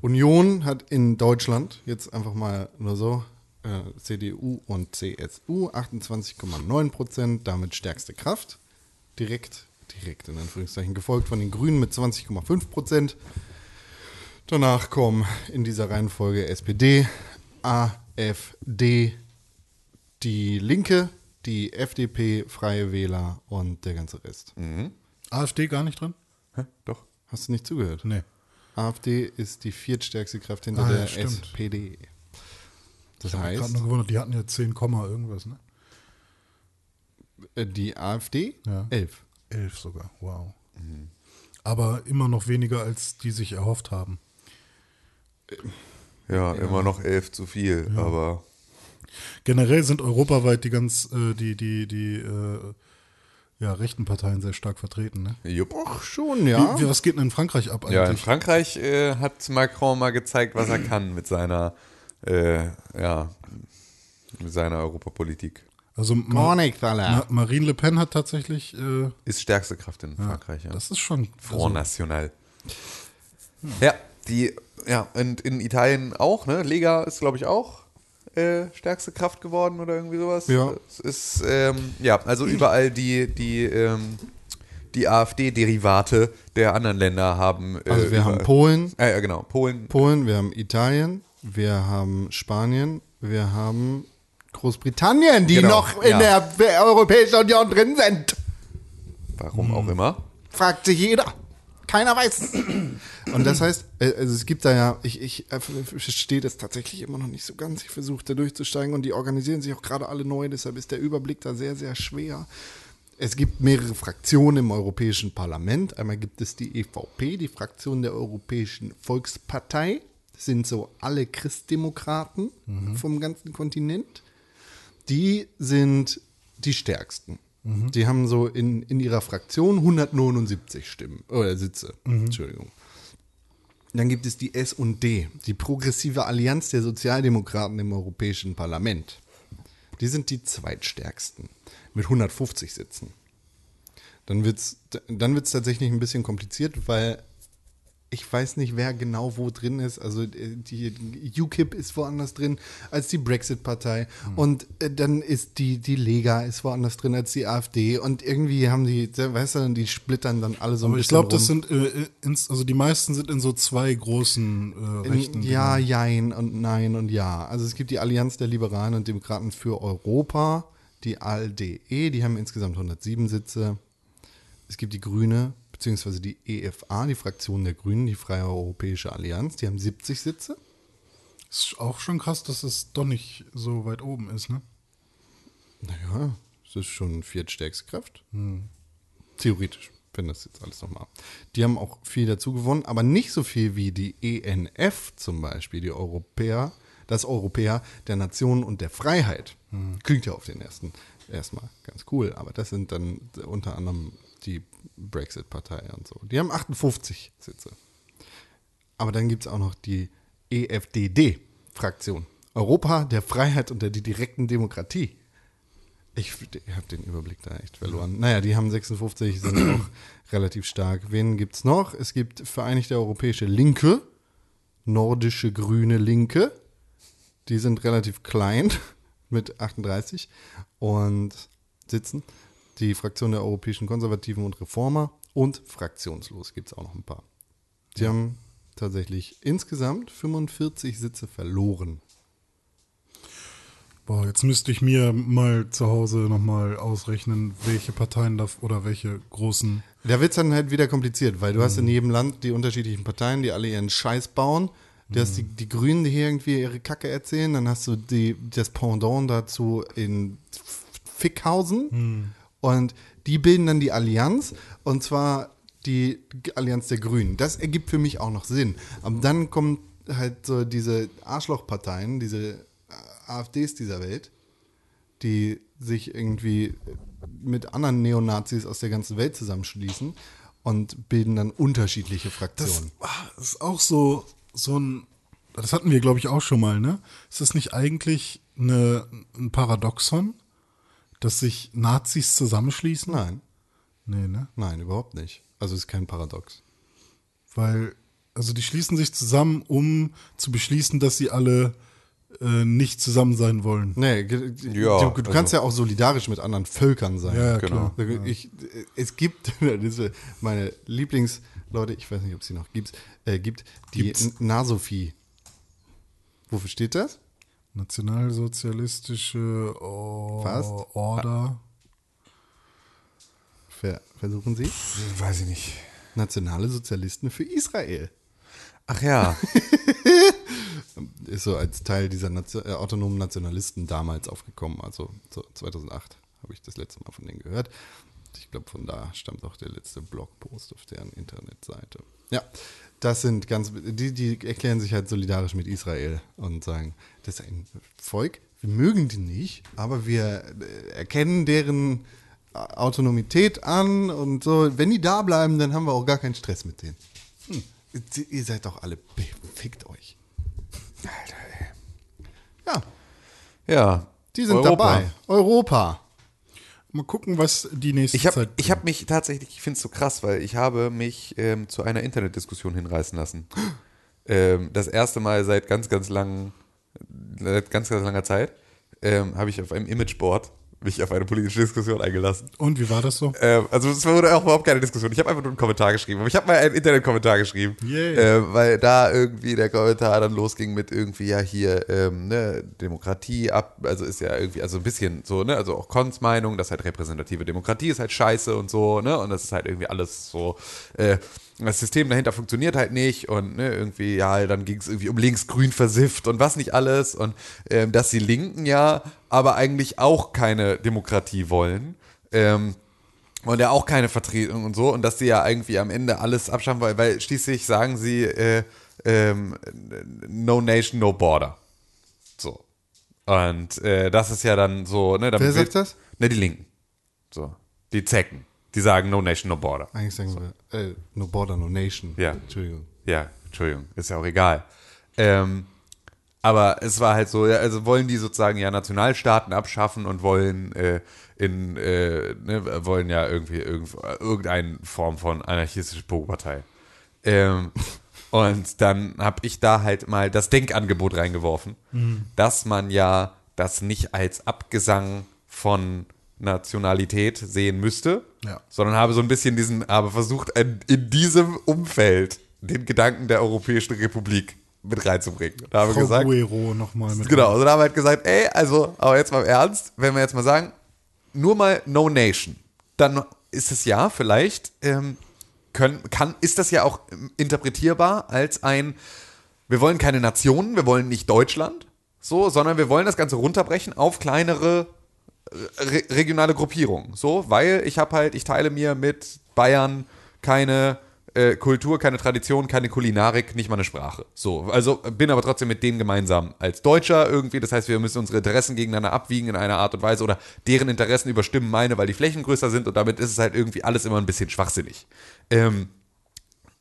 Union hat in Deutschland jetzt einfach mal nur so äh, CDU und CSU 28,9 Prozent, damit stärkste Kraft. Direkt, direkt in Anführungszeichen, gefolgt von den Grünen mit 20,5 Prozent. Danach kommen in dieser Reihenfolge SPD, AfD, die Linke, die FDP, Freie Wähler und der ganze Rest. AfD gar nicht drin? Hä? Doch. Hast du nicht zugehört? Nee. AfD ist die viertstärkste Kraft hinter Ah, ja, der stimmt. SPD. Das Ich habe gerade heißt, noch gewundert, die hatten ja 10, Komma irgendwas, ne? äh, die AfD Ja. 11. 11 sogar, wow. Aber immer noch weniger, als die sich erhofft haben. Ja, immer noch elf zu viel, aber Generell sind europaweit die ganz, äh, die, die, die, äh, ja, rechten Parteien sehr stark vertreten, ne? jupp. Ach schon, ja. Wie, wie, was geht denn in Frankreich ab Ja, in eigentlich? Frankreich äh, hat Macron mal gezeigt, was er kann mit seiner, äh, ja, mit seiner Europapolitik. also Ma. Ma Marine Le Pen hat tatsächlich, äh, Ist stärkste Kraft in Frankreich, ja. das ist schon, Front also, National. Ja, die, ja, und in Italien auch, ne? Lega ist, glaube ich, auch äh, stärkste Kraft geworden oder irgendwie sowas. Ja. Es ist, ähm, ja, also überall die, die, ähm, die AfD-Derivate der anderen Länder haben. Äh, Also wir haben Polen, Äh, ja, genau, Polen. Polen, wir haben Italien, wir haben Spanien, wir haben Großbritannien, die Genau, noch in ja. der Europäischen Union drin sind. Warum auch immer. Fragt sich jeder. Keiner weiß es. Und das heißt, äh, also es gibt da ja, ich, ich äh, verstehe das tatsächlich immer noch nicht so ganz. Ich versuche da durchzusteigen und die organisieren sich auch gerade alle neu, deshalb ist der Überblick da sehr, sehr schwer. Es gibt mehrere Fraktionen im Europäischen Parlament. Einmal gibt es die EVP, die Fraktion der Europäischen Volkspartei. Das sind so alle Christdemokraten vom ganzen Kontinent. Die sind die stärksten. Die haben so in, in ihrer Fraktion 179 Stimmen oder Sitze. Entschuldigung. Dann gibt es die S&D, die Progressive Allianz der Sozialdemokraten im Europäischen Parlament. Die sind die zweitstärksten mit 150 Sitzen. Dann wird es dann wird's tatsächlich ein bisschen kompliziert, weil ich weiß nicht, wer genau wo drin ist. Also äh, die UKIP ist woanders drin als die Brexit-Partei. Und äh, dann ist die, die Lega ist woanders drin als die AfD. Und irgendwie haben die, weißt du, die splittern dann alle so ein Aber ich bisschen glaube, das sind, äh, ins, also die meisten sind in so zwei großen äh, Rechten. Ja, genau. jein und nein und ja. Also es gibt die Allianz der Liberalen und Demokraten für Europa, die ALDE, die haben insgesamt 107 Sitze. Es gibt die Grüne, beziehungsweise die EFA, die Fraktion der Grünen, die Freie Europäische Allianz, die haben 70 Sitze. Ist auch schon krass, dass es doch nicht so weit oben ist, ne? Naja, das ist schon viertstärkste Kraft. Theoretisch, wenn das jetzt alles nochmal. Die haben auch viel dazu gewonnen, aber nicht so viel wie die ENF zum Beispiel, die Europäer, das Europäer der Nationen und der Freiheit. Klingt ja auf den ersten erstmal ganz cool, aber das sind dann unter anderem die Brexit-Partei und so. Die haben 58 Sitze. Aber dann gibt es auch noch die EFDD-Fraktion. Europa der Freiheit und der direkten Demokratie. Ich, ich habe den Überblick da echt verloren. Naja, die haben 56, sind auch relativ stark. Wen gibt es noch? Es gibt Vereinigte Europäische Linke, Nordische Grüne Linke. Die sind relativ klein mit 38 und sitzen. Die Fraktion der Europäischen Konservativen und Reformer und fraktionslos gibt es auch noch ein paar. Die haben tatsächlich insgesamt 45 Sitze verloren. Boah, jetzt müsste ich mir mal zu Hause nochmal ausrechnen, welche Parteien da oder welche großen. Da wird es dann halt wieder kompliziert, weil du hast in jedem Land die unterschiedlichen Parteien, die alle ihren Scheiß bauen. Du hast die, die Grünen, die hier irgendwie ihre Kacke erzählen. Dann hast du die, das Pendant dazu in Fickhausen. Und die bilden dann die Allianz. Und zwar die Allianz der Grünen. Das ergibt für mich auch noch Sinn. Aber dann kommen halt so diese Arschlochparteien, diese AfDs dieser Welt, die sich irgendwie mit anderen Neonazis aus der ganzen Welt zusammenschließen und bilden dann unterschiedliche Fraktionen. ah, das ist auch so, so ein. Das hatten wir, glaube ich, auch schon mal, ne? Ist das nicht eigentlich eine, ein Paradoxon, dass sich Nazis zusammenschließen? Nein, Nee, ne? nein, überhaupt nicht. Also ist kein Paradox. Weil, also die schließen sich zusammen, um zu beschließen, dass sie alle äh, nicht zusammen sein wollen. Nee, Ja, du, du kannst ja auch solidarisch mit anderen Völkern sein. Ja, ja, genau. klar. Ich, es gibt, meine Lieblingsleute, ich weiß nicht, ob es sie noch gibt, äh, gibt die Nasophie. Wofür steht das? Nationalsozialistische oh, Fast. Order. Ver versuchen Sie? Weiß ich nicht. Nationale Sozialisten für Israel. Ach ja. Ist so als Teil dieser Nation äh, autonomen Nationalisten damals aufgekommen. Also so 2008 habe ich das letzte Mal von denen gehört. Ich glaube, von da stammt auch der letzte Blogpost auf deren Internetseite. Ja, das sind ganz, die, die erklären sich halt solidarisch mit Israel und sagen, das ist ein Volk, wir mögen die nicht, aber wir äh, erkennen deren Autonomität an und so. Wenn die da bleiben, dann haben wir auch gar keinen Stress mit denen. Hm. Ihr seid doch alle, fickt euch. Alter, ey. Ja, Ja. die sind Europa. dabei. Europa. Mal gucken, was die nächste Ich habe Zeit ich hab mich tatsächlich, ich finde es so krass, weil ich habe mich ähm, zu einer Internetdiskussion hinreißen lassen. ähm, das erste Mal seit ganz, ganz lang, seit ganz, ganz langer Zeit, ähm, habe ich auf einem Imageboard mich auf eine politische Diskussion eingelassen. Und wie war das so? Ähm, also es wurde auch überhaupt keine Diskussion. Ich habe einfach nur einen Kommentar geschrieben. Aber ich habe mal einen Internetkommentar geschrieben. Yay. Ähm, weil da irgendwie der Kommentar dann losging mit irgendwie, ja, hier, ähm, ne, Demokratie ab, also ist ja irgendwie, also ein bisschen so, ne, also auch Kons Meinung, dass halt repräsentative Demokratie ist halt scheiße und so, ne, und das ist halt irgendwie alles so, äh, das System dahinter funktioniert halt nicht und ne, irgendwie, ja, dann ging es irgendwie um links-grün versifft und was nicht alles und ähm, dass die Linken ja aber eigentlich auch keine Demokratie wollen. Ähm, und ja auch keine Vertretung und so und dass sie ja irgendwie am Ende alles abschaffen wollen, weil schließlich sagen sie äh, ähm, No Nation, No Border. So. Und äh, das ist ja dann so, ne, damit Wer sagt das? Ne, die Linken. So. Die Zecken. Die sagen No Nation, No Border. Eigentlich sagen wir, äh, no border, no nation. Ja. Entschuldigung. Ja, Entschuldigung, ist ja auch egal. Ähm, aber es war halt so, also wollen die sozusagen ja Nationalstaaten abschaffen und wollen äh, in, äh, ne, wollen ja irgendwie irgend, irgendeine Form von anarchistische Pokerpartei. Ähm, und dann habe ich da halt mal das Denkangebot reingeworfen, dass man ja das nicht als Abgesang von Nationalität sehen müsste, Ja. sondern habe so ein bisschen diesen, aber versucht in, in diesem Umfeld den Gedanken der Europäischen Republik mit reinzubringen. Da habe Frau gesagt, Guero nochmal mit. Genau, also da haben wir halt gesagt, ey, also, aber jetzt mal im Ernst, wenn wir jetzt mal sagen, nur mal No Nation, dann ist es ja vielleicht, ähm, können, kann, ist das ja auch ähm, interpretierbar als ein, wir wollen keine Nationen, wir wollen nicht Deutschland, so, sondern wir wollen das Ganze runterbrechen auf kleinere re regionale Gruppierungen, so, weil ich habe halt, ich teile mir mit Bayern keine äh, Kultur, keine Tradition, keine Kulinarik, nicht mal eine Sprache. So, also bin aber trotzdem mit denen gemeinsam als Deutscher irgendwie. Das heißt, wir müssen unsere Interessen gegeneinander abwiegen in einer Art und Weise oder deren Interessen überstimmen meine, weil die Flächen größer sind und damit ist es halt irgendwie alles immer ein bisschen schwachsinnig. Ähm,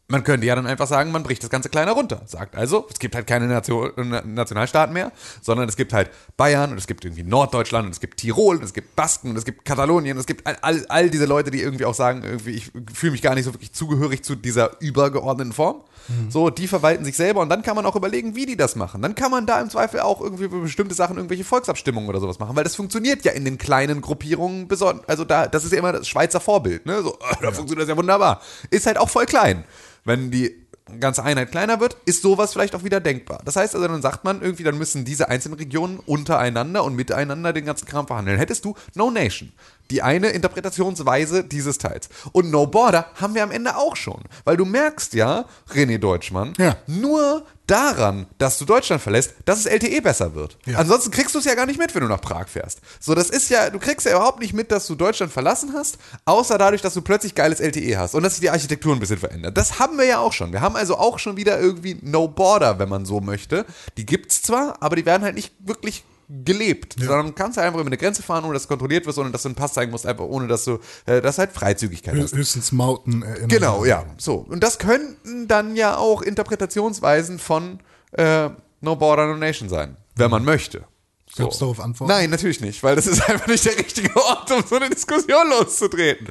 man könnte ja dann einfach sagen, man bricht das Ganze kleiner runter. Sagt also, es gibt halt keine Nation, Na- Nationalstaaten mehr, sondern es gibt halt Bayern und es gibt irgendwie Norddeutschland und es gibt Tirol und es gibt Basken und es gibt Katalonien und es gibt all, all, diese Leute, die irgendwie auch sagen, irgendwie, ich fühle mich gar nicht so wirklich zugehörig zu dieser übergeordneten Form. So, die verwalten sich selber und dann kann man auch überlegen, wie die das machen. Dann kann man da im Zweifel auch irgendwie für bestimmte Sachen irgendwelche Volksabstimmungen oder sowas machen, weil das funktioniert ja in den kleinen Gruppierungen besonders. Also da, das ist ja immer das Schweizer Vorbild, ne? So, da funktioniert das ja wunderbar. Ist halt auch voll klein. Wenn die ganze Einheit kleiner wird, ist sowas vielleicht auch wieder denkbar. Das heißt also, dann sagt man irgendwie, dann müssen diese einzelnen Regionen untereinander und miteinander den ganzen Kram verhandeln. Hättest du No Nation, die eine Interpretationsweise dieses Teils. Und No Border haben wir am Ende auch schon. Weil du merkst ja, René Deutschmann, Ja. nur daran, dass du Deutschland verlässt, dass es LTE besser wird. Ja. Ansonsten kriegst du es ja gar nicht mit, wenn du nach Prag fährst. So, das ist ja, du kriegst ja überhaupt nicht mit, dass du Deutschland verlassen hast, außer dadurch, dass du plötzlich geiles LTE hast und dass sich die Architektur ein bisschen verändert. Das haben wir ja auch schon. Wir haben also auch schon wieder irgendwie No Border, wenn man so möchte. Die gibt's zwar, aber die werden halt nicht wirklich gelebt, sondern du kannst halt einfach über eine Grenze fahren, ohne dass du kontrolliert wirst, ohne dass du einen Pass zeigen musst, einfach ohne dass du, äh, das halt Freizügigkeit hast. Höchstens Mauten erinnern. Genau, ja. So. Und das könnten dann ja auch Interpretationsweisen von äh, No Border, No Nation sein, wenn man möchte. So. Gab's darauf Antworten? Nein, natürlich nicht, weil das ist einfach nicht der richtige Ort, um so eine Diskussion loszutreten.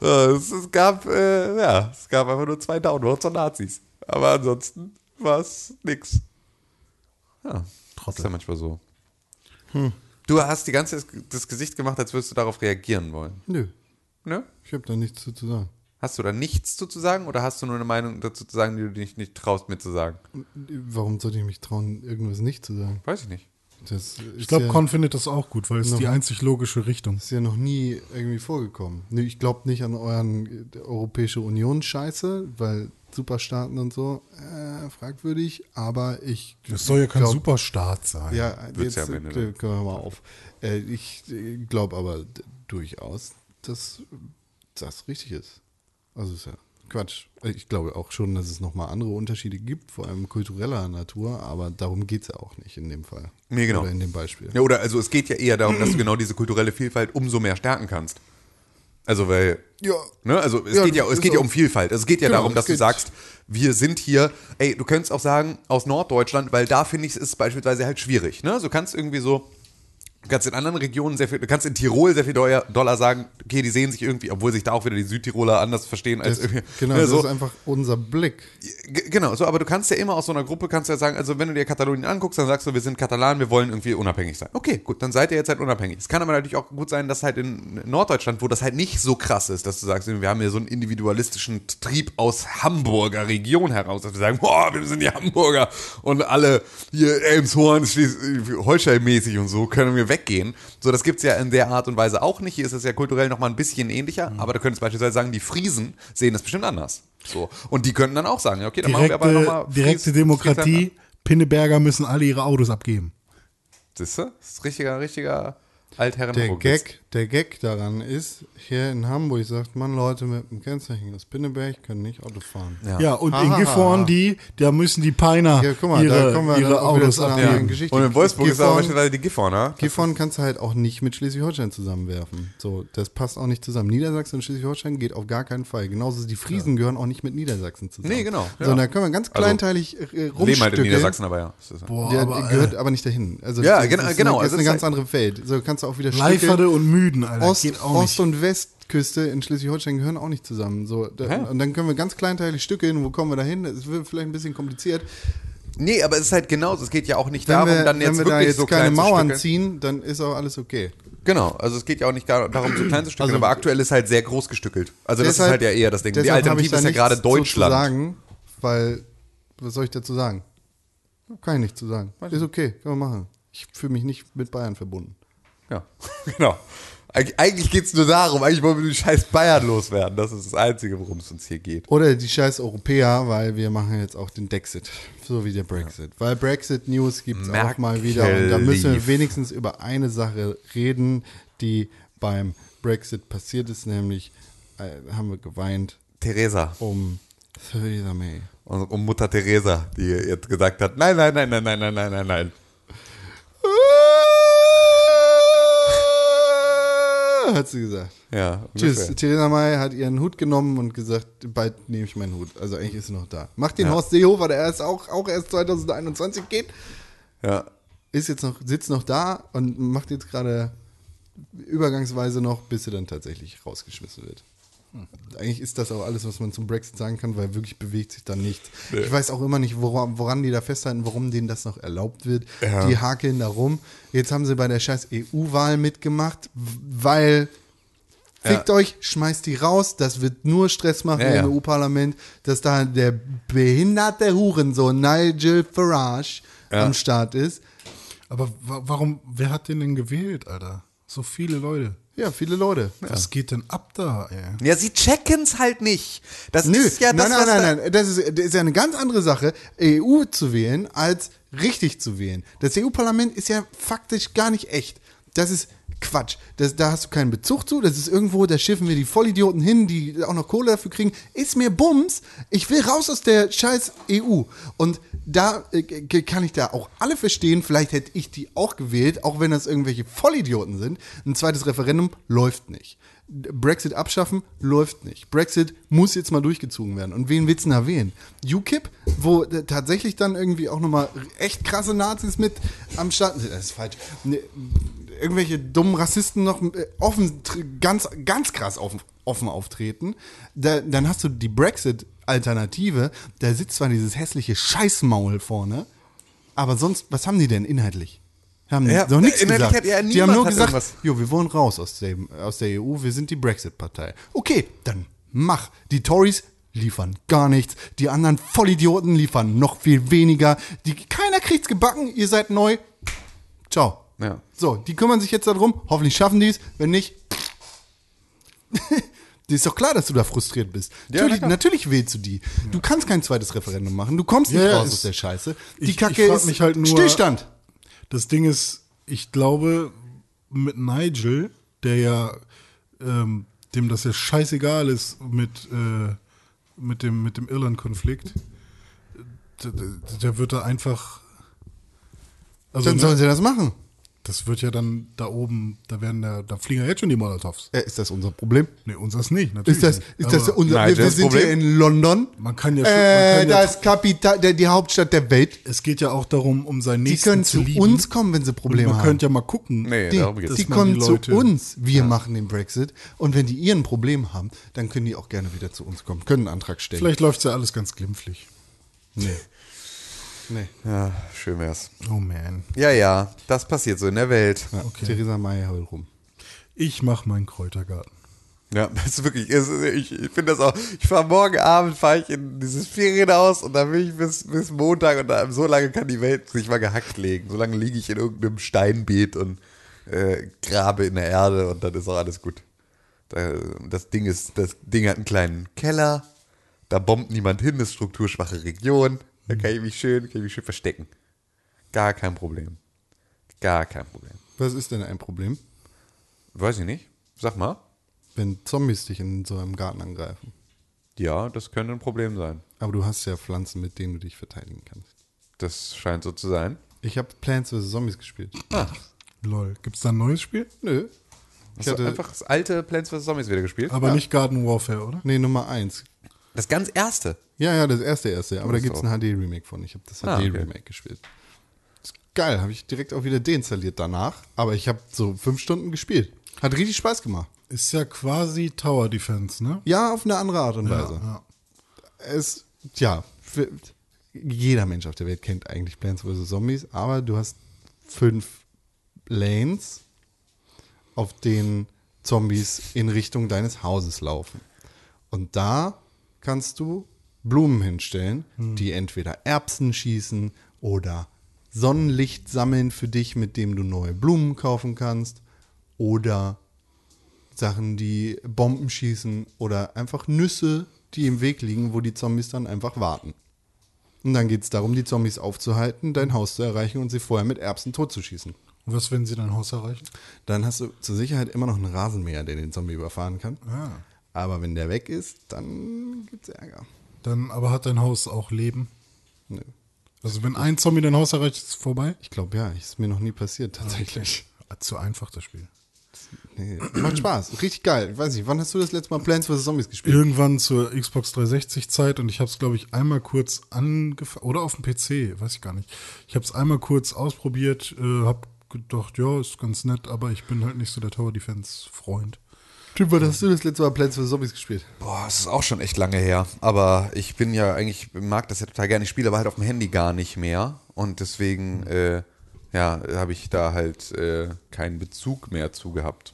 Äh, Es, es gab, äh, ja, es gab einfach nur zwei Downvotes von Nazis. Aber ansonsten war es nix. Ja, ist ja manchmal so. Du hast die ganze das Gesicht gemacht, als würdest du darauf reagieren wollen. Nö, Ne? ich habe da nichts zu zu sagen. Hast du da nichts zu, zu sagen oder hast du nur eine Meinung dazu zu sagen, die du dich nicht traust, mir zu sagen? Warum sollte ich mich trauen, irgendwas nicht zu sagen? Weiß ich nicht. Das Ich glaube, ja, Con findet das auch gut, weil es Noch- die einzig logische Richtung. ist ja noch nie irgendwie vorgekommen. Nö, Ich glaube nicht an euren äh, Europäische Union Scheiße, weil Superstaaten und so, äh, fragwürdig, aber ich. Das soll ja kein glaub- Superstaat sein. Ja, Wird's jetzt ja am Ende äh, können wir mal auf. Äh, ich glaube aber durchaus, dass das richtig ist. Also ist ja Quatsch. Ich glaube auch schon, dass es nochmal andere Unterschiede gibt, vor allem kultureller Natur, aber darum geht es ja auch nicht in dem Fall. Nee, genau. Oder in dem Beispiel. Ja, oder also es geht ja eher darum, dass du genau diese kulturelle Vielfalt umso mehr stärken kannst. Also weil, Ja. ne, also es Ja, geht ja, es geht ja um Vielfalt. Es geht ja Genau, darum, dass du sagst, wir sind hier, ey, du könntest auch sagen, aus Norddeutschland, weil da finde ich es ist beispielsweise halt schwierig, ne? Du kannst irgendwie so, du kannst in anderen Regionen sehr viel, du kannst in Tirol sehr viel Dollar, sagen, okay, die sehen sich irgendwie, obwohl sich da auch wieder die Südtiroler anders verstehen als Das, irgendwie. genau, ne, das ist einfach unser Blick. Genau, so, aber du kannst ja immer aus so einer Gruppe, kannst ja sagen, also wenn du dir Katalonien anguckst, dann sagst du, wir sind Katalan, wir wollen irgendwie unabhängig sein. Okay, gut, dann seid ihr jetzt halt unabhängig. Es kann aber natürlich auch gut sein, dass halt in Norddeutschland, wo das halt nicht so krass ist, dass du sagst, wir haben hier so einen individualistischen Trieb aus Hamburger Region heraus, dass wir sagen, boah, wir sind die Hamburger und alle hier Elmshorn, Holstein-mäßig und so, können wir weggehen. So, das gibt's ja in der Art und Weise auch nicht. Hier ist es ja kulturell nochmal ein bisschen ähnlicher, Mhm. aber da könntest du beispielsweise sagen, die Friesen sehen das bestimmt anders. So. Und die könnten dann auch sagen, okay, dann machen wir aber Direkte, nochmal. direkte Demokratie. Pinneberger müssen alle ihre Autos abgeben. Siehst du? Das ist richtiger, richtiger altherren Der Gag, der Gag daran ist, hier in Hamburg sagt man, Leute mit dem Kennzeichen aus Pinneberg können nicht Auto fahren. Ja. Ja, und Ha, in Gifhorn, die, da müssen die Peiner Ja, guck mal, da ihre, kommen wir ihre Autos abgeben. anderen Geschichte. Und in Wolfsburg ist aber Gifhorn- beispielsweise die Gifhorn, Gifhorn kannst du halt auch nicht mit Schleswig-Holstein zusammenwerfen. So, das passt auch nicht zusammen. Niedersachsen und Schleswig-Holstein geht auf gar keinen Fall. Genauso die Friesen gehören auch nicht mit Niedersachsen zusammen. Nee, genau, So, ja. da können wir ganz Also, kleinteilig äh, Leben halt in rumstückeln. Niedersachsen, aber ja. Ist- Boah, Der aber, gehört äh, aber nicht dahin. Also Ja, das genau, ist genau. Eine, das Also ist eine ganz ist andere Welt. So kannst du auch wieder Leiferde und Müden, Alter. Ost, geht auch Ost nicht. und Westküste in Schleswig-Holstein gehören auch nicht zusammen. So, da, Ja. Und dann können wir ganz kleinteilig stückeln. Wo kommen wir da hin? Es wird vielleicht ein bisschen kompliziert. Nee, aber es ist halt genauso. Es geht ja auch nicht Wenn darum, wir, dann jetzt wenn wir wirklich da jetzt so keine Mauern ziehen, dann ist auch alles okay. Genau, also es geht ja auch nicht gar, darum, so klein zu stückeln, Also- aber aktuell ist halt sehr groß gestückelt. Also das Deshalb- ist halt ja eher das Ding. Die Alternative ist ja nichts gerade Deutschland. Zu sagen, weil, was soll ich dazu sagen? Kann ich nicht zu sagen. Ist okay, können wir machen. Ich fühle mich nicht mit Bayern verbunden. Ja, genau. Eig eigentlich geht es nur darum, eigentlich wollen wir den scheiß Bayern loswerden. Das ist das Einzige, worum es uns hier geht. Oder die scheiß Europäer, weil wir machen jetzt auch den Dexit. So wie der Brexit. Weil Brexit-News gibt es auch mal wieder. Und da müssen wir wenigstens über eine Sache reden, die beim Brexit passiert ist, nämlich äh, haben wir geweint Theresa, um Theresa May. um, um Mutter Theresa, die jetzt gesagt hat, nein, nein, nein, nein, nein, nein, nein, nein, nein. Hat sie gesagt. Ja, Tschüss. ungefähr. Theresa May hat ihren Hut genommen und gesagt, bald nehme ich meinen Hut. Also eigentlich ist sie noch da. Macht den Ja. Horst Seehofer, der erst auch, auch erst 2021 geht, Ja, ist jetzt noch, sitzt noch da und macht jetzt gerade übergangsweise noch, bis sie dann tatsächlich rausgeschmissen wird. Eigentlich ist das auch alles, was man zum Brexit sagen kann, weil wirklich bewegt sich da nichts. Ich weiß auch immer nicht, woran, woran die da festhalten, warum denen das noch erlaubt wird. Ja. Die hakeln da rum. Jetzt haben sie bei der scheiß EU-Wahl mitgemacht, weil fickt euch, schmeißt die raus. Das wird nur Stress machen Ja, ja. im EU-Parlament, dass da der behinderte Hurensohn Nigel Farage Ja. am Start ist. Aber wa warum, wer hat den denn gewählt, Alter? So viele Leute. Ja, viele Leute. Was geht denn ab da, ey? ja sie checken's halt nicht. Das Nö, ist ja das, nein, nein, was nein, nein. Das ist, das ist ja eine ganz andere Sache, EU zu wählen, als richtig zu wählen. Das EU-Parlament ist ja faktisch gar nicht echt. Das ist Quatsch. Das, da hast du keinen Bezug zu. Das ist irgendwo, da schiffen wir die Vollidioten hin, die auch noch Kohle dafür kriegen. Ist mir Bums. Ich will raus aus der scheiß EU. Und da äh, kann ich da auch alle verstehen. Vielleicht hätte ich die auch gewählt, auch wenn das irgendwelche Vollidioten sind. Ein zweites Referendum läuft nicht. Brexit abschaffen läuft nicht. Brexit muss jetzt mal durchgezogen werden. Und wen willst du da wählen? UKIP, wo tatsächlich dann irgendwie auch nochmal echt krasse Nazis mit am Start. Das ist falsch. Ne, irgendwelche dummen Rassisten noch äh, offen, ganz, ganz krass offen, offen auftreten. Da, dann hast du die Brexit-Alternative. Da sitzt zwar dieses hässliche Scheißmaul vorne, aber sonst, was haben die denn inhaltlich? Haben Ja, noch nichts gesagt. ja die haben nur gesagt, irgendwas- jo, wir wollen raus aus, dem, aus der EU, wir sind die Brexit-Partei. Okay, dann mach. Die Tories liefern gar nichts. Die anderen Vollidioten liefern noch viel weniger. Die, keiner kriegt's gebacken, ihr seid neu. Ciao. Ja. So, die kümmern sich jetzt darum. Hoffentlich schaffen die es. Wenn nicht, dir ist doch klar, dass du da frustriert bist. Ja, natürlich, na natürlich wählst du die. Du kannst kein zweites Referendum machen. Du kommst nicht raus aus der Scheiße. Die ich- ich Kacke frag ist mich halt nur- Stillstand. Das Ding ist, ich glaube, mit Nigel, der ja, ähm, dem das ja scheißegal ist mit, äh, mit dem, mit dem Irland-Konflikt, der, der- der wird da einfach. Also, Dann sollen ne, sie das machen. Das wird ja dann da oben, da werden da, da fliegen ja jetzt schon die Molotovs. Äh, ist das unser Problem? Nee, unseres nicht, natürlich. Ist das, nicht. ist das unser Nein, Wir, sind Problem- hier in London. Man kann ja schon- man Äh, kann ja- das Kapital, der, die Hauptstadt der Welt. Es geht ja auch darum, um Die Nächsten können zu zu lieben. uns kommen, wenn sie Probleme man haben. könnte ja mal gucken. Nee, die, darum geht's. die man kommen die zu Leute- uns. Wir machen den Brexit. Und wenn die ihren Problem haben, dann können die auch gerne wieder zu uns kommen. Können einen Antrag stellen. Vielleicht läuft ja alles ganz glimpflich. Nee. Nee. Ja, schön wär's. Oh man. Ja, ja, das passiert so in der Welt. Ja, Theresa May heul rum. Ich mache meinen Kräutergarten. Ja, das ist wirklich, ist, ich, ich finde das auch, ich fahre morgen Abend, fahre ich in dieses Ferienhaus und dann will ich bis, bis Montag und dann, so lange kann die Welt sich mal gehackt legen. So lange liege ich in irgendeinem Steinbeet und äh, grabe in der Erde und dann ist auch alles gut. Da, das Ding ist, das Ding hat einen kleinen Keller, da bombt niemand hin, ist strukturschwache Region. Da kann ich mich schön, kann ich mich schön verstecken. Gar kein Problem. Gar kein Problem. Was ist denn ein Problem, Weiß ich nicht. Sag mal. wenn Zombies dich in so einem Garten angreifen? Ja, das könnte ein Problem sein. Aber du hast ja Pflanzen, mit denen du dich verteidigen kannst. Das scheint so zu sein. Ich habe Plants vs. Zombies gespielt. Ah, Lol. Gibt's da ein neues Spiel? Nö. hast du einfach das alte Plants vs. Zombies wieder gespielt? Aber nicht Garden Warfare, oder? Nee, Nummer eins. Das ganz erste. Ja, ja, das erste, erste. Aber da gibt es ein HD-Remake von. Ich habe das Ah, okay. HD-Remake gespielt. Ist geil, habe ich direkt auch wieder deinstalliert danach. Aber ich habe so fünf Stunden gespielt. Hat richtig Spaß gemacht. Ist ja quasi Tower Defense, ne? Ja, auf eine andere Art und Weise. ja. Es, ja, für, jeder Mensch auf der Welt kennt eigentlich Plants vs. Zombies, aber du hast fünf Lanes, auf denen Zombies in Richtung deines Hauses laufen. Und da kannst du Blumen hinstellen, die entweder Erbsen schießen oder Sonnenlicht sammeln für dich, mit dem du neue Blumen kaufen kannst. Oder Sachen, die Bomben schießen oder einfach Nüsse, die im Weg liegen, wo die Zombies dann einfach warten. Und dann geht es darum, die Zombies aufzuhalten, dein Haus zu erreichen und sie vorher mit Erbsen totzuschießen. Und was, wenn sie dein Haus erreichen? Dann hast du zur Sicherheit immer noch einen Rasenmäher, der den Zombie überfahren kann. Ah. Aber wenn der weg ist, dann gibt's Ärger. Dann aber hat dein Haus auch Leben. Nö. Also wenn ein Zombie dein Haus erreicht, ist es vorbei? Ich glaube ja, ist mir noch nie passiert tatsächlich. Ah, Zu einfach das Spiel. Nee, macht Spaß, richtig geil. Ich weiß nicht, wann hast du das letzte Mal Plants vs. Zombies gespielt? Irgendwann zur Xbox 360 Zeit und ich habe es glaube ich einmal kurz angefangen oder auf dem PC, weiß ich gar nicht. Ich habe es einmal kurz ausprobiert, äh, habe gedacht, ja, ist ganz nett, aber ich bin halt nicht so der Tower Defense Freund. Typ, wann hast du das letzte Mal Plants vs. Zombies gespielt? Boah, das ist auch schon echt lange her. Aber ich bin ja eigentlich, mag das ja total gerne. Ich spiele aber halt auf dem Handy gar nicht mehr. Und deswegen, äh, ja, habe ich da halt äh, keinen Bezug mehr zu gehabt.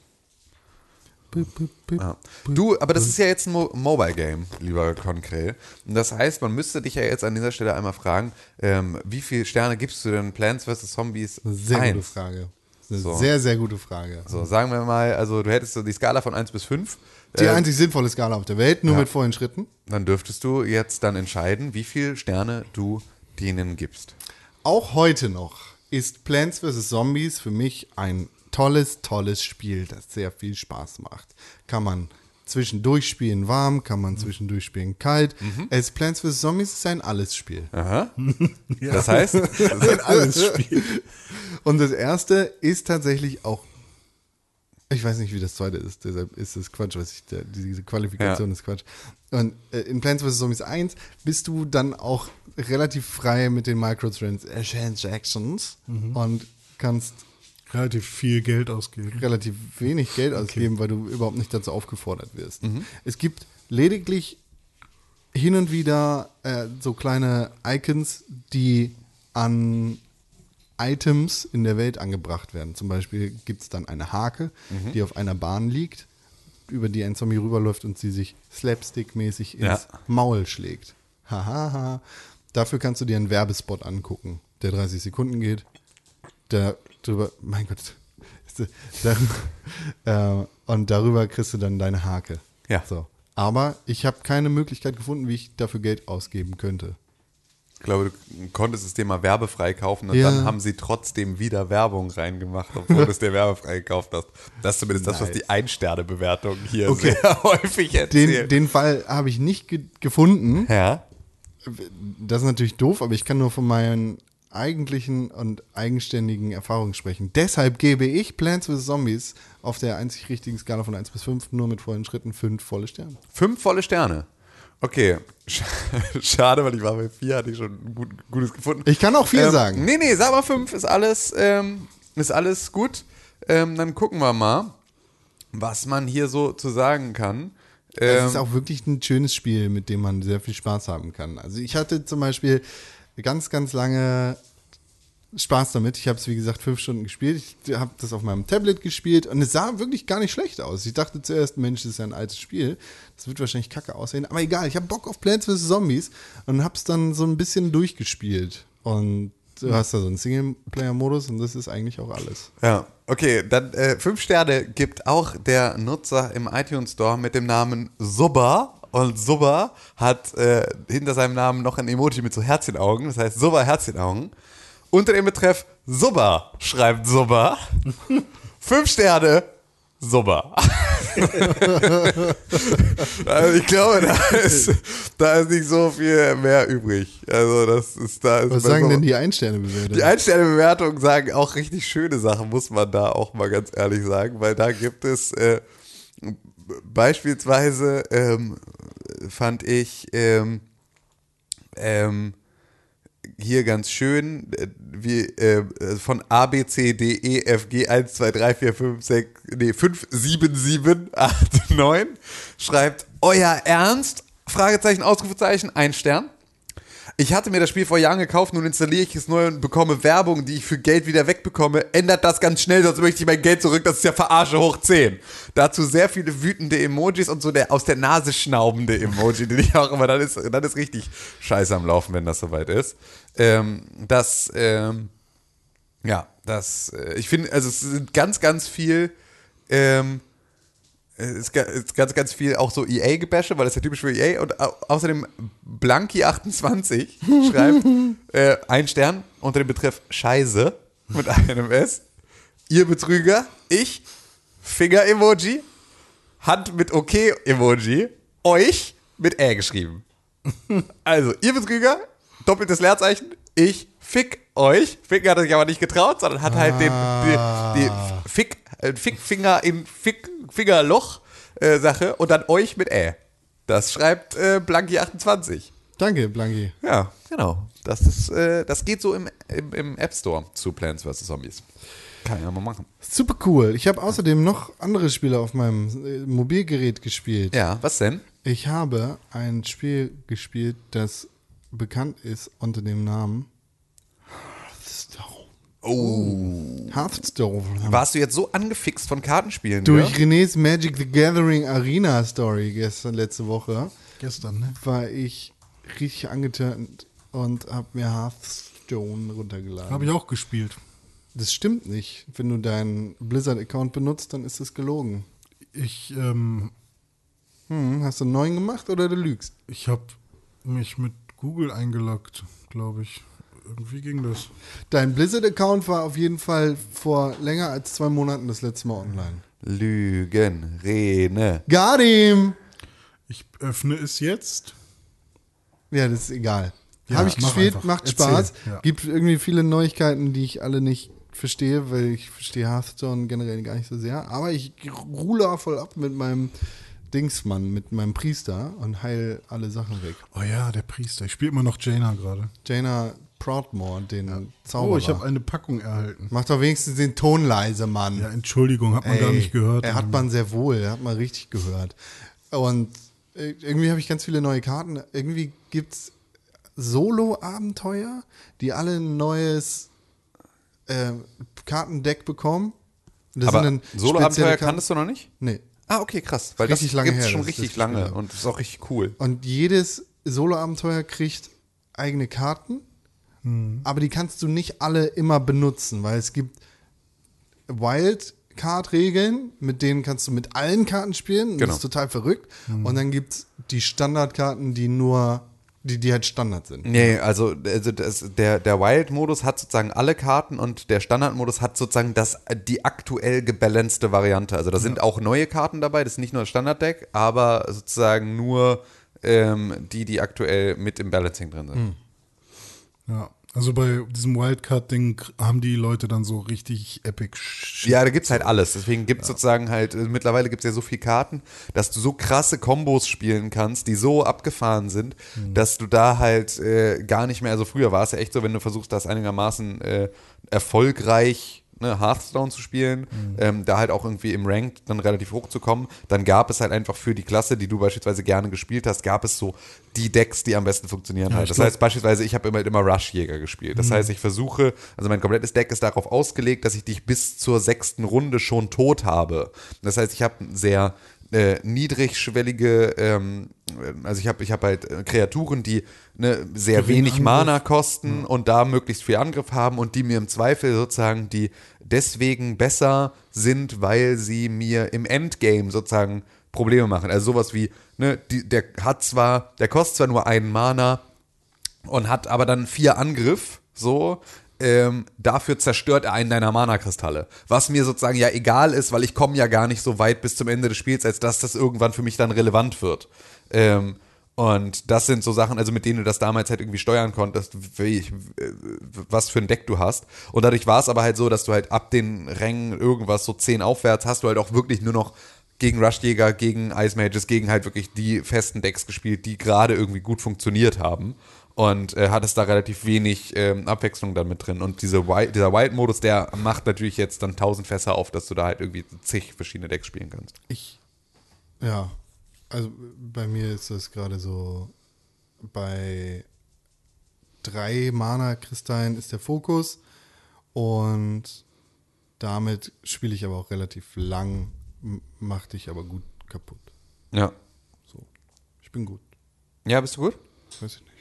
Ja. Du, aber das ist ja jetzt ein Mo Mobile Game, lieber Konkrell. Und das heißt, man müsste dich ja jetzt an dieser Stelle einmal fragen, ähm, wie viele Sterne gibst du denn Plants vs. Zombies? Sehr eins? gute Frage. Eine So. sehr, sehr gute Frage. So, sagen wir mal, also du hättest so die Skala von 1 bis 5. Die Äh, einzig sinnvolle Skala auf der Welt, nur ja. mit vollen Schritten. dann dürftest du jetzt dann entscheiden, wie viele Sterne du denen gibst. Auch heute noch ist Plants vs. Zombies für mich ein tolles, tolles Spiel, das sehr viel Spaß macht. Kann man zwischendurch spielen warm, kann man zwischendurch spielen kalt. Es Plants vs. Zombies ist ein Alles-Spiel. Aha. Das heißt, Alles Spiel. Und das erste ist tatsächlich auch. Ich weiß nicht, wie das zweite ist, deshalb ist es Quatsch, was ich, da- diese Qualifikation Ja. ist Quatsch. Und äh, in Plants vs. Zombies 1 bist du dann auch relativ frei mit den Microtransactions und kannst Relativ viel Geld ausgeben. relativ wenig Geld ausgeben, weil du überhaupt nicht dazu aufgefordert wirst. Es gibt lediglich hin und wieder äh, so kleine Icons, die an Items in der Welt angebracht werden. Zum Beispiel gibt es dann eine Hake, die auf einer Bahn liegt, über die ein Zombie rüberläuft und sie sich slapstick-mäßig ins Ja. Maul schlägt. Hahaha. Dafür kannst du dir einen Werbespot angucken, der 30 Sekunden geht. Der drüber, mein Gott. Ist der- Da, äh, und darüber kriegst du dann deine Hake. Ja. So. Aber ich habe keine Möglichkeit gefunden, wie ich dafür Geld ausgeben könnte. ich glaube, du konntest es dir mal werbefrei kaufen und Ja. dann haben sie trotzdem wieder Werbung reingemacht, obwohl du es dir werbefrei gekauft hast. Das ist zumindest das, was Nice. die Ein-Sterne-Bewertung hier Okay. sehr häufig Den, erzählen. den Fall habe ich nicht ge gefunden. ja. Das ist natürlich doof, aber ich kann nur von meinen eigentlichen und eigenständigen Erfahrungen sprechen. Deshalb gebe ich Plants vs. Zombies auf der einzig richtigen Skala von 1 bis 5 nur mit vollen Schritten 5 volle Sterne. Fünf volle Sterne. Okay. Sch- Schade, weil ich war bei vier, hatte ich schon ein gut, gutes gefunden. Ich kann auch vier ähm, sagen. Nee, nee, sag mal fünf, ist alles, ähm, ist alles gut. Ähm, dann gucken wir mal, was man hier so zu sagen kann. Es Ähm, ist auch wirklich ein schönes Spiel, mit dem man sehr viel Spaß haben kann. Also ich hatte zum Beispiel ganz, ganz lange Spaß damit. Ich habe es, wie gesagt, fünf Stunden gespielt. Ich habe das auf meinem Tablet gespielt und es sah wirklich gar nicht schlecht aus. Ich dachte zuerst, Mensch, das ist ja ein altes Spiel. Das wird wahrscheinlich kacke aussehen. Aber egal, ich habe Bock auf Plants vs. Zombies und habe es dann so ein bisschen durchgespielt. Und du hast da so einen Singleplayer-Modus und das ist eigentlich auch alles. Ja, okay, dann äh, fünf Sterne gibt auch der Nutzer im iTunes Store mit dem Namen Subba. Und Subba hat äh, hinter seinem Namen noch ein Emoji mit so Herzchenaugen. Das heißt Subba Herzchenaugen. Unter dem Betreff Subba schreibt Subba. fünf Sterne, Subba. also ich glaube, da ist, da ist nicht so viel mehr übrig. Also das ist da. Ist Was sagen Subba- denn die Einsterne-Bewertungen? die Ein-Sterne-Bewertungen sagen auch richtig schöne Sachen, muss man da auch mal ganz ehrlich sagen, weil da gibt es äh, beispielsweise ähm, fand ich ähm, ähm, hier ganz schön, äh, wie äh, von A, B, C, D, E, F, G, 1, 2, 3, 4, 5, 6, nee, 5, 7, 7, 8, 9, schreibt, euer Ernst? Fragezeichen, Ausrufezeichen, ein Stern. Ich hatte mir das Spiel vor Jahren gekauft, nun installiere ich es neu und bekomme Werbung, die ich für Geld wieder wegbekomme. Ändert das ganz schnell, sonst möchte ich mein Geld zurück. Das ist ja Verarsche hoch 10. Dazu sehr viele wütende Emojis und so der aus der Nase schnaubende Emoji, den ich auch immer, dann ist, dann ist richtig scheiße am Laufen, wenn das soweit ist. Ähm, das, ähm, ja, das, äh, ich finde, also es sind ganz, ganz viel, ähm, ist ga- es ist ganz, ganz viel auch so EA-Gebäsche, weil das ist ja typisch für EA. Und au außerdem Blanky28 schreibt äh, ein Stern unter dem Betreff Scheiße mit einem S. Ihr Betrüger, ich, Finger-Emoji, Hand mit OK-Emoji, euch mit Ä geschrieben. Also, ihr Betrüger, doppeltes Leerzeichen, ich fick euch. Ficken hat er sich aber nicht getraut, sondern hat halt den, die, die Fick, äh, Fickfinger in Fick, Fingerloch äh, Sache und dann euch mit Ä. Das schreibt äh, Blanky28. Danke, Blanki. Ja, genau. Das, ist, äh, das geht so im, im, im App Store zu Plants vs. Zombies. Kann ja mal machen. Super cool. Ich habe außerdem noch andere Spiele auf meinem äh, Mobilgerät gespielt. Ja, was denn? Ich habe ein Spiel gespielt, das bekannt ist unter dem Namen. Oh. Hearthstone. Warst du jetzt so angefixt von Kartenspielen? Durch ja? René's Magic the Gathering Arena Story gestern, letzte Woche, Gestern, ne? war ich richtig angeturnt und habe mir Hearthstone runtergeladen. Habe ich auch gespielt. Das stimmt nicht. Wenn du deinen Blizzard-Account benutzt, dann ist das gelogen. Ich, ähm, Hm, hast du einen neuen gemacht oder du lügst? ich habe mich mit Google eingeloggt, glaube ich. Irgendwie ging das. Dein Blizzard-Account war auf jeden Fall vor länger als zwei Monaten das letzte Mal online. Lügen, Rene. Got him! Ich öffne es jetzt. Ja, das ist egal. Ja, Habe ich mach gespielt, einfach. macht Erzähl, Spaß. ja. Gibt irgendwie viele Neuigkeiten, die ich alle nicht verstehe, weil ich verstehe Hearthstone generell gar nicht so sehr. Aber ich ruhle voll ab mit meinem Dingsmann, mit meinem Priester und heil alle Sachen weg. Oh ja, der Priester. Ich spiele immer noch Jaina gerade. Jaina Proudmore, den Zauberer. Oh, ich habe eine Packung erhalten. Mach doch wenigstens den Ton leise, Mann. Ja, Entschuldigung, hat man gar Ey, nicht gehört. Er hat man sehr wohl, er hat man richtig gehört. Und äh, irgendwie habe ich ganz viele neue Karten. Irgendwie gibt es Solo-Abenteuer, die alle ein neues äh, Kartendeck bekommen. Das Aber Solo-Abenteuer kanntest du noch nicht? Nee. Ah, okay, krass. Weil Richtig das lange gibt's her, schon richtig das lange habe. und das ist auch richtig cool. Und jedes Solo-Abenteuer kriegt eigene Karten, aber die kannst du nicht alle immer benutzen, weil es gibt Wildcard-Regeln, mit denen kannst du mit allen Karten spielen. Genau. Das ist total verrückt. Und dann gibt es die Standardkarten, die nur, die, die halt Standard sind. Nee, also, also das, der, der Wild-Modus hat sozusagen alle Karten und der Standard-Modus hat sozusagen das, die aktuell gebalancete Variante. Also da sind auch neue Karten dabei, das ist nicht nur das Standard-Deck, aber sozusagen nur ähm, die, die aktuell mit im Balancing drin sind. Ja, also bei diesem Wildcard-Ding haben die Leute dann so richtig epic Shit. Ja, da gibt's halt alles. Deswegen gibt's sozusagen halt, äh, mittlerweile gibt's ja so viele Karten, dass du so krasse Kombos spielen kannst, die so abgefahren sind, dass du da halt äh, gar nicht mehr, also früher war es ja echt so, wenn du versuchst, das einigermaßen äh, erfolgreich ne, Hearthstone zu spielen, ähm, da halt auch irgendwie im Ranked dann relativ hoch zu kommen, dann gab es halt einfach für die Klasse, die du beispielsweise gerne gespielt hast, gab es so die Decks, die am besten funktionieren halt. ich Das glaub- heißt beispielsweise, ich habe immer, immer Rush-Jäger gespielt. Das heißt, ich versuche, also mein komplettes Deck ist darauf ausgelegt, dass ich dich bis zur sechsten Runde schon tot habe. Das heißt, ich habe ein sehr äh, niedrigschwellige, ähm, also ich habe ich hab halt äh, Kreaturen, die ne, sehr Geringen wenig Angriff. Mana kosten und da möglichst viel Angriff haben und die mir im Zweifel sozusagen, die deswegen besser sind, weil sie mir im Endgame sozusagen Probleme machen. Also sowas wie, ne, die, der hat zwar, der kostet zwar nur einen Mana, und hat aber dann vier Angriff, so. Ähm, dafür zerstört er einen deiner Mana-Kristalle. Was mir sozusagen ja egal ist, weil ich komme ja gar nicht so weit bis zum Ende des Spiels, als dass das irgendwann für mich dann relevant wird. Ähm, und das sind so Sachen, also mit denen du das damals halt irgendwie steuern konntest, wie äh, was für ein Deck du hast. Und dadurch war es aber halt so, dass du halt ab den Rängen irgendwas so 10 aufwärts hast du halt auch wirklich nur noch gegen Rushjäger, gegen Ice Mages, gegen halt wirklich die festen Decks gespielt, die gerade irgendwie gut funktioniert haben. Und äh, hattest da relativ wenig ähm, Abwechslung dann mit drin. Und diese Wild, dieser Wild-Modus, der macht natürlich jetzt dann tausend Fässer auf, dass du da halt irgendwie zig verschiedene Decks spielen kannst. Ich. Ja. Also bei mir ist das gerade so. Bei drei Mana-Kristallen ist der Fokus. Und damit spiele ich aber auch relativ lang. m- Mach dich aber gut kaputt. Ja. So. Ich bin gut. Ja, bist du gut? Weiß ich nicht.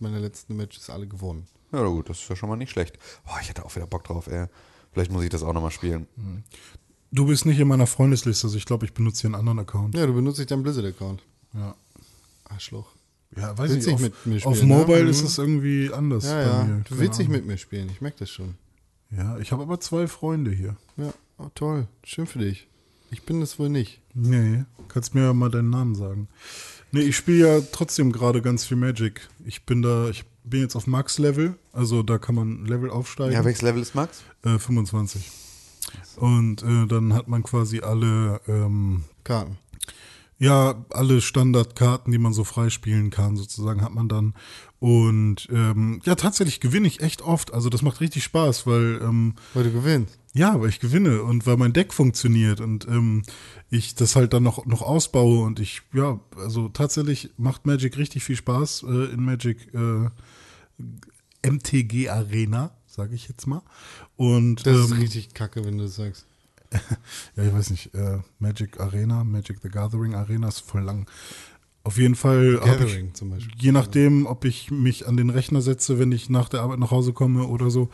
Meine letzten Matches alle gewonnen. Ja, gut, das ist ja schon mal nicht schlecht. Boah, ich hätte auch wieder Bock drauf, ey. Vielleicht muss ich das auch nochmal spielen. Du bist nicht in meiner Freundesliste, also ich glaube, ich benutze hier einen anderen Account. Ja, du benutzt nicht deinen Blizzard-Account. Ja. Arschloch. Ja, weiß Willst ich nicht nicht. mit mir Auf, auf ne? Mobile Mhm. ist es irgendwie anders. Ja, bei ja. mir. Du willst nicht mit mir spielen. Ich merke das schon. Ja, ich habe aber zwei Freunde hier. Ja, oh, toll. Schön für dich. Ich bin es wohl nicht. Nee, kannst mir ja mal deinen Namen sagen. Nee, ich spiele ja trotzdem gerade ganz viel Magic. Ich bin da, ich bin jetzt auf Max-Level, also da kann man Level aufsteigen. Ja, welches Level ist Max? äh, 25. Und äh, dann hat man quasi alle, ähm, Karten. Ja, alle Standardkarten, die man so freispielen kann, sozusagen, hat man dann. Und ähm, ja, tatsächlich gewinne ich echt oft. Also das macht richtig Spaß, weil ähm, Weil du gewinnst. ja, weil ich gewinne und weil mein Deck funktioniert und ähm, ich das halt dann noch, noch ausbaue und ich, ja, also tatsächlich macht Magic richtig viel Spaß äh, in Magic äh, MTG Arena, sage ich jetzt mal. Und Das ist ähm, richtig kacke, wenn du das sagst. ja, ich weiß nicht, äh, Magic Arena, Magic the Gathering Arena ist voll lang. Auf jeden Fall habe ich, zum Beispiel. je nachdem, ob ich mich an den Rechner setze, wenn ich nach der Arbeit nach Hause komme oder so,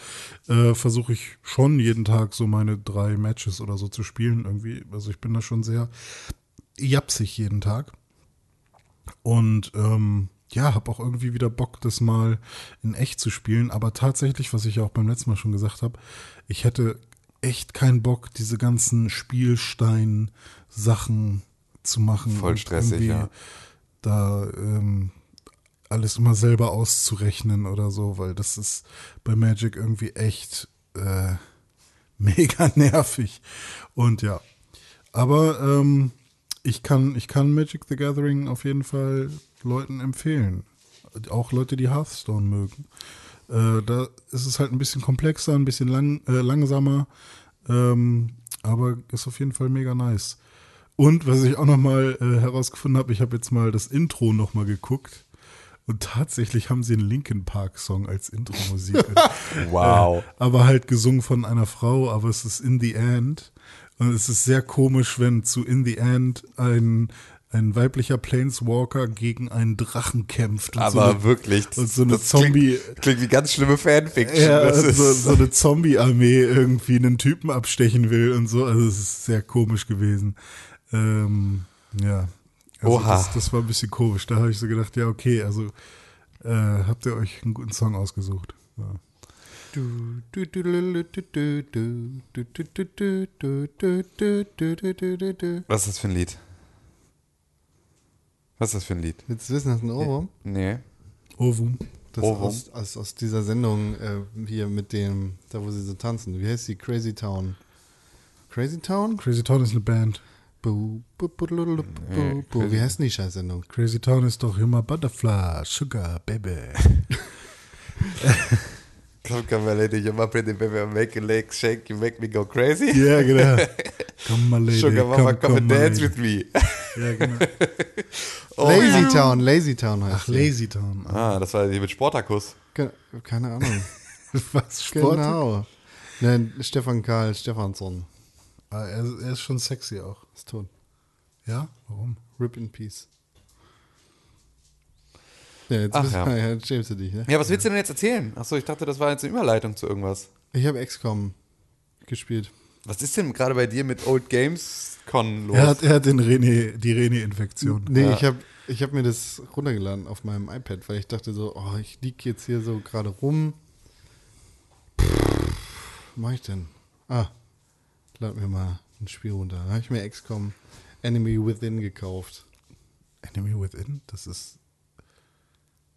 äh, versuche ich schon jeden Tag so meine drei Matches oder so zu spielen irgendwie. Also ich bin da schon sehr japsig jeden Tag. Und ähm, ja, habe auch irgendwie wieder Bock, das mal in echt zu spielen. Aber tatsächlich, was ich ja auch beim letzten Mal schon gesagt habe, ich hätte echt keinen Bock, diese ganzen Spielstein-Sachen zu machen. Voll stressig, irgendwie ja. Da ähm, alles immer selber auszurechnen oder so, weil das ist bei Magic irgendwie echt äh, mega nervig. Und ja, aber ähm, ich kann, ich kann Magic the Gathering auf jeden Fall Leuten empfehlen. Auch Leute, die Hearthstone mögen. Äh, da ist es halt ein bisschen komplexer, ein bisschen lang, äh, langsamer, ähm, aber ist auf jeden Fall mega nice. Und was ich auch nochmal äh, herausgefunden habe, ich habe jetzt mal das Intro nochmal geguckt. Und tatsächlich haben sie einen Linkin Park Song als Intro-Musik. Wow. Äh, aber halt gesungen von einer Frau, aber es ist In the End. Und es ist sehr komisch, wenn zu In the End ein, ein weiblicher Planeswalker gegen einen Drachen kämpft. Aber so eine, wirklich. Und so eine Zombie. Klingt, klingt, wie ganz schlimme Fanfiction. Ja, das so, so, eine Zombie-Armee irgendwie einen Typen abstechen will und so. Also es ist sehr komisch gewesen. Ähm, ja. Also Oha. Das, das, war ein bisschen komisch. Da habe ich so gedacht, ja, okay, also äh, habt ihr euch einen guten Song ausgesucht. Ja. Was ist das für ein Lied? Was ist das für ein Lied? Willst du wissen, hast du einen Ohrwurm? Nee. Ovum. Das Ohrwurm. aus, aus, aus dieser Sendung äh, hier mit dem, da wo sie so tanzen. Wie heißt die? Crazy Town. Crazy Town? Crazy Town ist eine Band. Bu, bu, bu, bu, bu. Crazy- Wie heißt denn die Scheißsendung? Crazy Town ist doch immer Butterfly, Sugar, Baby. Come, come, my lady, you my pretty baby, I make your legs shake, you make me go crazy. Ja, genau. Komm mal, Lady. Sugar mama, komm, come and mal, dance with me. Ja, genau. Oh, Lazy. Town, Lazy Town heißt Ach, die. Lazy Town. Ah, das war die mit Sportakus. Keine Ahnung. Was? Sport? genau. Nein, Stefan Karl Stefansson Ah, er, er ist schon sexy auch. ist tot. Ja? Warum? Rip in Peace. Ja, jetzt Ach, ja. ja. jetzt schämst du dich, ne? Ja, was willst du denn jetzt erzählen? Achso, ich dachte, das war jetzt eine Überleitung zu irgendwas. Ich habe XCOM gespielt. Was ist denn gerade bei dir mit Old Games Con los? Er hat, er hat den René, die René-Infektion. Nee, Ja. ich habe ich hab mir das runtergeladen auf meinem iPad, weil ich dachte so, oh, ich lieg jetzt hier so gerade rum. Was mach ich denn? Ah, lad mir mal ein Spiel runter. Da habe ich mir XCOM Enemy Within gekauft. Enemy Within? Das ist,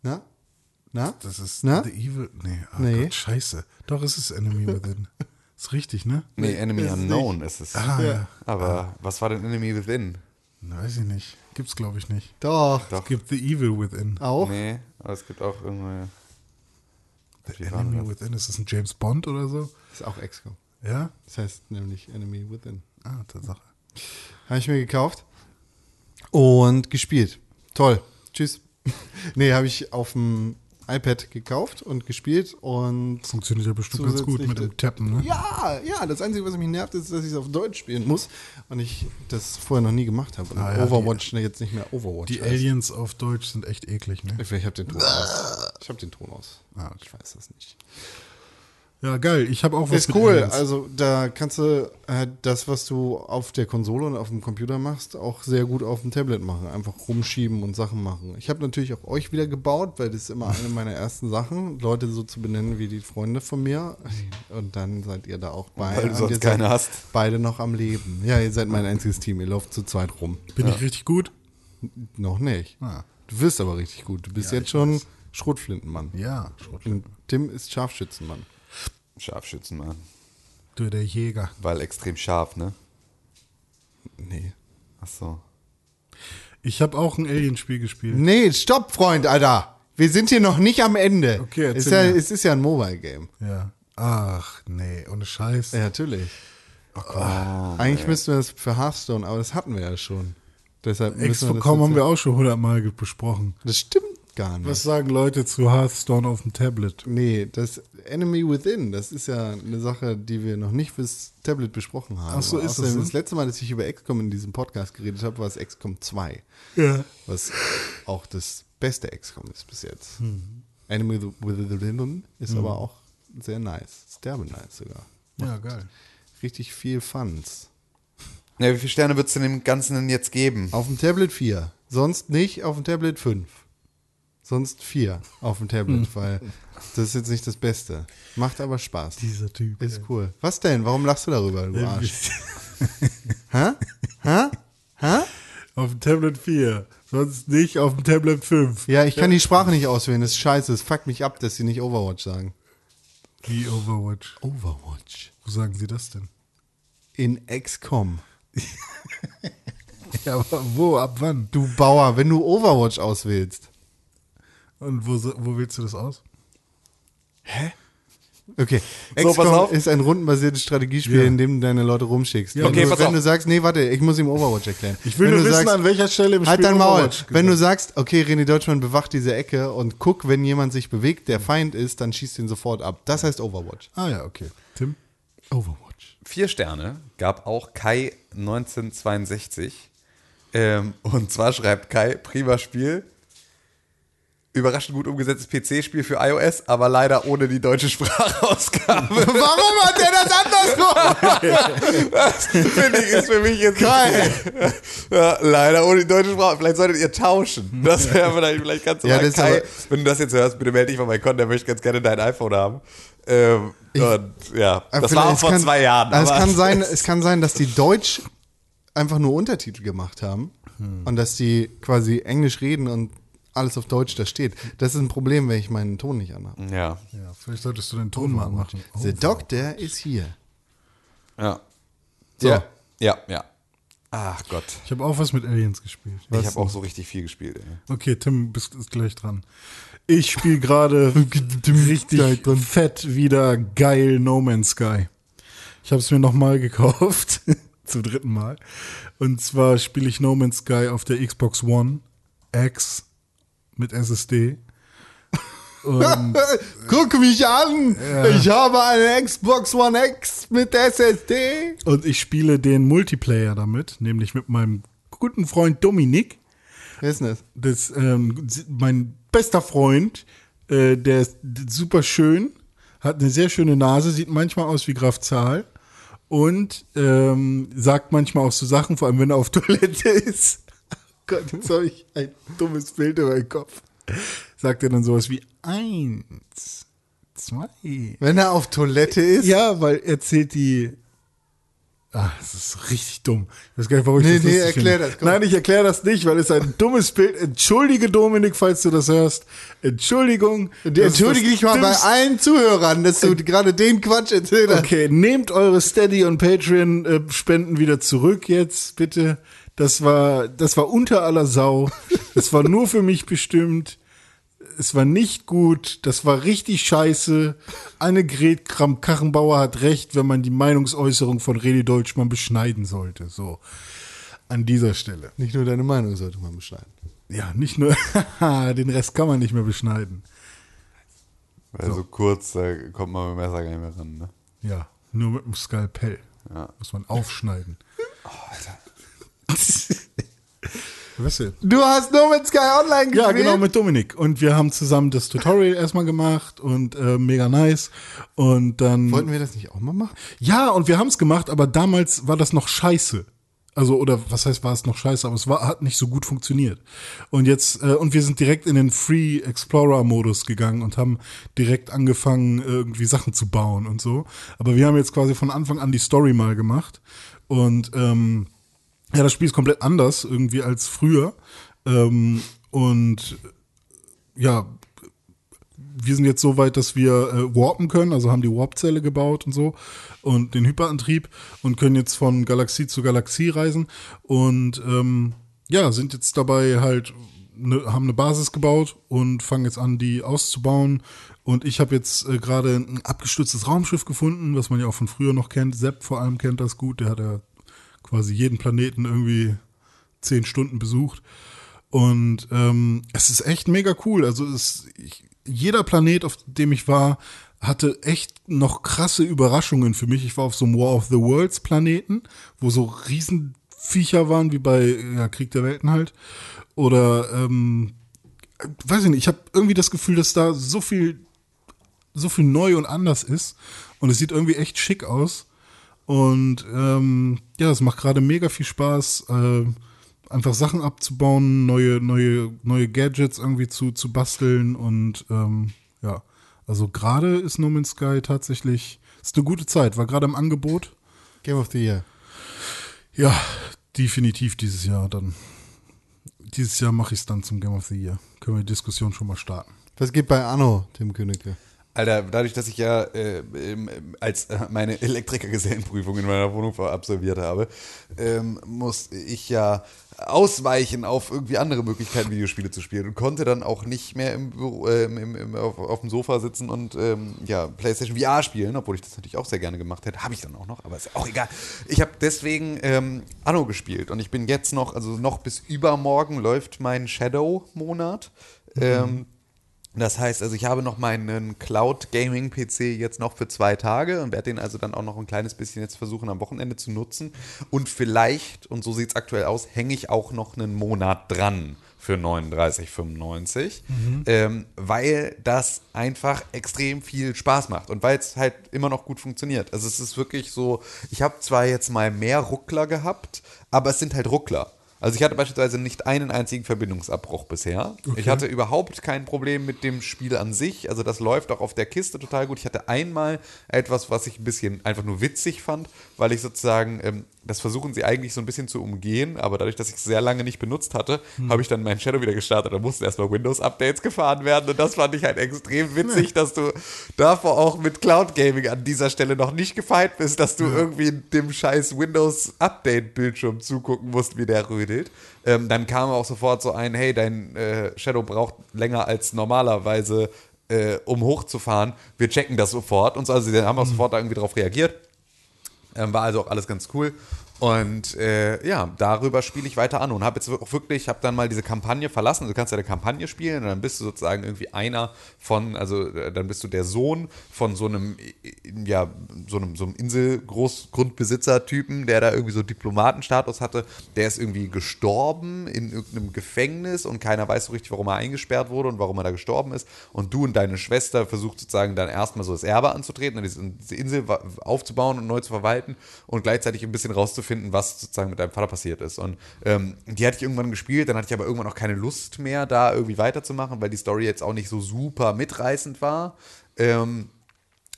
Na? Na? das ist Na? The Evil. Nee, oh Nee. Gott, scheiße. Doch, es ist Enemy Within. ist richtig, ne? nee, Enemy ist Unknown ist es. Ah, ja. Aber was war denn Enemy Within? Weiß ich nicht. Gibt's, glaube ich, nicht. Doch. Doch. Es gibt The Evil Within. Auch? Nee, aber es gibt auch irgendwie. The Enemy das? Within. Ist das ein James Bond oder so? Ist auch XCOM. Ja? Das heißt nämlich Enemy Within. Ah, Tatsache. Habe ich mir gekauft und gespielt. Toll. Tschüss. nee, habe ich auf dem iPad gekauft und gespielt und Funktioniert ja bestimmt ganz gut mit dem Tappen, ne? Ja, ja, das Einzige, was mich nervt, ist, dass ich es auf Deutsch spielen muss und ich das vorher noch nie gemacht habe. Ah, ja, Overwatch jetzt nicht mehr Overwatch. Die heißt. Aliens auf Deutsch sind echt eklig, ne? Ich, ich habe den Ton aus. Ich habe den Ton aus. Ah, Ich weiß das nicht. Ja, geil. Ich habe auch was Ist cool. Aliens. Also da kannst du äh, das, was du auf der Konsole und auf dem Computer machst, auch sehr gut auf dem Tablet machen. Einfach rumschieben und Sachen machen. Ich habe natürlich auch euch wieder gebaut, weil das ist immer eine meiner ersten Sachen, Leute so zu benennen wie die Freunde von mir. Und dann seid ihr da auch bei. Weil du sonst ihr keine seid hast. Beide noch am Leben. Ja, ihr seid mein einziges Team. Ihr lauft zu zweit rum. Bin ich richtig gut? Noch nicht. Ah. Du wirst aber richtig gut. Du bist Ja, jetzt schon weiß. Schrotflintenmann. Ja, Und Tim ist Scharfschützenmann. Scharfschützenmann. du der Jäger. Weil extrem scharf, ne? Nee. Achso. Ich habe auch ein Alienspiel gespielt. Nee, stopp, Freund, Alter. Wir sind hier noch nicht am Ende. Okay, ist, ja, es ist ja ein Mobile-Game. Ja. Ach, nee, ohne Scheiß. Ja, natürlich. Oh, Eigentlich müssten wir das für Hearthstone, aber das hatten wir ja schon. Deshalb müssen wir das XCOM haben wir auch schon hundertmal besprochen. Das stimmt gar nicht. Was sagen Leute zu Hearthstone auf dem Tablet? Nee, das Enemy Within, das ist ja eine Sache, die wir noch nicht fürs Tablet besprochen haben. Ach so, ist das? Das letzte Mal, dass ich über XCOM in diesem Podcast geredet habe, war es XCOM 2. Ja. Was auch das beste XCOM ist bis jetzt. Hm. Enemy Within ist aber auch sehr nice. Ist derbe nice sogar. Ja, geil. Richtig viel Funs. Ja, wie viele Sterne wird es denn dem Ganzen denn jetzt geben? Auf dem Tablet 4. Sonst nicht auf dem Tablet 5. Sonst 4 auf dem Tablet, weil das ist jetzt nicht das Beste. Macht aber Spaß. Dieser Typ. Ist cool. Was denn? Warum lachst du darüber, du Arsch? Hä? Hä? Hä? Auf dem Tablet 4. Sonst nicht auf dem Tablet 5. Ja, ich kann die Sprache nicht auswählen. Das ist scheiße. Es fuckt mich ab, dass sie nicht Overwatch sagen. Wie Overwatch. Overwatch. Wo sagen sie das denn? In XCOM. Ja, aber wo, ab wann? Du Bauer, wenn du Overwatch auswählst. Und wo, wo wählst du das aus? Okay. So, XCOM auf. ist ein rundenbasiertes Strategiespiel, Ja. in dem du deine Leute rumschickst. Ja, wenn okay, du, pass wenn auf. du sagst, nee, warte, ich muss ihm Overwatch erklären. Ich will wenn nur du wissen, sagst, an welcher Stelle im Spiel Halt dein Maul. Overwatch Wenn du gesagt sagst, okay, René Deutschmann bewacht diese Ecke und guck, wenn jemand sich bewegt, der Feind ist, dann schießt ihn sofort ab. Das heißt Overwatch. Ah ja, okay. Tim? Overwatch. Vier Sterne gab auch Kai 1962. Ähm, und zwar schreibt Kai, prima Spiel. Überraschend gut umgesetztes PC-Spiel für iOS, aber leider ohne die deutsche Sprachausgabe. Warum hat der das andersrum? Das finde ich ist für mich jetzt Geil. Ja, leider ohne die deutsche Sprache. Vielleicht solltet ihr tauschen. Das wäre vielleicht, vielleicht ganz Ja, das Kai, wenn du das jetzt hörst, bitte melde dich mal bei Con, der möchte ganz gerne dein iPhone haben. Ähm, und ja, das war auch vor kann- zwei Jahren. Es kann, sein, es kann sein, dass die Deutsch einfach nur Untertitel gemacht haben und dass die quasi Englisch reden und alles auf Deutsch da steht. Das ist ein Problem, wenn ich meinen Ton nicht anhabe. Ja, Ja, vielleicht solltest du den Ton mal machen. The Doctor is here. ja. So. Ja, ja, ja. Ach Gott. Ich habe auch was mit Aliens gespielt. ich habe auch so richtig viel gespielt. Ey. Okay, Tim, bist ist gleich dran. Ich spiele gerade richtig fett wieder geil No Man's Sky. Ich habe es mir nochmal gekauft, zum dritten Mal. Und zwar spiele ich No Man's Sky auf der Xbox One X mit SSD. Und Guck mich an! Ich habe eine Xbox One X mit SSD. Und ich spiele den Multiplayer damit, nämlich mit meinem guten Freund Dominik. Wer ist denn das? Das, ähm, mein bester Freund, äh, der ist super schön, hat eine sehr schöne Nase, sieht manchmal aus wie Graf Zahl und ähm, sagt manchmal auch so Sachen, vor allem wenn er auf Toilette ist. Gott, jetzt habe ich ein dummes Bild über den Kopf. Sagt er dann sowas wie eins, zwei. Wenn er auf Toilette ist? Ja, weil er zählt die. Ah, das ist richtig dumm. Ich weiß gar nicht, warum ich Nee, das nee, lustig erklär finde. das, komm. Nein, ich erkläre das nicht, weil es ein dummes Bild. Entschuldige, Dominik, falls du das hörst. Entschuldigung. Entschuldige dich mal bei allen Zuhörern, dass du gerade den Quatsch erzählt hast. Okay, nehmt eure Steady und Patreon äh, Spenden wieder zurück jetzt, bitte. Das war, das war unter aller Sau. Das war nur für mich bestimmt. Es war nicht gut. Das war richtig scheiße. Annegret Kramp-Karrenbauer hat recht, wenn man die Meinungsäußerung von Redi Deutschmann beschneiden sollte. So. An dieser Stelle. Nicht nur deine Meinung sollte man beschneiden. Ja, nicht nur, den Rest kann man nicht mehr beschneiden. Weil so kurz, da kommt man mit dem Messer gar nicht mehr ran. Ne? Ja, nur mit dem Skalpell. Ja. Muss man aufschneiden. Was denn? Du hast nur mit Sky Online gespielt? Ja, genau, mit Dominik. Und wir haben zusammen das Tutorial erstmal gemacht und äh, mega nice. Und dann. Wollten wir das nicht auch mal machen? ja, und wir haben es gemacht, aber damals war das noch scheiße. Also, oder was heißt, war es noch scheiße, aber es war, hat nicht so gut funktioniert. Und jetzt, äh, und wir sind direkt in den Free Explorer-Modus gegangen und haben direkt angefangen, irgendwie Sachen zu bauen und so. Aber wir haben jetzt quasi von Anfang an die Story mal gemacht. Und ähm, ja, das Spiel ist komplett anders irgendwie als früher. Ähm, und ja, wir sind jetzt so weit, dass wir äh, warpen können, also haben die Warp-Zelle gebaut und so und den Hyperantrieb und können jetzt von Galaxie zu Galaxie reisen und ähm, ja, sind jetzt dabei halt, ne, haben eine Basis gebaut und fangen jetzt an, die auszubauen. Und ich habe jetzt äh, gerade ein abgestürztes Raumschiff gefunden, was man ja auch von früher noch kennt. Sepp vor allem kennt das gut, der hat ja quasi jeden Planeten irgendwie zehn Stunden besucht. Und ähm, es ist echt mega cool. Also es, ich, jeder Planet, auf dem ich war, hatte echt noch krasse Überraschungen für mich. Ich war auf so einem War of the Worlds Planeten, wo so Riesenviecher waren, wie bei ja, Krieg der Welten halt. Oder, ähm, weiß ich nicht, ich habe irgendwie das Gefühl, dass da so viel, so viel neu und anders ist. Und es sieht irgendwie echt schick aus. Und ähm, ja, es macht gerade mega viel Spaß, äh, einfach Sachen abzubauen, neue, neue, neue Gadgets irgendwie zu, zu basteln und ähm, ja, also gerade ist No Man's Sky tatsächlich, ist eine gute Zeit, war gerade im Angebot. Game of the Year. Ja, definitiv dieses Jahr dann. Dieses Jahr mache ich es dann zum Game of the Year. Können wir die Diskussion schon mal starten. Was geht bei Anno, Tim Königke? Alter, dadurch, dass ich ja äh, als meine Elektrikergesellenprüfung in meiner Wohnung absolviert habe, ähm, musste ich ja ausweichen auf irgendwie andere Möglichkeiten, Videospiele zu spielen und konnte dann auch nicht mehr im Büro, äh, im, im, auf, auf dem Sofa sitzen und ähm, ja, PlayStation VR spielen, obwohl ich das natürlich auch sehr gerne gemacht hätte. Habe ich dann auch noch, aber ist auch egal. Ich habe deswegen ähm, Anno gespielt und ich bin jetzt noch, also noch bis übermorgen läuft mein Shadow-Monat. Ähm, das heißt, also ich habe noch meinen Cloud Gaming PC jetzt noch für zwei Tage und werde den also dann auch noch ein kleines bisschen jetzt versuchen am Wochenende zu nutzen. Und vielleicht, und so sieht es aktuell aus, hänge ich auch noch einen Monat dran für 39,95, ähm, weil das einfach extrem viel Spaß macht und weil es halt immer noch gut funktioniert. Also es ist wirklich so, ich habe zwar jetzt mal mehr Ruckler gehabt, aber es sind halt Ruckler. Also ich hatte beispielsweise nicht einen einzigen Verbindungsabbruch bisher. Ich hatte überhaupt kein Problem mit dem Spiel an sich. Also das läuft auch auf der Kiste total gut. Ich hatte einmal etwas, was ich ein bisschen einfach nur witzig fand, weil ich sozusagen, ähm, das versuchen sie eigentlich so ein bisschen zu umgehen, aber dadurch, dass ich es sehr lange nicht benutzt hatte, habe ich dann meinen Shadow wieder gestartet. Da mussten erstmal Windows-Updates gefahren werden und das fand ich halt extrem witzig, dass du davor auch mit Cloud Gaming an dieser Stelle noch nicht gefeit bist, dass du irgendwie dem scheiß Windows-Update-Bildschirm zugucken musst, wie der rödelt. Ähm, dann kam auch sofort so ein, hey, dein äh, Shadow braucht länger als normalerweise, äh, um hochzufahren. Wir checken das sofort. Und so, also sie haben auch sofort da irgendwie drauf reagiert. Ähm, war also auch alles ganz cool. Und äh, ja, darüber spiele ich weiter an und habe jetzt auch wirklich, habe dann mal diese Kampagne verlassen. Also du kannst ja eine Kampagne spielen und dann bist du sozusagen irgendwie einer von, also äh, dann bist du der Sohn von so einem, äh, ja, so einem, so einem Insel-Großgrundbesitzer-Typen, der da irgendwie so Diplomatenstatus hatte. Der ist irgendwie gestorben in irgendeinem Gefängnis und keiner weiß so richtig, warum er eingesperrt wurde und warum er da gestorben ist. Und du und deine Schwester versucht sozusagen dann erstmal so das Erbe anzutreten und diese Insel aufzubauen und neu zu verwalten und gleichzeitig ein bisschen rauszufinden, was sozusagen mit deinem Vater passiert ist. Und ähm, die hatte ich irgendwann gespielt, dann hatte ich aber irgendwann auch keine Lust mehr, da irgendwie weiterzumachen, weil die Story jetzt auch nicht so super mitreißend war. Ähm,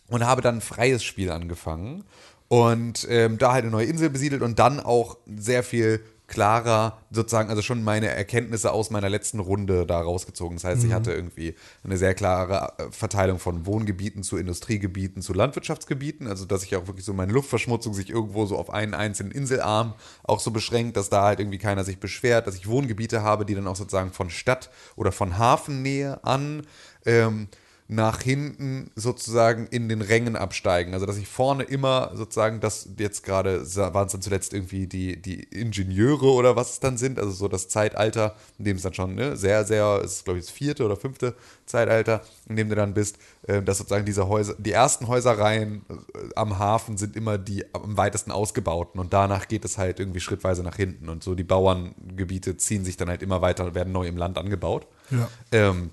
und habe dann ein freies Spiel angefangen und ähm, da halt eine neue Insel besiedelt und dann auch sehr viel klarer sozusagen, also schon meine Erkenntnisse aus meiner letzten Runde da rausgezogen. Das heißt, ich hatte irgendwie eine sehr klare äh, Verteilung von Wohngebieten zu Industriegebieten zu Landwirtschaftsgebieten, also dass ich auch wirklich so meine Luftverschmutzung sich irgendwo so auf einen einzelnen Inselarm auch so beschränkt, dass da halt irgendwie keiner sich beschwert, dass ich Wohngebiete habe, die dann auch sozusagen von Stadt oder von Hafennähe an. Ähm, nach hinten sozusagen in den Rängen absteigen. Also dass ich vorne immer sozusagen, das jetzt gerade waren es dann zuletzt irgendwie die, die Ingenieure oder was es dann sind, also so das Zeitalter, in dem es dann schon ne, sehr, sehr, es ist glaube ich das vierte oder fünfte Zeitalter, in dem du dann bist, äh, dass sozusagen diese Häuser, die ersten Häuserreihen äh, am Hafen sind immer die am weitesten ausgebauten und danach geht es halt irgendwie schrittweise nach hinten und so die Bauerngebiete ziehen sich dann halt immer weiter, werden neu im Land angebaut. Ja. Ähm,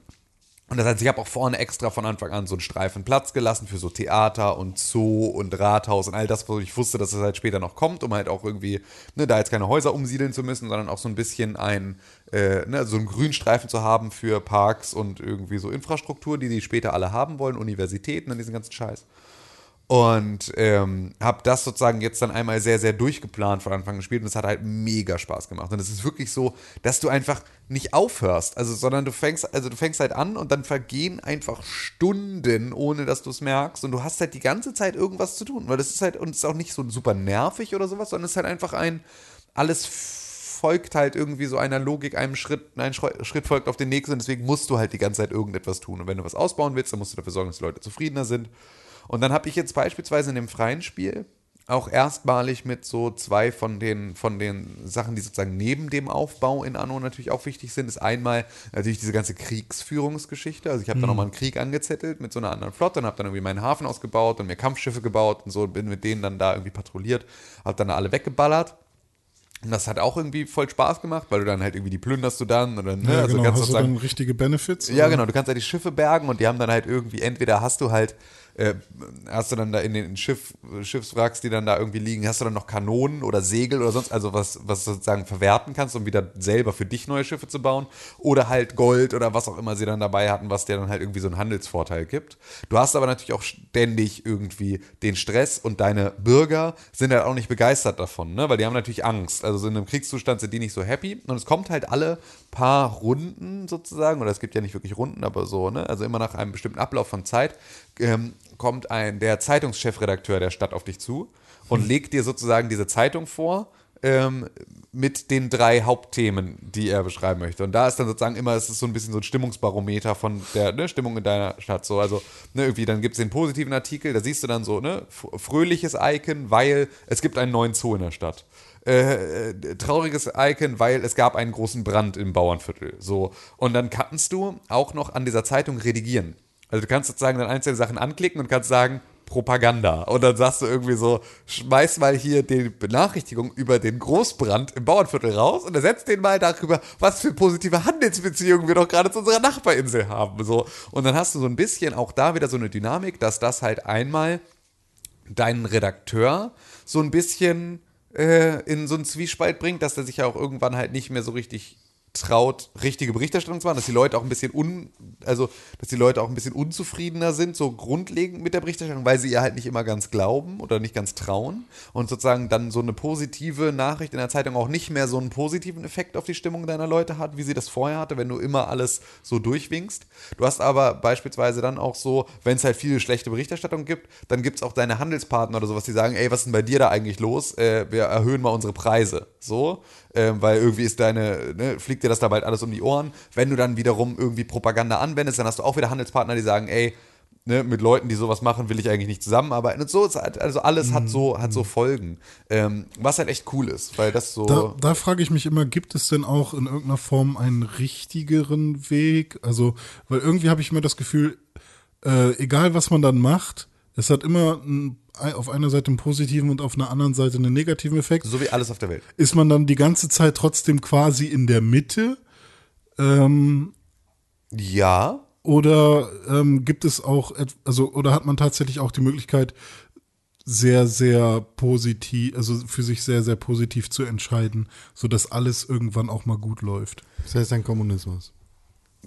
und das heißt, ich habe auch vorne extra von Anfang an so einen Streifen Platz gelassen für so Theater und Zoo und Rathaus und all das, wo ich wusste, dass es halt später noch kommt, um halt auch irgendwie, ne, da jetzt keine Häuser umsiedeln zu müssen, sondern auch so ein bisschen ein, äh, ne, so einen Grünstreifen zu haben für Parks und irgendwie so Infrastruktur, die die später alle haben wollen, Universitäten und diesen ganzen Scheiß. Und ähm, habe das sozusagen jetzt dann einmal sehr, sehr durchgeplant von Anfang an gespielt und es hat halt mega Spaß gemacht. Und es ist wirklich so, dass du einfach nicht aufhörst, also sondern du fängst, also du fängst halt an und dann vergehen einfach Stunden, ohne dass du es merkst. Und du hast halt die ganze Zeit irgendwas zu tun. Weil das ist halt, und es ist auch nicht so super nervig oder sowas, sondern es ist halt einfach ein, alles folgt halt irgendwie so einer Logik, einem Schritt, ein Schritt folgt auf den nächsten und deswegen musst du halt die ganze Zeit irgendetwas tun. Und wenn du was ausbauen willst, dann musst du dafür sorgen, dass die Leute zufriedener sind. Und dann habe ich jetzt beispielsweise in dem freien Spiel auch erstmalig mit so zwei von den, von den Sachen, die sozusagen neben dem Aufbau in Anno natürlich auch wichtig sind, ist einmal natürlich diese ganze Kriegsführungsgeschichte. Also ich habe da nochmal einen Krieg angezettelt mit so einer anderen Flotte und habe dann irgendwie meinen Hafen ausgebaut und mir Kampfschiffe gebaut und so, bin mit denen dann da irgendwie patrouilliert, habe dann alle weggeballert. Und das hat auch irgendwie voll Spaß gemacht, weil du dann halt irgendwie die plünderst du dann oder ne, Ja, also genau. kannst Hast du dann richtige Benefits? ja, oder? genau. Du kannst ja die Schiffe bergen und die haben dann halt irgendwie, entweder hast du halt, äh, hast du dann da in den Schiff, Schiffswracks, die dann da irgendwie liegen, hast du dann noch Kanonen oder Segel oder sonst, also was, was du sozusagen verwerten kannst, um wieder selber für dich neue Schiffe zu bauen. Oder halt Gold oder was auch immer sie dann dabei hatten, was dir dann halt irgendwie so einen Handelsvorteil gibt. Du hast aber natürlich auch ständig irgendwie den Stress und deine Bürger sind halt auch nicht begeistert davon, ne? weil die haben natürlich Angst. Also so in einem Kriegszustand sind die nicht so happy. Und es kommt halt alle paar Runden sozusagen, oder es gibt ja nicht wirklich Runden, aber so, ne? Also immer nach einem bestimmten Ablauf von Zeit ähm, kommt ein der Zeitungschefredakteur der Stadt auf dich zu und legt dir sozusagen diese Zeitung vor. Ähm, mit den drei Hauptthemen, die er beschreiben möchte. Und da ist dann sozusagen immer, es ist so ein bisschen so ein Stimmungsbarometer von der ne, Stimmung in deiner Stadt. So, also ne, irgendwie, dann gibt es den positiven Artikel, da siehst du dann so, ne, fröhliches Icon, weil es gibt einen neuen Zoo in der Stadt äh, äh, trauriges Icon, weil es gab einen großen Brand im Bauernviertel. So. Und dann kannst du auch noch an dieser Zeitung redigieren. Also du kannst sozusagen dann einzelne Sachen anklicken und kannst sagen, Propaganda. Und dann sagst du irgendwie so, schmeiß mal hier die Benachrichtigung über den Großbrand im Bauernviertel raus und ersetzt den mal darüber, was für positive Handelsbeziehungen wir doch gerade zu unserer Nachbarinsel haben. So. Und dann hast du so ein bisschen auch da wieder so eine Dynamik, dass das halt einmal deinen Redakteur so ein bisschen äh, in so einen Zwiespalt bringt, dass der sich ja auch irgendwann halt nicht mehr so richtig traut, richtige Berichterstattung zu machen, dass die Leute auch ein bisschen un, also dass die Leute auch ein bisschen unzufriedener sind, so grundlegend mit der Berichterstattung, weil sie ihr halt nicht immer ganz glauben oder nicht ganz trauen und sozusagen dann so eine positive Nachricht in der Zeitung auch nicht mehr so einen positiven Effekt auf die Stimmung deiner Leute hat, wie sie das vorher hatte, wenn du immer alles so durchwinkst. Du hast aber beispielsweise dann auch so, wenn es halt viele schlechte Berichterstattung gibt, dann gibt es auch deine Handelspartner oder sowas, die sagen, ey, was ist denn bei dir da eigentlich los? Äh, wir erhöhen mal unsere Preise. So, ähm, weil irgendwie ist deine, ne, fliegt dir das da bald alles um die Ohren. Wenn du dann wiederum irgendwie Propaganda anwendest, dann hast du auch wieder Handelspartner, die sagen, ey, ne, mit Leuten, die sowas machen, will ich eigentlich nicht zusammenarbeiten. Und so ist halt, also alles hat so, hat so Folgen. Ähm, was halt echt cool ist, weil das so. Da, da frage ich mich immer, gibt es denn auch in irgendeiner Form einen richtigeren Weg? Also, weil irgendwie habe ich immer das Gefühl, äh, egal was man dann macht, es hat immer ein, auf einer Seite einen positiven und auf einer anderen Seite einen negativen Effekt. so wie alles auf der Welt. Ist man dann die ganze Zeit trotzdem quasi in der Mitte? Ähm, Ja, oder ähm, gibt es auch, also, oder hat man tatsächlich auch die Möglichkeit, sehr, sehr positiv, also für sich sehr, sehr positiv zu entscheiden, sodass alles irgendwann auch mal gut läuft? Das heißt ein Kommunismus.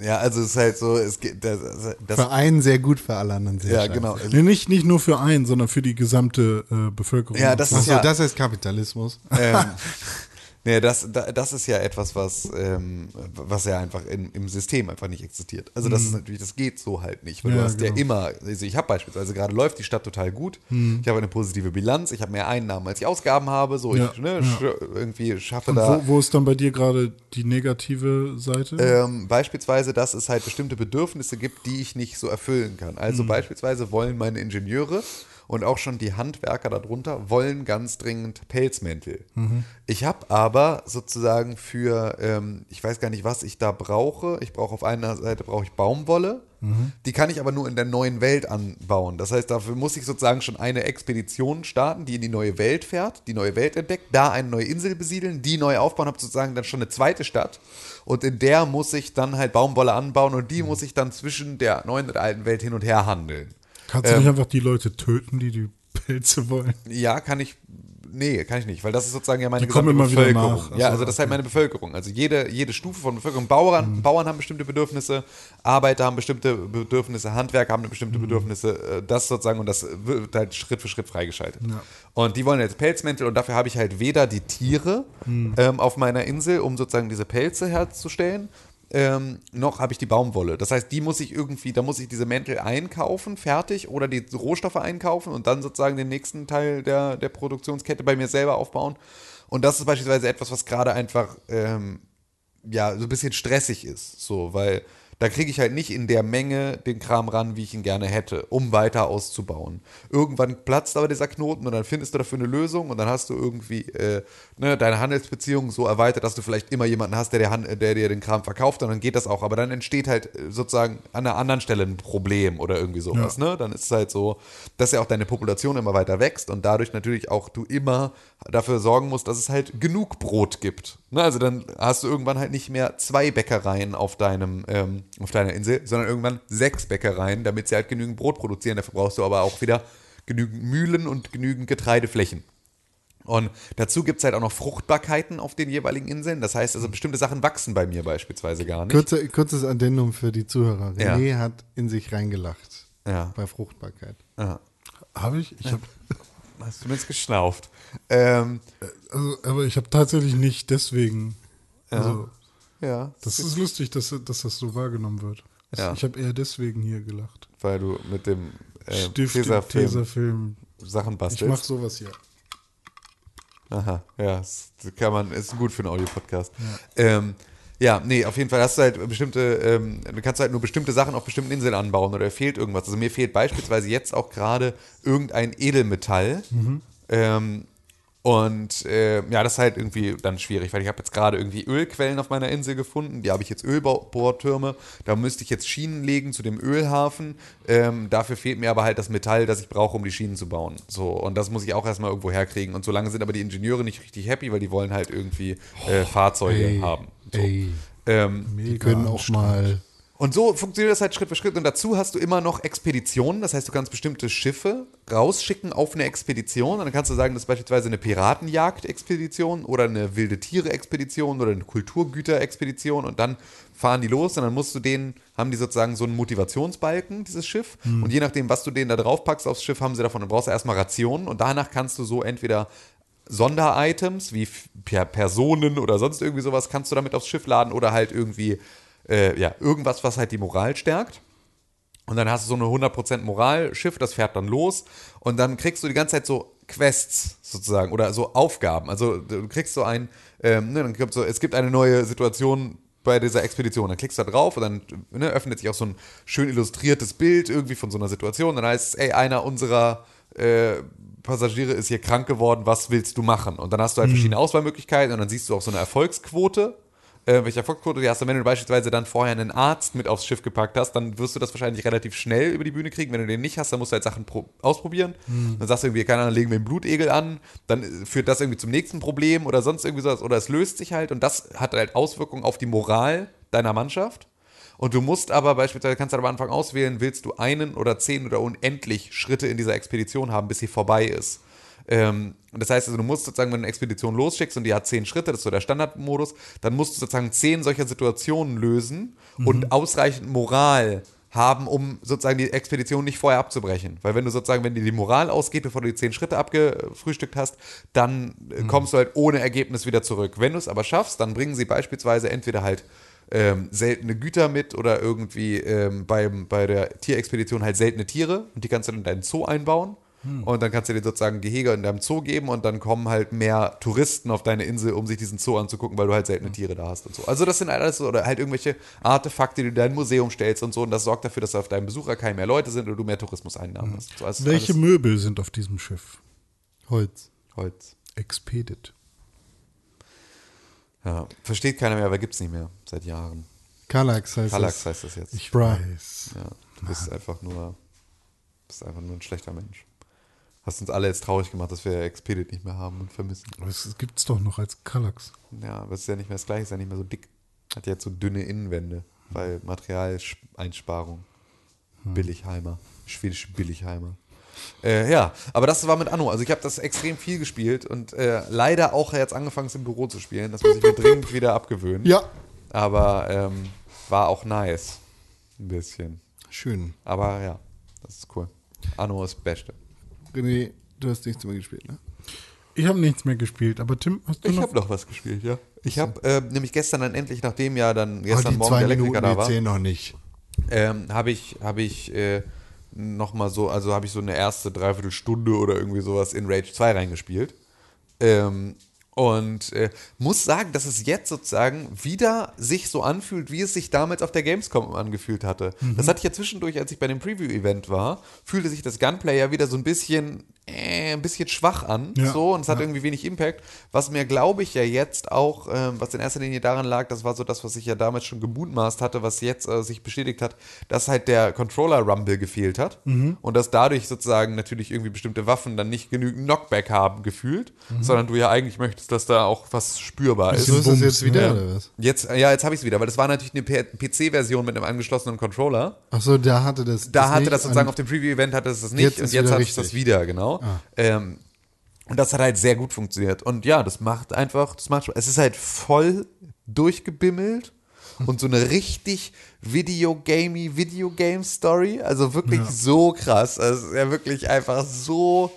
Ja, also es ist halt so, es geht, das, das, Für einen sehr gut, für alle anderen sehr ja, scheiße. genau. Nee, nicht, nicht nur für einen, sondern für die gesamte äh, Bevölkerung. Ja, das ist Achso, ja, das ist Kapitalismus. ähm, nee, das, da- das ist ja etwas, was, ähm, was ja einfach in, im System einfach nicht existiert. Also das ist natürlich, das geht so halt nicht, weil Ja, du hast ja genau. immer, also ich habe beispielsweise gerade läuft die Stadt total gut, ich habe eine positive Bilanz, ich habe mehr Einnahmen, als ich Ausgaben habe, so Ja, ich ne, ja. sch- irgendwie schaffe Und da. wo, wo ist dann bei dir gerade die negative Seite? Ähm, beispielsweise, dass es halt bestimmte Bedürfnisse gibt, die ich nicht so erfüllen kann. Also beispielsweise wollen meine Ingenieure und auch schon die Handwerker darunter wollen ganz dringend Pelzmäntel. Ich habe aber sozusagen für, ähm, ich weiß gar nicht, was ich da brauche. Ich brauche auf einer Seite brauche ich Baumwolle. Die kann ich aber nur in der neuen Welt anbauen. Das heißt, dafür muss ich sozusagen schon eine Expedition starten, die in die neue Welt fährt, die neue Welt entdeckt, da eine neue Insel besiedeln, die neu aufbauen, habe sozusagen dann schon eine zweite Stadt. Und in der muss ich dann halt Baumwolle anbauen und die muss ich dann zwischen der neuen und der alten Welt hin und her handeln. Kannst du ähm, nicht einfach die Leute töten, die die Pilze wollen? Ja, kann ich. Nee, kann ich nicht, weil das ist sozusagen ja meine Die kommen gesamte immer wieder Bevölkerung. nach. Ja, Ach so, also das ist halt meine Bevölkerung. Also jede, jede Stufe von Bevölkerung. Bauern, Mhm. Bauern haben bestimmte Bedürfnisse, Arbeiter haben bestimmte Bedürfnisse, Handwerker haben bestimmte Mhm. Bedürfnisse. äh, Das sozusagen und das wird halt Schritt für Schritt freigeschaltet. Ja. Und die wollen jetzt Pelzmäntel und dafür habe ich halt weder die Tiere Mhm. ähm, auf meiner Insel, um sozusagen diese Pelze herzustellen, ähm, noch habe ich die Baumwolle. Das heißt, die muss ich irgendwie, da muss ich diese Mäntel einkaufen, fertig, oder die Rohstoffe einkaufen und dann sozusagen den nächsten Teil der, der Produktionskette bei mir selber aufbauen. Und das ist beispielsweise etwas, was gerade einfach ähm, ja so ein bisschen stressig ist, so, weil da kriege ich halt nicht in der Menge den Kram ran, wie ich ihn gerne hätte, um weiter auszubauen. Irgendwann platzt aber dieser Knoten und dann findest du dafür eine Lösung und dann hast du irgendwie äh, ne, deine Handelsbeziehung so erweitert, dass du vielleicht immer jemanden hast, der dir, Han- der dir den Kram verkauft und dann geht das auch. Aber dann entsteht halt äh, sozusagen an einer anderen Stelle ein Problem oder irgendwie sowas. Ne? Dann ist es halt so, dass ja auch deine Population immer weiter wächst und dadurch natürlich auch du immer dafür sorgen musst, dass es halt genug Brot gibt. Ne? Also dann hast du irgendwann halt nicht mehr zwei Bäckereien auf deinem ähm, auf deiner Insel, sondern irgendwann sechs Bäckereien, damit sie halt genügend Brot produzieren. Dafür brauchst du aber auch wieder genügend Mühlen und genügend Getreideflächen. Und dazu gibt es halt auch noch Fruchtbarkeiten auf den jeweiligen Inseln. Das heißt, also bestimmte Sachen wachsen bei mir beispielsweise gar nicht. Kurze, kurzes Addendum für die Zuhörer. Ja. René hat in sich reingelacht. Ja. Bei Fruchtbarkeit. Ja. Habe ich? Ich habe Hast du mir jetzt geschnauft. Ähm, also, aber ich habe tatsächlich nicht deswegen. Also, ja, das ist lustig, dass, dass das so wahrgenommen wird. Ja. Ich habe eher deswegen hier gelacht. weil du mit dem äh, Stift, Tesafilm Tesafilm. Sachen Ich bastelst. mache sowas hier. Aha, ja, das kann man, ist gut für einen Audio-Podcast. Ja. Ähm, ja, nee, auf jeden Fall hast du halt bestimmte, ähm, du kannst halt nur bestimmte Sachen auf bestimmten Inseln anbauen oder fehlt irgendwas. Also mir fehlt beispielsweise jetzt auch gerade irgendein Edelmetall. Ähm, und äh, ja, das ist halt irgendwie dann schwierig, weil ich habe jetzt gerade irgendwie Ölquellen auf meiner Insel gefunden. Die habe ich jetzt Ölbohrtürme. Da müsste ich jetzt Schienen legen zu dem Ölhafen. Ähm, dafür fehlt mir aber halt das Metall, das ich brauche, um die Schienen zu bauen. So, und das muss ich auch erstmal irgendwo herkriegen. Und solange sind aber die Ingenieure nicht richtig happy, weil die wollen halt irgendwie äh, Fahrzeuge ey, haben. So. Ey, Ähm, die können auch mal. Und so funktioniert das halt Schritt für Schritt. Und dazu hast du immer noch Expeditionen. Das heißt, du kannst bestimmte Schiffe rausschicken auf eine Expedition. Und dann kannst du sagen, das ist beispielsweise eine Piratenjagd-Expedition oder eine wilde Tiere-Expedition oder eine Kulturgüter-Expedition. Und dann fahren die los und dann musst du denen, haben die sozusagen so einen Motivationsbalken, dieses Schiff. Und je nachdem, was du denen da drauf packst aufs Schiff, haben sie davon. Dann brauchst du erstmal Rationen. Und danach kannst du so entweder Sonderitems wie Personen oder sonst irgendwie sowas kannst du damit aufs Schiff laden oder halt irgendwie äh, ja, irgendwas, was halt die Moral stärkt. Und dann hast du so eine 100% Moralschiff, das fährt dann los und dann kriegst du die ganze Zeit so Quests sozusagen oder so Aufgaben. Also du kriegst so ein, ähm, ne, dann gibt so, es gibt eine neue Situation bei dieser Expedition. Dann klickst du da drauf und dann ne, öffnet sich auch so ein schön illustriertes Bild irgendwie von so einer Situation. Dann heißt es, ey, einer unserer äh, Passagiere ist hier krank geworden, was willst du machen? Und dann hast du halt verschiedene Auswahlmöglichkeiten und dann siehst du auch so eine Erfolgsquote. Äh, welche Erfolgsquote du hast. Und wenn du beispielsweise dann vorher einen Arzt mit aufs Schiff gepackt hast, dann wirst du das wahrscheinlich relativ schnell über die Bühne kriegen. Wenn du den nicht hast, dann musst du halt Sachen pro- ausprobieren. Dann sagst du irgendwie, keine Ahnung, legen wir einen Blutegel an, dann führt das irgendwie zum nächsten Problem oder sonst irgendwie sowas. Oder es löst sich halt und das hat halt Auswirkungen auf die Moral deiner Mannschaft. Und du musst aber beispielsweise, kannst du am Anfang auswählen, willst du einen oder zehn oder unendlich Schritte in dieser Expedition haben, bis sie vorbei ist. Ähm, und das heißt also, du musst sozusagen, wenn du eine Expedition losschickst und die hat zehn Schritte, das ist so der Standardmodus, dann musst du sozusagen zehn solcher Situationen lösen und ausreichend Moral haben, um sozusagen die Expedition nicht vorher abzubrechen. Weil wenn du sozusagen, wenn dir die Moral ausgeht, bevor du die zehn Schritte abgefrühstückt hast, dann äh, kommst du halt ohne Ergebnis wieder zurück. Wenn du es aber schaffst, dann bringen sie beispielsweise entweder halt ähm, seltene Güter mit oder irgendwie ähm, beim, bei der Tierexpedition halt seltene Tiere und die kannst du dann in deinen Zoo einbauen. Und dann kannst du dir sozusagen Gehege in deinem Zoo geben und dann kommen halt mehr Touristen auf deine Insel, um sich diesen Zoo anzugucken, weil du halt seltene Tiere da hast und so. Also das sind alles so, oder halt irgendwelche Artefakte, die du in dein Museum stellst und so. Und das sorgt dafür, dass auf deinem Besucherkeil mehr Leute sind oder du mehr Tourismuseinnahmen hast. So, also Welche Möbel sind auf diesem Schiff? Holz. Holz. Expedit. Ja, versteht keiner mehr, aber gibt's nicht mehr seit Jahren. Kallax heißt Kallax das. heißt das jetzt. Ich weiß. Ja, du bist einfach nur, bist einfach nur ein schlechter Mensch. Hast uns alle jetzt traurig gemacht, dass wir Expedit nicht mehr haben und vermissen. Aber es gibt's doch noch als Kallax. Ja, aber es ist ja nicht mehr das gleiche, ist ja nicht mehr so dick. Hat jetzt so dünne Innenwände, weil Materialeinsparung. Billigheimer. Schwedische Billigheimer. Äh, ja, aber das war mit Anno. Also ich habe das extrem viel gespielt und äh, leider auch jetzt angefangen, es im Büro zu spielen. Das muss ich mir dringend wieder abgewöhnen. Ja. Aber ähm, war auch nice. Ein bisschen. Schön. Aber ja, das ist cool. Anno ist das Beste. René, du hast nichts mehr gespielt, ne? Ich habe nichts mehr gespielt, aber Tim, hast du Ich noch? habe noch was gespielt, ja. Ich habe äh, nämlich gestern dann endlich, nachdem ja dann Aber gestern Ah, die Morgen zwei der Minuten, Elektriker da die war, zählen noch nicht. ähm, habe ich, habe ich äh, noch mal so, also habe ich so eine erste Dreiviertelstunde oder irgendwie sowas in Rage 2 reingespielt. Ähm, und äh, muss sagen, dass es jetzt sozusagen wieder sich so anfühlt, wie es sich damals auf der Gamescom angefühlt hatte. Das hatte ich ja zwischendurch, als ich bei dem Preview-Event war, fühlte sich das Gunplay ja wieder so ein bisschen, äh, ein bisschen schwach an. Ja, so, und es hat ja. irgendwie wenig Impact. Was mir, glaube ich, ja jetzt auch, ähm, was in erster Linie daran lag, das war so das, was ich ja damals schon gemutmaßt hatte, was jetzt äh, sich bestätigt hat, dass halt der Controller-Rumble gefehlt hat. Mhm. Und dass dadurch sozusagen natürlich irgendwie bestimmte Waffen dann nicht genügend Knockback haben gefühlt, Mhm. sondern du ja eigentlich möchtest, dass da auch was spürbar ist. So ist das jetzt wieder, ja. oder was? Jetzt, ja, jetzt habe ich es wieder, weil das war natürlich eine PC-Version mit einem angeschlossenen Controller. Achso, da hatte das. Da hatte nicht das sozusagen auf dem Preview-Event hatte es das nicht Jetzt und jetzt hat es das wieder, genau. Ähm, und das hat halt sehr gut funktioniert. Und ja, das macht einfach, das macht Spaß. Es ist halt voll durchgebimmelt und so eine richtig Videogamey Videogame-Story. Also wirklich so krass. Also es ist ja wirklich einfach so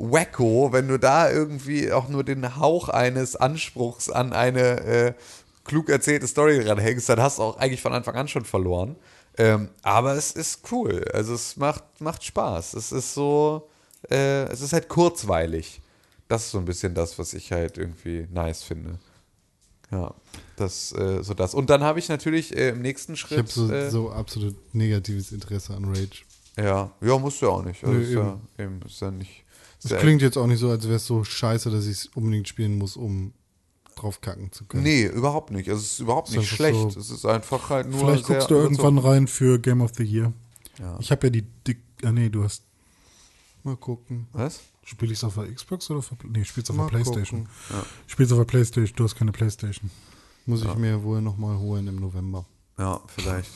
wacko, wenn du da irgendwie auch nur den Hauch eines Anspruchs an eine äh, klug erzählte Story ranhängst, dann hast du auch eigentlich von Anfang an schon verloren. Ähm, aber es ist cool. Also es macht, macht Spaß. Es ist so, äh, es ist halt kurzweilig. Das ist so ein bisschen das, was ich halt irgendwie nice finde. Ja, das, äh, so das. Und dann habe ich natürlich äh, im nächsten Ich Schritt. habe so, äh, so absolut negatives Interesse an Rage. ja, ja, musst du ja auch nicht. Also Nö, ist, ja, eben, ist ja nicht. Ist Das ja, klingt jetzt auch nicht so, als wäre es so scheiße, dass ich es unbedingt spielen muss, um drauf kacken zu können. Nee, überhaupt nicht. Also es ist überhaupt Ist nicht einfach schlecht. so- es ist einfach halt nur. Vielleicht guckst du irgendwann rein für Game of the Year. Ja. Ich habe ja die dick. Ah, nee, du hast. Mal gucken. Was? Spiel ich es auf der Xbox oder auf der. Nee, spielst auf der Playstation. gucken. Spielst auf der Playstation, du hast keine Playstation. Muss ich mir wohl nochmal holen im November. Ja, vielleicht.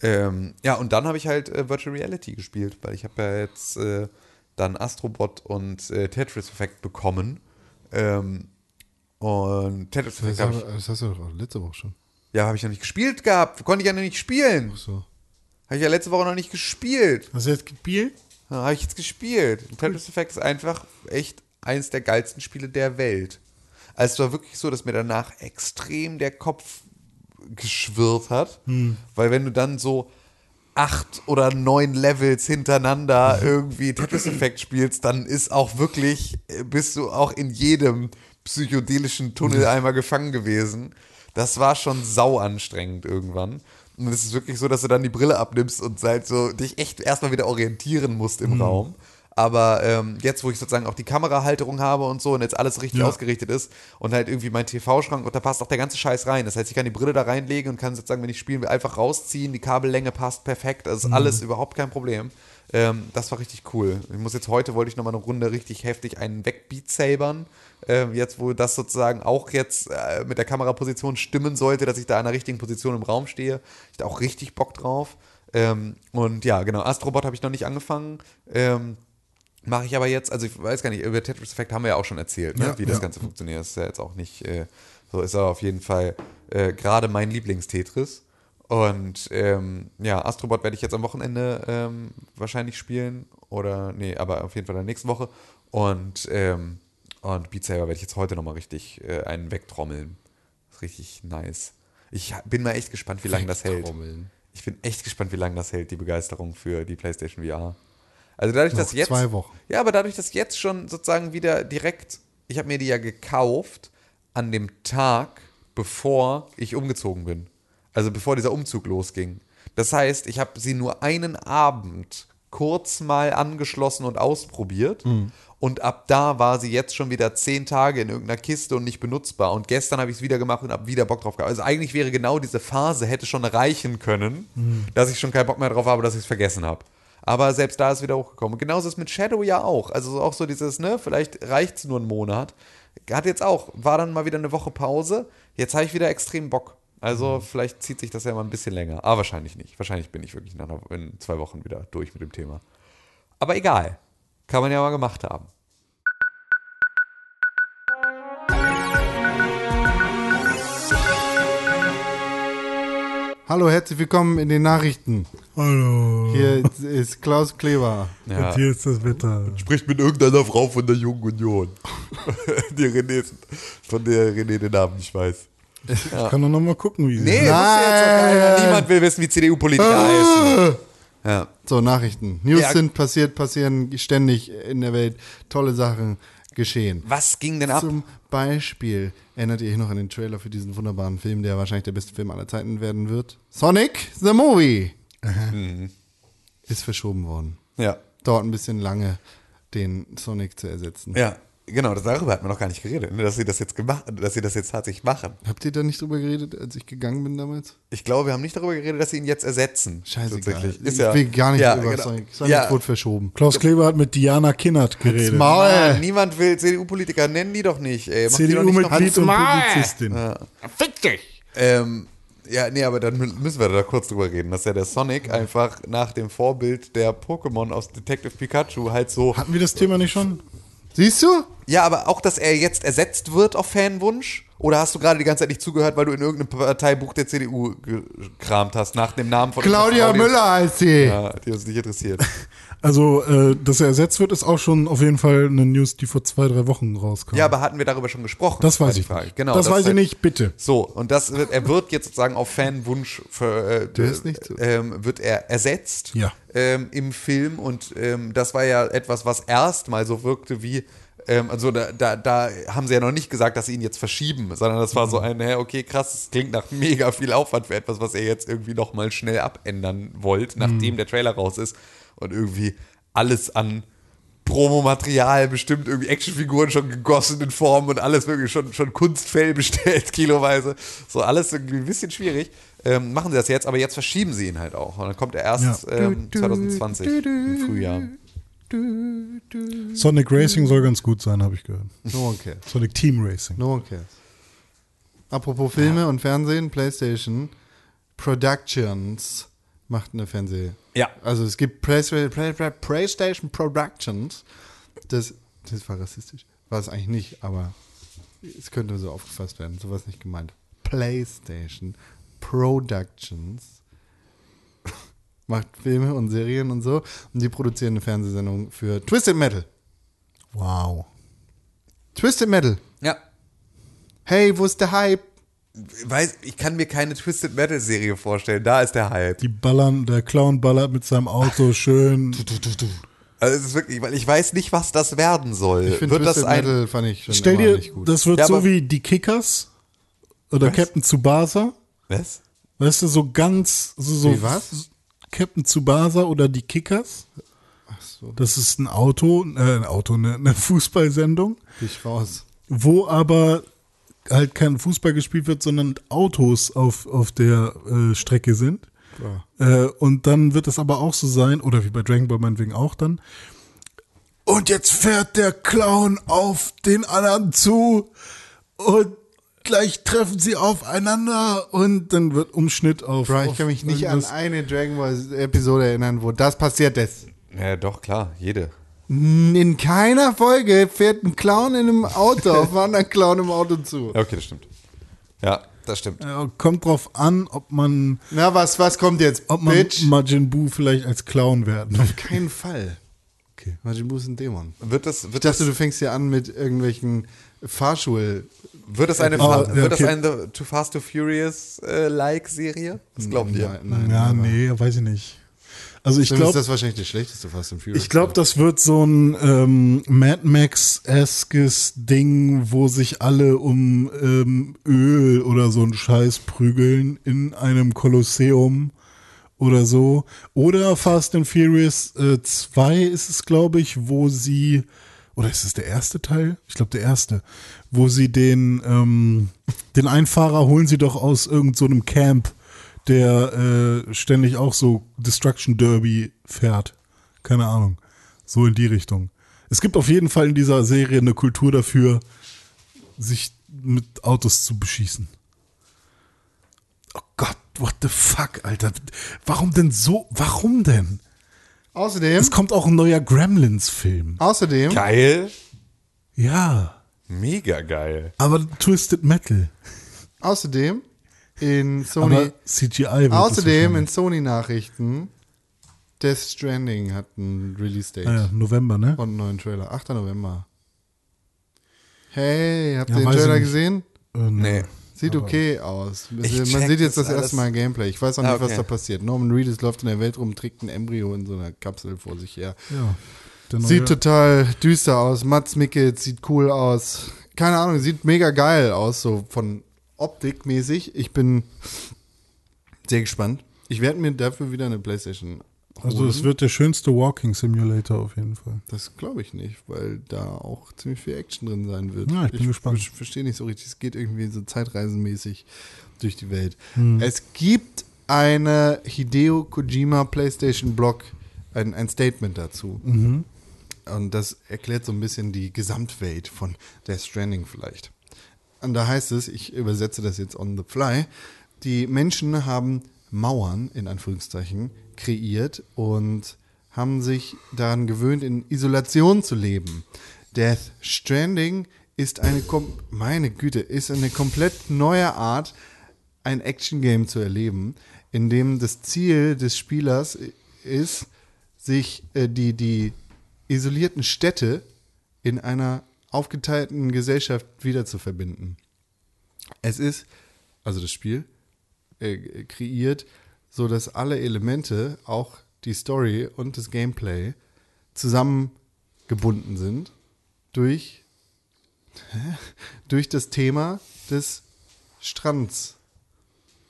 Ähm, ja, und dann habe ich halt äh, Virtual Reality gespielt, weil ich habe ja jetzt äh, dann Astrobot und äh, Tetris Effect bekommen. Ähm, und Tetris Das, Effect habe ich, das hast du doch auch letzte Woche schon. ja, habe ich noch nicht gespielt gehabt. Konnte ich ja noch nicht spielen. So. Habe ich ja letzte Woche noch nicht gespielt. Hast du jetzt gespielt? Ja, habe ich jetzt gespielt. Und Tetris Effect ist einfach echt eines der geilsten Spiele der Welt. Also es war wirklich so, dass mir danach extrem der Kopf geschwirrt hat. Weil wenn du dann so acht oder neun Levels hintereinander irgendwie Tetris Effect spielst, dann ist auch wirklich, äh, bist du auch in jedem psychedelischen Tunnel einmal gefangen gewesen. Das war schon sau anstrengend irgendwann. Und es ist wirklich so, dass du dann die Brille abnimmst und halt so dich echt erstmal wieder orientieren musst im Raum. Aber ähm, jetzt, wo ich sozusagen auch die Kamerahalterung habe und so und jetzt alles richtig Ja. ausgerichtet ist und halt irgendwie mein TV-Schrank und da passt auch der ganze Scheiß rein. Das heißt, ich kann die Brille da reinlegen und kann sozusagen, wenn ich spielen will, einfach rausziehen. Die Kabellänge passt perfekt. Das ist alles überhaupt kein Problem. Ähm, das war richtig cool. Ich muss jetzt heute, wollte ich nochmal eine Runde richtig heftig einen wegbeat sabern. Ähm, jetzt, wo das sozusagen auch jetzt äh, mit der Kameraposition stimmen sollte, dass ich da in der richtigen Position im Raum stehe. Ich da auch richtig Bock drauf. Ähm, und ja, genau, Astrobot habe ich noch nicht angefangen. Ähm, Mache ich aber jetzt, also ich weiß gar nicht, über Tetris Effect haben wir ja auch schon erzählt, ne? Ja, wie das ja. Ganze funktioniert. Das ist ja jetzt auch nicht, äh, so ist aber auf jeden Fall äh, gerade mein Lieblings-Tetris. Und ähm, ja, Astrobot werde ich jetzt am Wochenende ähm, wahrscheinlich spielen. Oder, nee, aber auf jeden Fall in der nächsten Woche. Und, ähm, und Beat Saber werde ich jetzt heute nochmal richtig äh, einen wegtrommeln. Ist richtig nice. Ich bin mal echt gespannt, wie lange das hält. Ich bin echt gespannt, wie lange das hält, die Begeisterung für die PlayStation VR. Also dadurch, dass Noch jetzt. zwei Wochen. Ja, aber dadurch, dass jetzt schon sozusagen wieder direkt. Ich habe mir die ja gekauft an dem Tag, bevor ich umgezogen bin. Also bevor dieser Umzug losging. Das heißt, ich habe sie nur einen Abend kurz mal angeschlossen und ausprobiert. Und ab da war sie jetzt schon wieder zehn Tage in irgendeiner Kiste und nicht benutzbar. Und gestern habe ich es wieder gemacht und habe wieder Bock drauf gehabt. Also eigentlich wäre genau diese Phase hätte schon reichen können, dass ich schon keinen Bock mehr drauf habe, dass ich es vergessen habe. Aber selbst da ist wieder hochgekommen. Und genauso ist mit Shadow ja auch. Also auch so dieses, ne, vielleicht reicht es nur einen Monat. Hat jetzt auch, war dann mal wieder eine Woche Pause. Jetzt habe ich wieder extrem Bock. Also vielleicht zieht sich das ja mal ein bisschen länger. Aber wahrscheinlich nicht. Wahrscheinlich bin ich wirklich nach in zwei Wochen wieder durch mit dem Thema. Aber egal. Kann man ja mal gemacht haben. Hallo, herzlich willkommen in den Nachrichten. Hallo. Hier ist Klaus Kleber. Ja. Und hier ist das Wetter. Spricht mit irgendeiner Frau von der Jungen Union. die René, von der René den Namen nicht weiß. Ich kann doch noch mal gucken, wie sie Nee, auch keiner. Niemand will wissen, wie CDU-Politiker heißen. Ja. So, Nachrichten. News Ja. sind passiert, passieren ständig in der Welt. Tolle Sachen geschehen. Was ging denn ab? Zum Beispiel erinnert ihr euch noch an den Trailer für diesen wunderbaren Film, der wahrscheinlich der beste Film aller Zeiten werden wird? Sonic the Movie ist verschoben worden. Ja. Dauert ein bisschen lange, den Sonic zu ersetzen. Ja, genau, darüber hat man noch gar nicht geredet, ne, dass sie das jetzt gemacht, dass sie das jetzt tatsächlich machen. Habt ihr da nicht drüber geredet, als ich gegangen bin damals? Ich glaube, wir haben nicht darüber geredet, dass sie ihn jetzt ersetzen. Tatsächlich. Ich will gar nicht ja, über genau. Sonic. Sonic Ja. wurde verschoben. Klaus Kleber hat mit Diana Kinnert geredet. Maul. Mann, niemand will CDU-Politiker, nennen die doch nicht. Ey. Mach die doch nicht noch- CDU-Mitglied und Maul. Publizistin. Ähm, ja, nee, aber dann mü- müssen wir da kurz drüber reden, dass ja der Sonic einfach nach dem Vorbild der Pokémon aus Detective Pikachu halt so. Hatten wir das Thema nicht schon? Siehst du? Ja, aber auch, dass er jetzt ersetzt wird auf Fanwunsch? Oder hast du gerade die ganze Zeit nicht zugehört, weil du in irgendeinem Parteibuch der CDU gekramt hast, nach dem Namen von Claudia Müller heißt sie. Ja, die uns nicht interessiert. Also, äh, dass er ersetzt wird, ist auch schon auf jeden Fall eine News, die vor zwei, drei Wochen rauskam. Ja, aber hatten wir darüber schon gesprochen? das weiß ich Frage. nicht. Genau, das, weiß ich halt- nicht, bitte. So, und das wird, er wird jetzt sozusagen auf Fanwunsch für, äh, Der ist nicht so. ähm, wird er ersetzt Ja. ähm, im Film und ähm, das war ja etwas, was erstmal so wirkte wie ähm, also da, da, da haben sie ja noch nicht gesagt, dass sie ihn jetzt verschieben, sondern das war Mhm. so ein, hä, okay, krass, das klingt nach mega viel Aufwand für etwas, was ihr jetzt irgendwie nochmal schnell abändern wollt, Mhm. nachdem der Trailer raus ist und irgendwie alles an Promomaterial, bestimmt irgendwie Actionfiguren schon gegossen in Form und alles wirklich schon, schon Kunstfell bestellt, kiloweise. So alles irgendwie ein bisschen schwierig. Ähm, machen sie das jetzt, aber jetzt verschieben sie ihn halt auch. Und dann kommt er erst Ja. ähm, 2020 im Frühjahr. Sonic Racing soll ganz gut sein, habe ich gehört. No one cares. Sonic Team Racing. No one cares. Apropos Filme und Fernsehen, PlayStation Productions macht eine Fernseh. Ja. Also es gibt Play Play Play PlayStation Productions. Das, das war rassistisch. War es eigentlich nicht, aber es könnte so aufgefasst werden. So war es nicht gemeint. PlayStation Productions macht Filme und Serien und so. Und die produzieren eine Fernsehsendung für Twisted Metal. Wow. Twisted Metal. Ja. Hey, wo ist der Hype? Weiß, ich kann mir keine Twisted Metal Serie vorstellen. Da ist der Hype. Die ballern, der Clown ballert mit seinem Auto schön. Also es ist wirklich, weil ich weiß nicht, was das werden soll. Ich finde Wird das Twisted ein Metal fand ich schon Stell immer dir, nicht gut. das wird Ja, so wie die Kickers oder Captain Tsubasa. Was? Weißt du, so ganz, so, so Wie was? Captain Tsubasa oder die Kickers. Ach so, Das ist ein Auto, äh, ein Auto, eine, eine Fußballsendung, ich raus. wo aber halt kein Fußball gespielt wird, sondern Autos auf, auf der äh, Strecke sind. Äh, und dann wird es aber auch so sein, oder wie bei Dragon Ball meinetwegen auch dann. Und jetzt fährt der Clown auf den anderen zu und gleich treffen sie aufeinander und dann wird Umschnitt auf. Bro, ich auf kann mich nicht an eine Dragon Ball Episode erinnern, wo das passiert ist. Ja, doch, klar, jede. In keiner Folge fährt ein Clown in einem Auto auf einen anderen Clown im Auto zu. Ja, okay, das stimmt. Ja, das stimmt. Ja, kommt drauf an, ob man, Na, was, was kommt jetzt? ob man Bitch? Majin Buu vielleicht als Clown werden. Auf keinen Fall. Okay. Majin Buu ist ein Dämon. Wird das, wird Ich dachte, das, du fängst hier an mit irgendwelchen Fahrschul... wird das eine, Oh, Fa- ja, wird das okay. eine Too Fast, Too Furious äh, like Serie? Was glaubt ihr? Nein, nein, ja, aber- nee, weiß ich nicht. Also ich ist glaube, das wahrscheinlich das schlechteste Fast and Furious. ich glaube, das wird so ein ähm, Mad Max-eskes Ding, wo sich alle um ähm, Öl oder so einen Scheiß prügeln in einem Kolosseum oder so. Oder Fast and Furious äh, 2 ist es, glaube ich, wo sie, oder ist es der erste Teil? Ich glaube, der erste, wo sie den, ähm, den Einfahrer holen sie doch aus irgendeinem so einem Camp, der äh, ständig auch so Destruction Derby fährt. Keine Ahnung. So in die Richtung. Es gibt auf jeden Fall in dieser Serie eine Kultur dafür, sich mit Autos zu beschießen. Oh Gott, what the fuck, Alter. Warum denn so? Warum denn? Außerdem, Es kommt auch ein neuer Gremlins-Film. außerdem, Geil. Ja, Mega geil. aber Twisted Metal. außerdem in Sony... Aber CGI Außerdem in. Sony-Nachrichten, Death Stranding hat ein Release-Date Ah ja, November, ne? und einen neuen Trailer. 8. November. Hey, habt Ja, ihr den Trailer nicht. gesehen? Äh, Nee. Sieht okay aus. Ich Man sieht jetzt das das erste. Mal Gameplay. Ich weiß auch nicht, Ah, okay. was da passiert. Norman Reedus läuft in der Welt rum, trägt ein Embryo in so einer Kapsel vor sich her. Ja. Sieht total düster aus. Mats Mickels sieht cool aus. Keine Ahnung, sieht mega geil aus, so von Optik mäßig. Ich bin sehr gespannt. Ich werde mir dafür wieder eine Playstation Also es wird der schönste Walking Simulator auf jeden Fall. Das glaube ich nicht, weil da auch ziemlich viel Action drin sein wird. Ja, ich bin gespannt. ver- verstehe nicht so richtig. Es geht irgendwie so zeitreisenmäßig durch die Welt. Hm. Es gibt eine Hideo Kojima PlayStation Blog, ein, ein Statement dazu. Mhm. Und das erklärt so ein bisschen die Gesamtwelt von Death Stranding vielleicht. Und da heißt es, ich übersetze das jetzt on the fly, die Menschen haben Mauern, in Anführungszeichen, kreiert und haben sich daran gewöhnt, in Isolation zu leben. Death Stranding ist eine, meine Güte, ist eine komplett neue Art, ein Action-Game zu erleben, in dem das Ziel des Spielers ist, sich äh, die, die isolierten Städte in einer aufgeteilten Gesellschaft wieder zu verbinden. Es ist, also das Spiel, äh, kreiert, so dass alle Elemente, auch die Story und das Gameplay, zusammengebunden sind durch, durch das Thema des Strands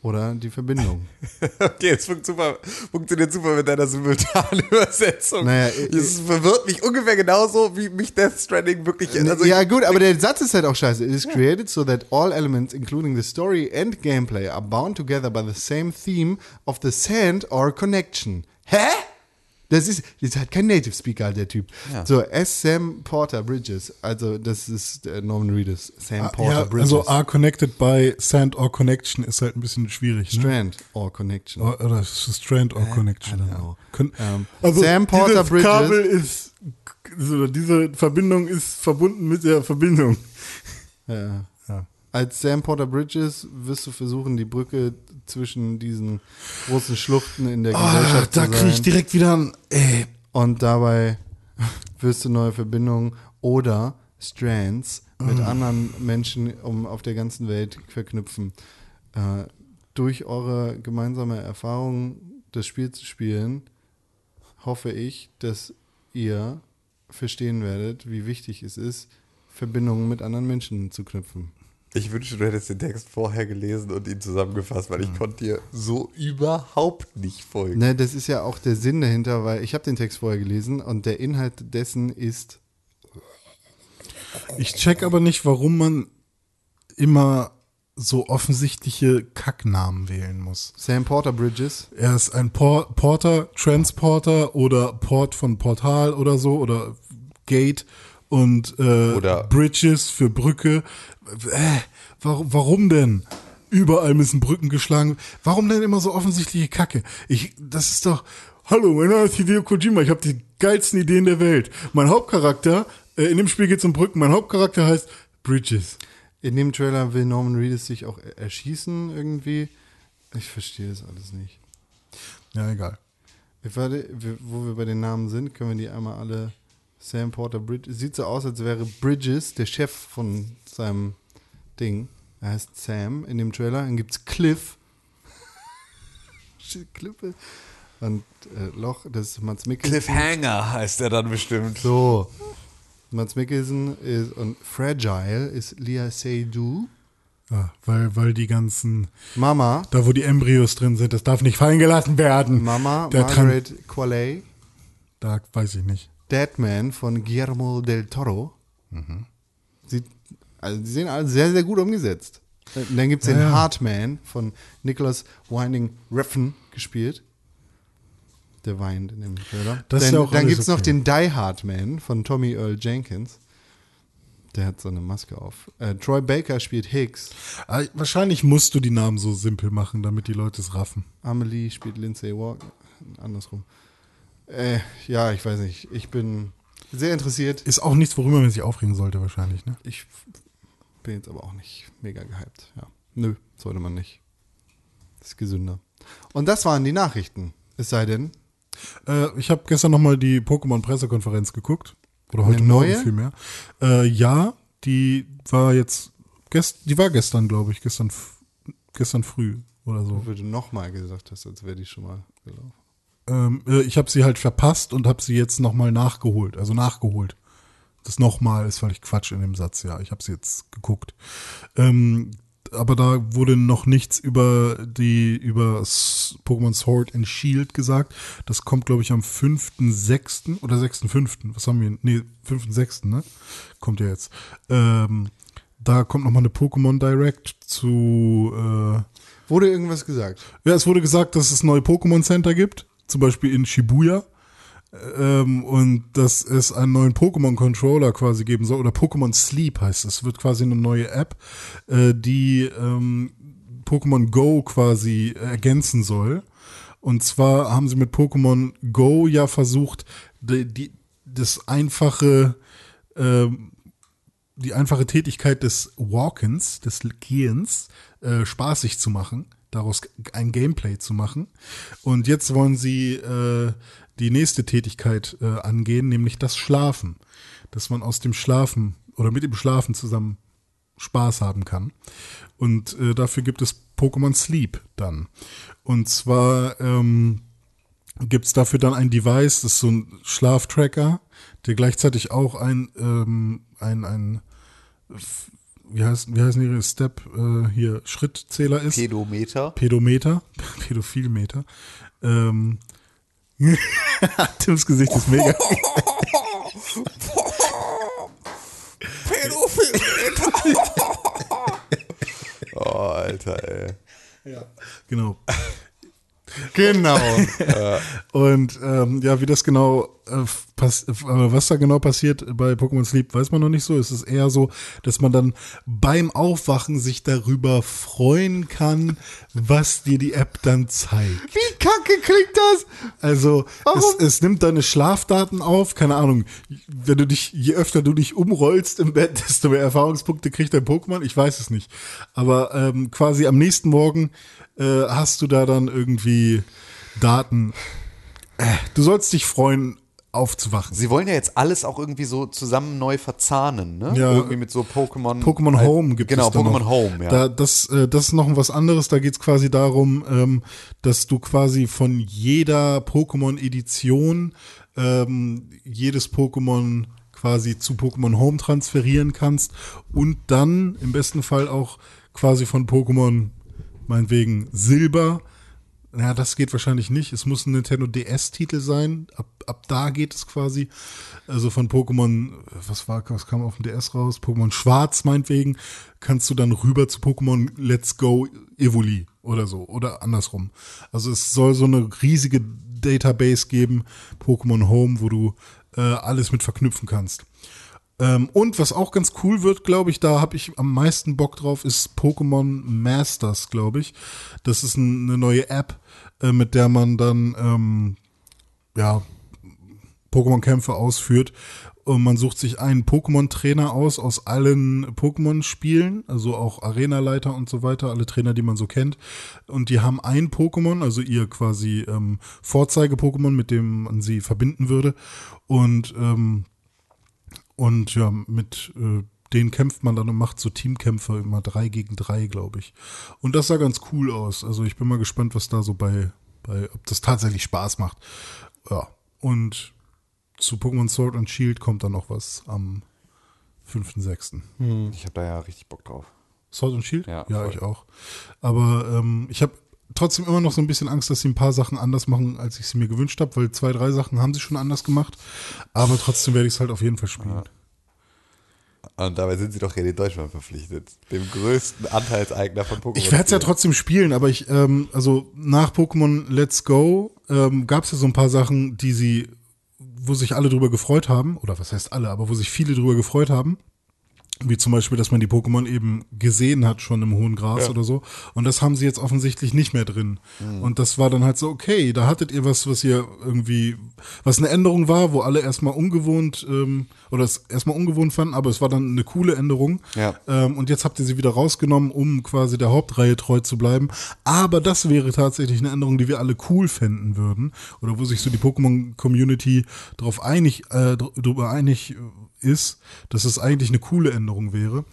oder die Verbindung. Okay, es super, funktioniert super mit deiner simultanen Übersetzung. Naja, äh, es verwirrt mich ungefähr genauso, wie mich Death Stranding wirklich. Also ja, gut, aber der Satz ist halt auch scheiße. It is created so that all elements, including the story and gameplay, are bound together by the same theme of the sand or connection. Hä? Das ist, das ist halt kein Native Speaker, der Typ. Ja. So, S. Sam Porter Bridges. Also, das ist äh, Norman Reedus. Sam Porter ja, Bridges. also are connected by Sand or Connection ist halt ein bisschen schwierig. Ne? Strand or Connection. Or, oder es Strand or Connection. I don't know. Können, Ähm, also Sam Porter dieses Bridges. Kabel ist, so, diese Verbindung ist verbunden mit der Verbindung. Ja. Als Sam Porter Bridges wirst du versuchen, die Brücke zwischen diesen großen Schluchten in der Ah, Gesellschaft da zu kriege ich direkt wieder ein, ey, Und dabei wirst du neue Verbindungen oder Strands mit anderen Menschen um auf der ganzen Welt verknüpfen. Äh, durch eure gemeinsame Erfahrung, das Spiel zu spielen, hoffe ich, dass ihr verstehen werdet, wie wichtig es ist, Verbindungen mit anderen Menschen zu knüpfen. Ich wünschte, du hättest den Text vorher gelesen und ihn zusammengefasst, weil ich konnte dir so überhaupt nicht folgen. Ne, das ist ja auch der Sinn dahinter, weil ich habe den Text vorher gelesen und der Inhalt dessen ist, Ich check aber nicht, warum man immer so offensichtliche Kacknamen wählen muss. Sam Porter Bridges. Er ist ein Por Porter, Transporter oder Port von Portal oder so oder Gate und äh, Oder- Bridges für Brücke. Äh, warum, warum denn? Überall müssen Brücken geschlagen. Warum denn immer so offensichtliche Kacke? Ich, das ist doch. Hallo, mein Name ist Hideo Kojima. Ich habe die geilsten Ideen der Welt. Mein Hauptcharakter, äh, in dem Spiel geht es um Brücken. Mein Hauptcharakter heißt Bridges. In dem Trailer will Norman Reedus sich auch erschießen irgendwie. Ich verstehe das alles nicht. Ja, egal. Ich warte, wo wir bei den Namen sind, können wir die einmal alle. Sam Porter Bridges. Sieht so aus, als wäre Bridges der Chef von seinem Ding. Er heißt Sam in dem Trailer. Dann gibt's Cliff. Shit, Klippe. Und äh, Loch, das ist Mats Mikkelsen. Cliffhanger heißt er dann bestimmt. So. Mats Mikkelsen ist, und Fragile ist Lia Seydoux. Ja, weil, weil die ganzen, Mama. da wo die Embryos drin sind, das darf nicht fallen gelassen werden. Mama, Der Margaret Qualley. Da weiß ich nicht. Deadman von Guillermo del Toro. Sieht, also die sehen alle sehr, sehr gut umgesetzt. Und dann gibt es den Ja. Heartman von Nicholas Winding Refn gespielt. Der weint in dem Trailer. Das ist dann ja auch dann gibt es noch okay. den Die Hard Man von Tommy Earl Jenkins. Der hat so eine Maske auf. Äh, Troy Baker spielt Hicks. Ah, Wahrscheinlich musst du die Namen so simpel machen, damit die Leute es raffen. Amelie spielt Lindsay Walker. Andersrum. Äh, ja, ich weiß nicht. Ich bin sehr interessiert. Ist auch nichts, worüber man sich aufregen sollte, wahrscheinlich. Ne? Ich bin jetzt aber auch nicht mega gehypt. Ja. Nö, sollte man nicht. ist gesünder. Und das waren die Nachrichten. Es sei denn, Äh, ich habe gestern nochmal die Pokémon-Pressekonferenz geguckt. Oder heute Eine Morgen neue? vielmehr. Äh, ja, die war jetzt, gest, die war gestern, glaube ich, gestern, gestern früh oder so. du nochmal gesagt hast, als wäre die schon mal gelaufen. Ähm, äh, ich habe sie halt verpasst und habe sie jetzt nochmal nachgeholt. Also nachgeholt. Das nochmal ist völlig Quatsch in dem Satz, ja. Ich habe sie jetzt geguckt. Ähm, aber da wurde noch nichts über die über Pokémon Sword and Shield gesagt. Das kommt, glaube ich, am 5.6. oder 6.5. Was haben wir? Nee, 5.6., ne? Kommt ja jetzt. Ähm, da kommt nochmal eine Pokémon Direct zu äh, Wurde irgendwas gesagt? ja, es wurde gesagt, dass es neue Pokémon Center gibt, zum Beispiel in Shibuya. Ähm, und dass es einen neuen Pokémon Controller quasi geben soll, oder Pokémon Sleep heißt es. Wird quasi eine neue App, äh, die ähm, Pokémon Go quasi ergänzen soll. Und zwar haben sie mit Pokémon Go ja versucht, die, die, das einfache, ähm, die einfache Tätigkeit des Walkens, des Gehens, äh, spaßig zu machen, daraus ein Gameplay zu machen. Und jetzt wollen sie äh, die nächste Tätigkeit äh, angehen, nämlich das Schlafen. Dass man aus dem Schlafen oder mit dem Schlafen zusammen Spaß haben kann. Und äh, dafür gibt es Pokémon Sleep dann. Und zwar ähm, gibt es dafür dann ein Device, das ist so ein Schlaftracker, der gleichzeitig auch ein, ähm, ein, ein wie heißt, wie heißen ihre Step, äh, hier, Schrittzähler ist. Pedometer. Pädometer, Pädophilmeter. Ähm, Tims Gesicht ist mega. Pädophilometer. oh, Alter, ey. genau. Genau. Und ähm, ja, wie das genau, was da genau passiert bei Pokémon Sleep, weiß man noch nicht so. Es ist eher so, dass man dann beim Aufwachen sich darüber freuen kann, was dir die App dann zeigt. Wie kacke klingt das? Also es, es nimmt deine Schlafdaten auf, keine Ahnung, wenn du dich, je öfter du dich umrollst im Bett, desto mehr Erfahrungspunkte kriegt dein Pokémon, ich weiß es nicht. Aber ähm, quasi am nächsten Morgen äh, hast du da dann irgendwie Daten. Äh, Du sollst dich freuen, aufzuwachen. Sie wollen ja jetzt alles auch irgendwie so zusammen neu verzahnen, ne? Ja. Irgendwie mit so Pokémon. Pokémon Home gibt genau, es da Pokémon noch. Home, ja. Da, das, äh, das ist noch was anderes. Da geht es quasi darum, ähm, dass du quasi von jeder Pokémon-Edition ähm, jedes Pokémon quasi zu Pokémon Home transferieren kannst und dann im besten Fall auch quasi von Pokémon, meinetwegen Silber, ja, das geht wahrscheinlich nicht. Es muss ein Nintendo DS-Titel sein. Ab, ab da geht es quasi. Also von Pokémon, was war, was kam auf dem DS raus? Pokémon Schwarz meinetwegen, kannst du dann rüber zu Pokémon Let's Go Evoli oder so. Oder andersrum. Also es soll so eine riesige Database geben, Pokémon Home, wo du äh, alles mit verknüpfen kannst. Ähm, und was auch ganz cool wird, glaube ich, da habe ich am meisten Bock drauf, ist Pokémon Masters, glaube ich. Das ist ein, eine neue App, äh, mit der man dann ähm, ja Pokémon-Kämpfe ausführt. Und man sucht sich einen Pokémon-Trainer aus aus allen Pokémon-Spielen, also auch Arenaleiter und so weiter, alle Trainer, die man so kennt. Und die haben ein Pokémon, also ihr quasi ähm, Vorzeige-Pokémon, mit dem man sie verbinden würde. Und ähm, und ja, mit äh, denen kämpft man dann und macht so Teamkämpfe immer drei gegen drei, glaube ich. Und das sah ganz cool aus. Also ich bin mal gespannt, was da so bei, bei, ob das tatsächlich Spaß macht. Ja. Und zu Pokémon Sword and Shield kommt dann noch was am 5.6. Ich habe da ja richtig Bock drauf. Sword and Shield? Ja, ja voll. ich auch. Aber ähm, ich habe trotzdem immer noch so ein bisschen Angst, dass sie ein paar Sachen anders machen, als ich sie mir gewünscht habe, weil zwei, drei Sachen haben sie schon anders gemacht. Aber trotzdem werde ich es halt auf jeden Fall spielen. Und dabei sind sie doch René Deutschmann verpflichtet. Dem größten Anteilseigner von Pokémon. Ich werde es ja trotzdem spielen, aber ich, ähm, also nach Pokémon Let's Go ähm, gab es ja so ein paar Sachen, die sie, wo sich alle drüber gefreut haben, oder was heißt alle, aber wo sich viele drüber gefreut haben. Wie zum Beispiel, dass man die Pokémon eben gesehen hat, schon im hohen Gras Ja. oder so. Und das haben sie jetzt offensichtlich nicht mehr drin. Und das war dann halt so, okay, da hattet ihr was, was ihr irgendwie, was eine Änderung war, wo alle erstmal ungewohnt, ähm, oder es erstmal ungewohnt fanden, aber es war dann eine coole Änderung. Ja. Ähm, und jetzt habt ihr sie wieder rausgenommen, um quasi der Hauptreihe treu zu bleiben. Aber das wäre tatsächlich eine Änderung, die wir alle cool fänden würden. Oder wo sich so die Pokémon-Community darauf einig, äh, dr- drüber einig ist, dass es eigentlich eine coole Änderung wäre.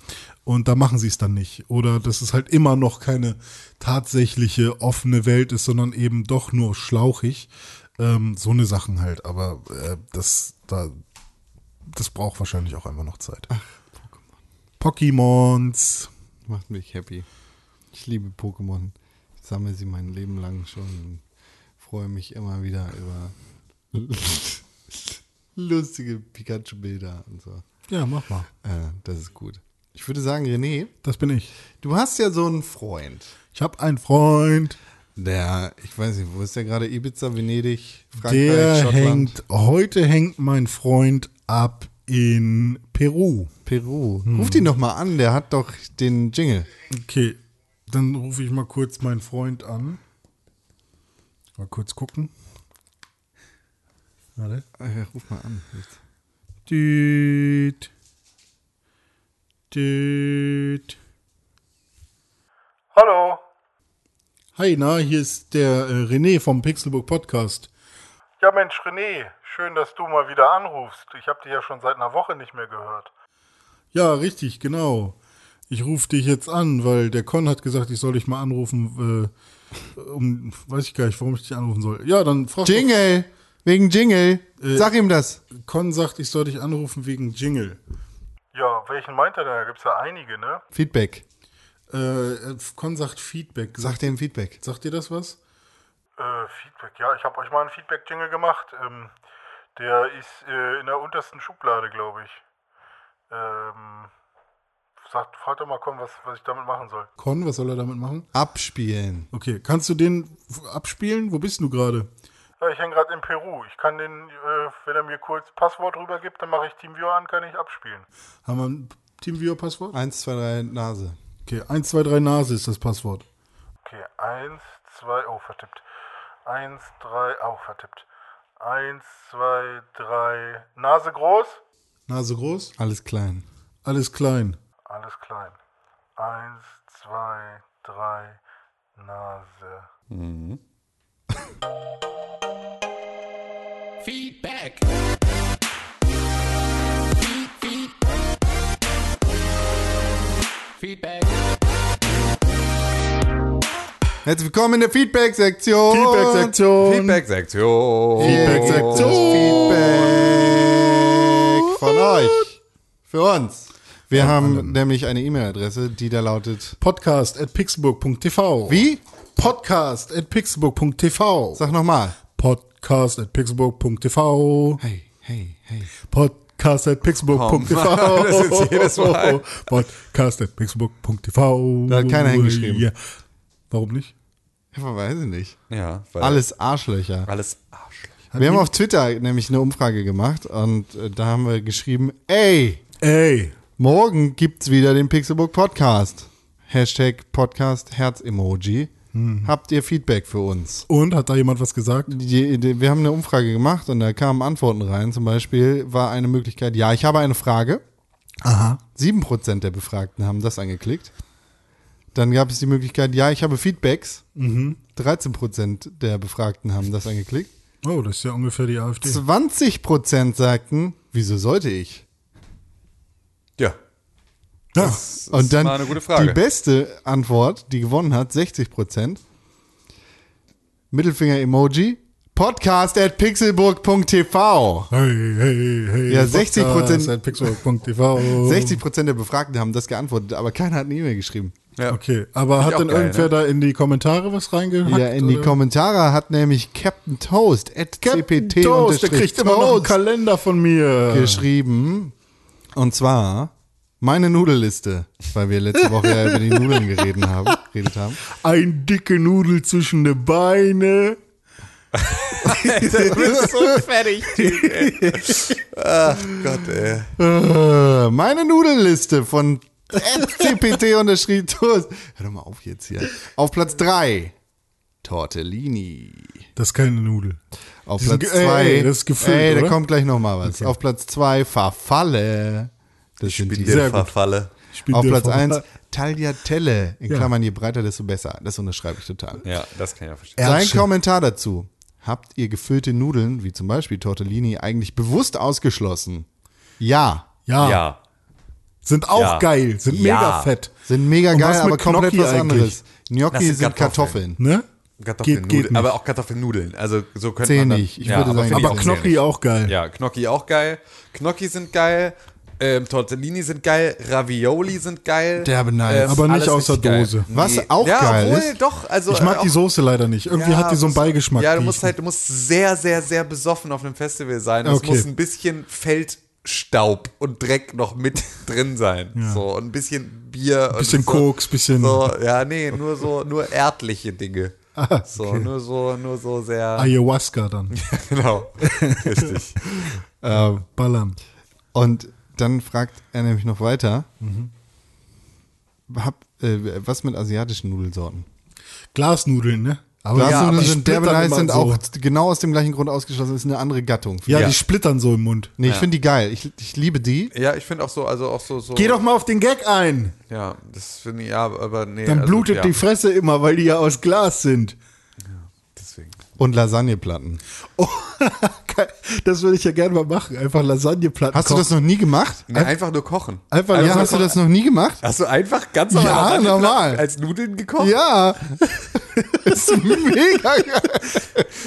Und da machen sie es dann nicht. Oder dass es halt immer noch keine tatsächliche offene Welt ist, sondern eben doch nur schlauchig. Ähm, so eine Sachen halt. Aber äh, das, da, das braucht wahrscheinlich auch einfach noch Zeit. Pokémons. Macht mich happy. Ich liebe Pokémon. Ich sammle sie mein Leben lang schon und freue mich immer wieder über lustige Pikachu-Bilder und so. Ja, mach mal. Äh, das ist gut. Ich würde sagen, René, Das bin ich. du hast ja so einen Freund, Ich habe einen Freund, der, ich weiß nicht, wo ist der gerade? Ibiza, Venedig, Frankreich, der Schottland, hängt, heute hängt mein Freund ab in Peru. Peru. Ruf ihn doch mal an, der hat doch den Jingle. Okay, dann rufe ich mal kurz meinen Freund an. Mal kurz gucken. Warte. Äh, ruf mal an. Düt. Düt. Hallo. Hi, na, hier ist der äh, René vom Pixelbook Podcast. Ja Mensch, René, schön, dass du mal wieder anrufst. Ich habe dich ja schon seit einer Woche nicht mehr gehört. Ja, richtig, genau. Ich rufe dich jetzt an, weil der Con hat gesagt, ich soll dich mal anrufen. Äh, um, weiß ich gar nicht, warum ich dich anrufen soll. Ja, dann frag Jingle! Wegen Jingle. Sag ihm das. doch- Con sagt, ich soll dich anrufen wegen Jingle. Ja, welchen meint er denn? Da gibt's ja einige, ne? Feedback. Äh, äh, Con sagt Feedback. Sag dem Feedback. Sagt dir das was? Äh, Feedback, ja, ich habe euch mal einen Feedback-Jingle gemacht. Ähm, der ist äh, in der untersten Schublade, glaube ich. Ähm, sagt, fragt doch mal, komm, was, was ich damit machen soll. Con, was soll er damit machen? Abspielen. Okay, kannst du den abspielen? Wo bist du gerade? Ja, ich hänge gerade in Peru. Ich kann den, äh, wenn er mir kurz Passwort rübergibt, dann mache ich TeamViewer an, kann ich abspielen. Haben wir ein Teamviewer-Passwort? Eins, zwei, drei, Nase. Okay, 1, 2, 3 Nase ist das Passwort. Okay, eins, zwei, oh, vertippt. Eins, drei, oh, vertippt. Eins, zwei, drei, Nase groß, Nase groß? Alles klein. Alles klein. alles klein. Eins, zwei, drei, Nase. Feedback. Feed, feed. Feedback. Herzlich willkommen in der Feedback-Sektion. Feedback-Sektion. Feedback-Sektion. Feedback-Sektion. Feedback von euch. Für uns. Wir haben nämlich eine E-Mail-Adresse, die da lautet. Podcast at pixelburg.tv. Wie? Podcast at pixelburg.tv. Sag nochmal. Podcast at pixelburg.tv. Hey, hey, hey. Podcast at pixelburg.tv. Komm, das ist jedes Mal. Podcast at pixelburg.tv. Da hat keiner hingeschrieben. Ja. Warum nicht? Ja, weiß ich nicht. Ja, weil Alles Arschlöcher. alles Arschlöcher. Wir haben auf Twitter nämlich eine Umfrage gemacht und äh, da haben wir geschrieben, ey, Ey. morgen gibt's wieder den Pixelbook Podcast. Hashtag Podcast Herz-Emoji. Habt ihr Feedback für uns? Und hat da jemand was gesagt? Die, die, wir haben eine Umfrage gemacht und da kamen Antworten rein. Zum Beispiel war eine Möglichkeit, ja, ich habe eine Frage. Aha. 7% der Befragten haben das angeklickt. Dann gab es die Möglichkeit, ja, ich habe Feedbacks. 13% der Befragten haben das angeklickt. Oh, das ist ja ungefähr die AfD. 20% sagten, wieso sollte ich? Ja. Ja. Das Und dann war eine gute Frage. die beste Antwort, die gewonnen hat, 60%. Mittelfinger-Emoji. Podcast at pixelburg.tv. Hey, hey, hey. Ja, 60%. Podcast at pixelburg.tv. 60% der Befragten haben das geantwortet, aber keiner hat eine E-Mail geschrieben. Ja. Okay, aber Find hat denn geil, irgendwer ne? da in die Kommentare was reingehackt? ja, in die oder? Kommentare hat nämlich Captain Toast at Captain cpt Toast, der kriegt immer noch einen Kalender von mir. geschrieben. Und zwar meine Nudelliste, weil wir letzte Woche ja über die Nudeln geredet haben. Geredet haben. Ein dicke Nudel zwischen den Beine. du bist so fertig, Typ, ey. Ach Gott, ey. Äh, meine Nudelliste von cpt unterschrieben Toast. Hör doch mal auf jetzt hier. Auf Platz 3 Tortellini. Das ist keine Nudel. Auf Die sind Platz ge- ey, 2 ey, das ist gefüllt, Ey, da oder? kommt gleich noch mal was. Auf Platz 2 Verfalle. Das Ich sind bin die. Gut. verfalle. Ich bin Auf der Platz Ver- 1 Tagliatelle. In Ja. Klammern, je breiter, desto besser. Das unterschreibe ich total. Ja, das kann ich ja verstehen. Sein. Kommentar dazu. Habt ihr gefüllte Nudeln, wie zum Beispiel Tortellini, eigentlich bewusst ausgeschlossen? Ja. Ja, Ja. Sind auch Ja. geil, sind Ja. mega fett. Sind mega Und geil, was mit aber komplett Gnocchi was eigentlich? anderes. Gnocchi sind Kartoffeln. Kartoffeln. Ne? Kartoffeln, Geht- geht aber auch Kartoffelnudeln. Also so könnte Zählen man dann, nicht. Ich würde sagen, finde ich Aber auch Gnocchi zählen. auch geil. Ja, Gnocchi auch geil. Gnocchi sind geil. Ähm, Tortellini sind geil. Ravioli sind geil. Derbe nice. Aber nicht aus der. Dose. Was auch ja, geil obwohl, ist- doch. Also, Ich mag äh, die Soße leider nicht. Irgendwie Ja, hat die so einen muss- Beigeschmack. Ja, du musst ich- halt, du musst sehr, sehr, sehr besoffen auf einem Festival sein. Es Okay. muss ein bisschen Feldstaub und Dreck noch mit drin sein. So, und ein bisschen Bier. und Bisschen so, Koks, bisschen- So, ja, nee, nur so, nur erdliche Dinge. Ah, So, okay. nur so, nur so sehr. Ayahuasca dann. Genau. Richtig. Ähm, Ballern. und dann fragt er nämlich noch weiter. Mhm. Hab, äh, was mit asiatischen Nudelsorten? Glasnudeln, ne? Aber Glasnudeln die sind immer sind so. auch genau aus dem gleichen Grund ausgeschlossen. Ist eine andere Gattung. Ja, Ja. die splittern so im Mund. Nee, ich Ja. finde die geil. Ich, ich liebe die. Ja, ich finde auch so, also auch so, so. Geh doch mal auf den Gag ein. Ja, das finde ich, ja, aber nee. Dann also, blutet ja, die Fresse immer, weil die ja aus Glas sind. Deswegen. Und Lasagneplatten. Oh, das würde ich ja gerne mal machen. Einfach Lasagneplatten Hast du das noch nie gemacht? Nee, einfach nur kochen. Einfach Ja, hast du das noch nie gemacht? Hast du einfach ganz Ja, Lasagneplatten normal. als Nudeln gekocht? Ja. das ist mega geil.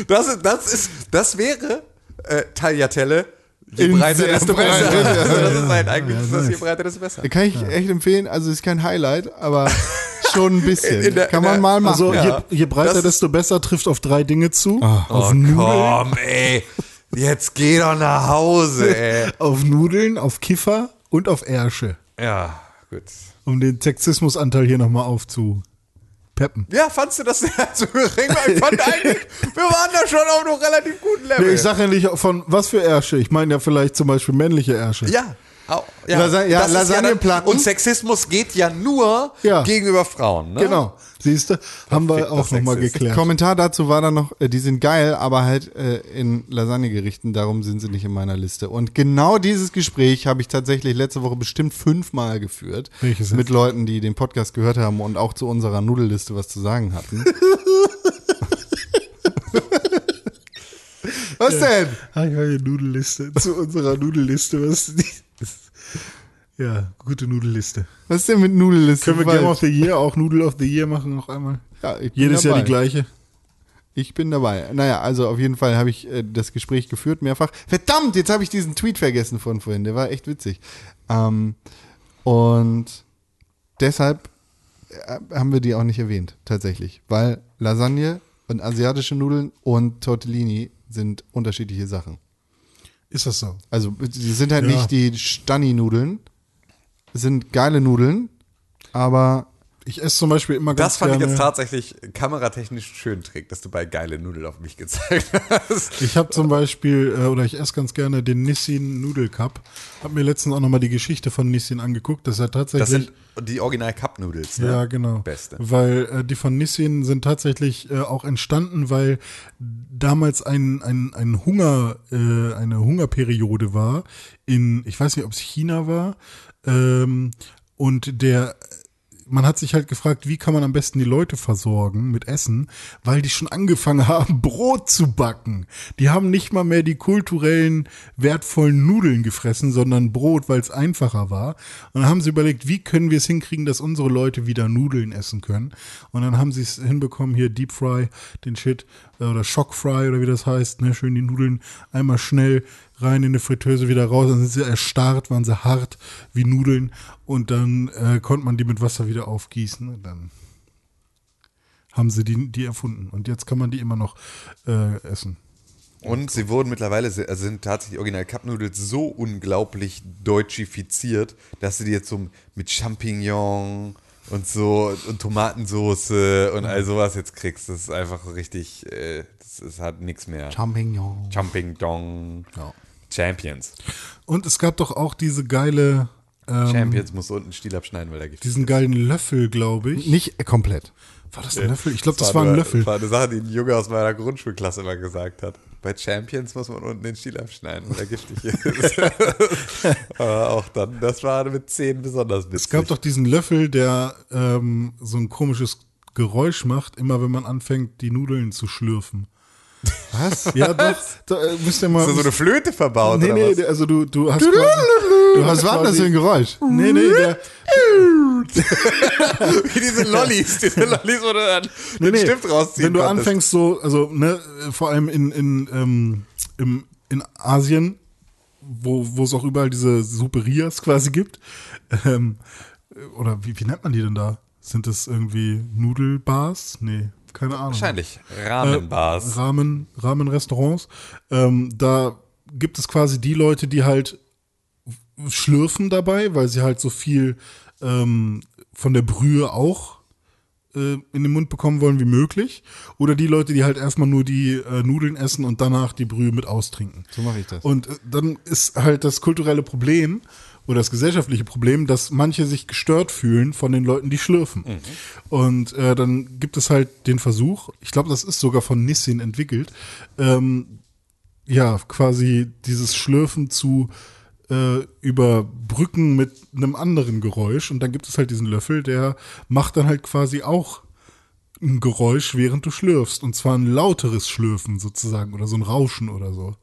Das, ist- das ist, das wäre äh, Tagliatelle. Je breiter, desto besser. Ja, Also das ist halt eigentlich, das je breiter, desto besser. Kann ich echt empfehlen. Also ist kein Highlight, aber schon ein bisschen. Der- Kann man der- mal machen. Also Ja. je, je breiter, Das- desto besser trifft auf drei Dinge zu. auf Oh, Nudeln, komm, ey. Jetzt geh doch nach Hause, ey. auf Nudeln, auf Kiffer und auf Ärsche. Ja, gut. Um den Sexismusanteil hier nochmal aufzupeppen. Ja, fandst du das zu gering? Ich fand eigentlich, wir waren da schon auf einem relativ guten Level. Nee, ich sage ja nicht von was für Ärsche. Ich meine ja vielleicht zum Beispiel männliche Ärsche. ja. Au- ja, Lasa- ja, Lasagneplatten. und Sexismus geht ja nur Ja. gegenüber Frauen, ne? Genau. Siehst du? Haben wir auch nochmal geklärt. Kommentar dazu war dann noch, äh, die sind geil, aber halt äh, in Lasagnegerichten, darum sind sie nicht in meiner Liste. Und genau dieses Gespräch habe ich tatsächlich letzte Woche bestimmt fünfmal geführt. Welches Mit Leuten, die den Podcast gehört haben und auch zu unserer Nudelliste was zu sagen hatten. was denn? Ja, die Nudelliste. Zu unserer Nudelliste. Was, Ja, gute Nudelliste. Was ist denn mit Nudelliste? Können wir? Game of the Year auch Noodle of the Year machen noch einmal? Ja, ich bin Jedes Jahr dabei. die gleiche. Ich bin dabei. Naja, also auf jeden Fall habe ich äh, das Gespräch geführt, mehrfach. Verdammt, jetzt habe ich diesen Tweet vergessen von vorhin. Der war echt witzig. Ähm, und deshalb äh, haben wir die auch nicht erwähnt, tatsächlich. Weil Lasagne und asiatische Nudeln und Tortellini sind unterschiedliche Sachen. Ist das so? Also, die sind halt Ja. nicht die Stani-Nudeln. Sind geile Nudeln, aber Ich esse zum Beispiel immer ganz Das fand ich gerne. jetzt tatsächlich kameratechnisch schön Trick, dass du bei geile Nudeln auf mich gezeigt hast. Ich habe zum Beispiel, äh, oder ich esse ganz gerne den Nissin Noodle Cup. Hab mir letztens auch nochmal die Geschichte von Nissin angeguckt. Das ist ja tatsächlich. Das sind die Original Cup Noodles, ne? Ja, genau. Beste. Weil äh, die von Nissin sind tatsächlich äh, auch entstanden, weil damals ein, ein, ein Hunger, äh, eine Hungerperiode war in, ich weiß nicht, ob es China war, ähm, und der man hat sich halt gefragt, wie kann man am besten die Leute versorgen mit Essen, weil die schon angefangen haben, Brot zu backen. Die haben nicht mal mehr die kulturellen, wertvollen Nudeln gefressen, sondern Brot, weil es einfacher war. Und dann haben sie überlegt, wie können wir es hinkriegen, dass unsere Leute wieder Nudeln essen können. Und dann haben sie es hinbekommen, hier Deep Fry, den Shit, äh, oder Shock Fry oder wie das heißt, ne, schön die Nudeln einmal schnell rein in eine Fritteuse wieder raus, dann sind sie erstarrt, waren sie hart wie Nudeln und dann äh, konnte man die mit Wasser wieder aufgießen und dann haben sie die, die erfunden und jetzt kann man die immer noch äh, essen. Und sie wurden mittlerweile, also sind tatsächlich Original Cup Noodles so unglaublich deutschifiziert, dass sie die jetzt so mit Champignon und so und Tomatensoße und all sowas jetzt kriegst. Das ist einfach richtig, äh, das, das hat nichts mehr. Champignon. Champignon. Ja. Champions. Und es gab doch auch diese geile, ähm, Champions muss unten Stiel abschneiden, weil da gibt diesen geilen Löffel, glaube ich. Nicht komplett. War das ein Löffel? Ich glaube, das war ein Löffel. Das war eine Sache, die ein Junge aus meiner Grundschulklasse immer gesagt hat. Bei Champions muss man unten den Stiel abschneiden, weil er giftig ist. Aber auch dann, das war mit 10 besonders witzig. Es gab doch diesen Löffel, der ähm, so ein komisches Geräusch macht, immer wenn man anfängt, die Nudeln zu schlürfen. Was? Ja, doch. Da, äh, müsst ihr mal. Ist da so eine Flöte verbaut, nee, oder nee, was? also du, du hast quasi, du hast Was war denn das für ein Geräusch? Nee, nee, der, Wie diese Lollis, diese Lollis, wo du dann nee, den nee. Stift rausziehen Wenn du konntest. anfängst so, also ne, vor allem in, in, ähm, im, in Asien, wo, wo es auch überall diese Superias quasi gibt, ähm, oder wie, wie nennt man die denn da? Sind das irgendwie Nudelbars? Nee, keine Ahnung. Wahrscheinlich. Äh, Rahmenbars. Ramen, Rahmenrestaurants. Ähm, da gibt es quasi die Leute, die halt schlürfen dabei, weil sie halt so viel ähm, von der Brühe auch äh, in den Mund bekommen wollen wie möglich. Oder die Leute, die halt erstmal nur die äh, Nudeln essen und danach die Brühe mit austrinken. So mache ich das. Und äh, dann ist halt das kulturelle Problem oder das gesellschaftliche Problem, dass manche sich gestört fühlen von den Leuten, die schlürfen. Und äh, dann gibt es halt den Versuch, ich glaube, das ist sogar von Nissin entwickelt, ähm, ja, quasi dieses Schlürfen zu äh, überbrücken mit einem anderen Geräusch. Und dann gibt es halt diesen Löffel, der macht dann halt quasi auch ein Geräusch, während du schlürfst. Und zwar ein lauteres Schlürfen sozusagen oder so ein Rauschen oder so.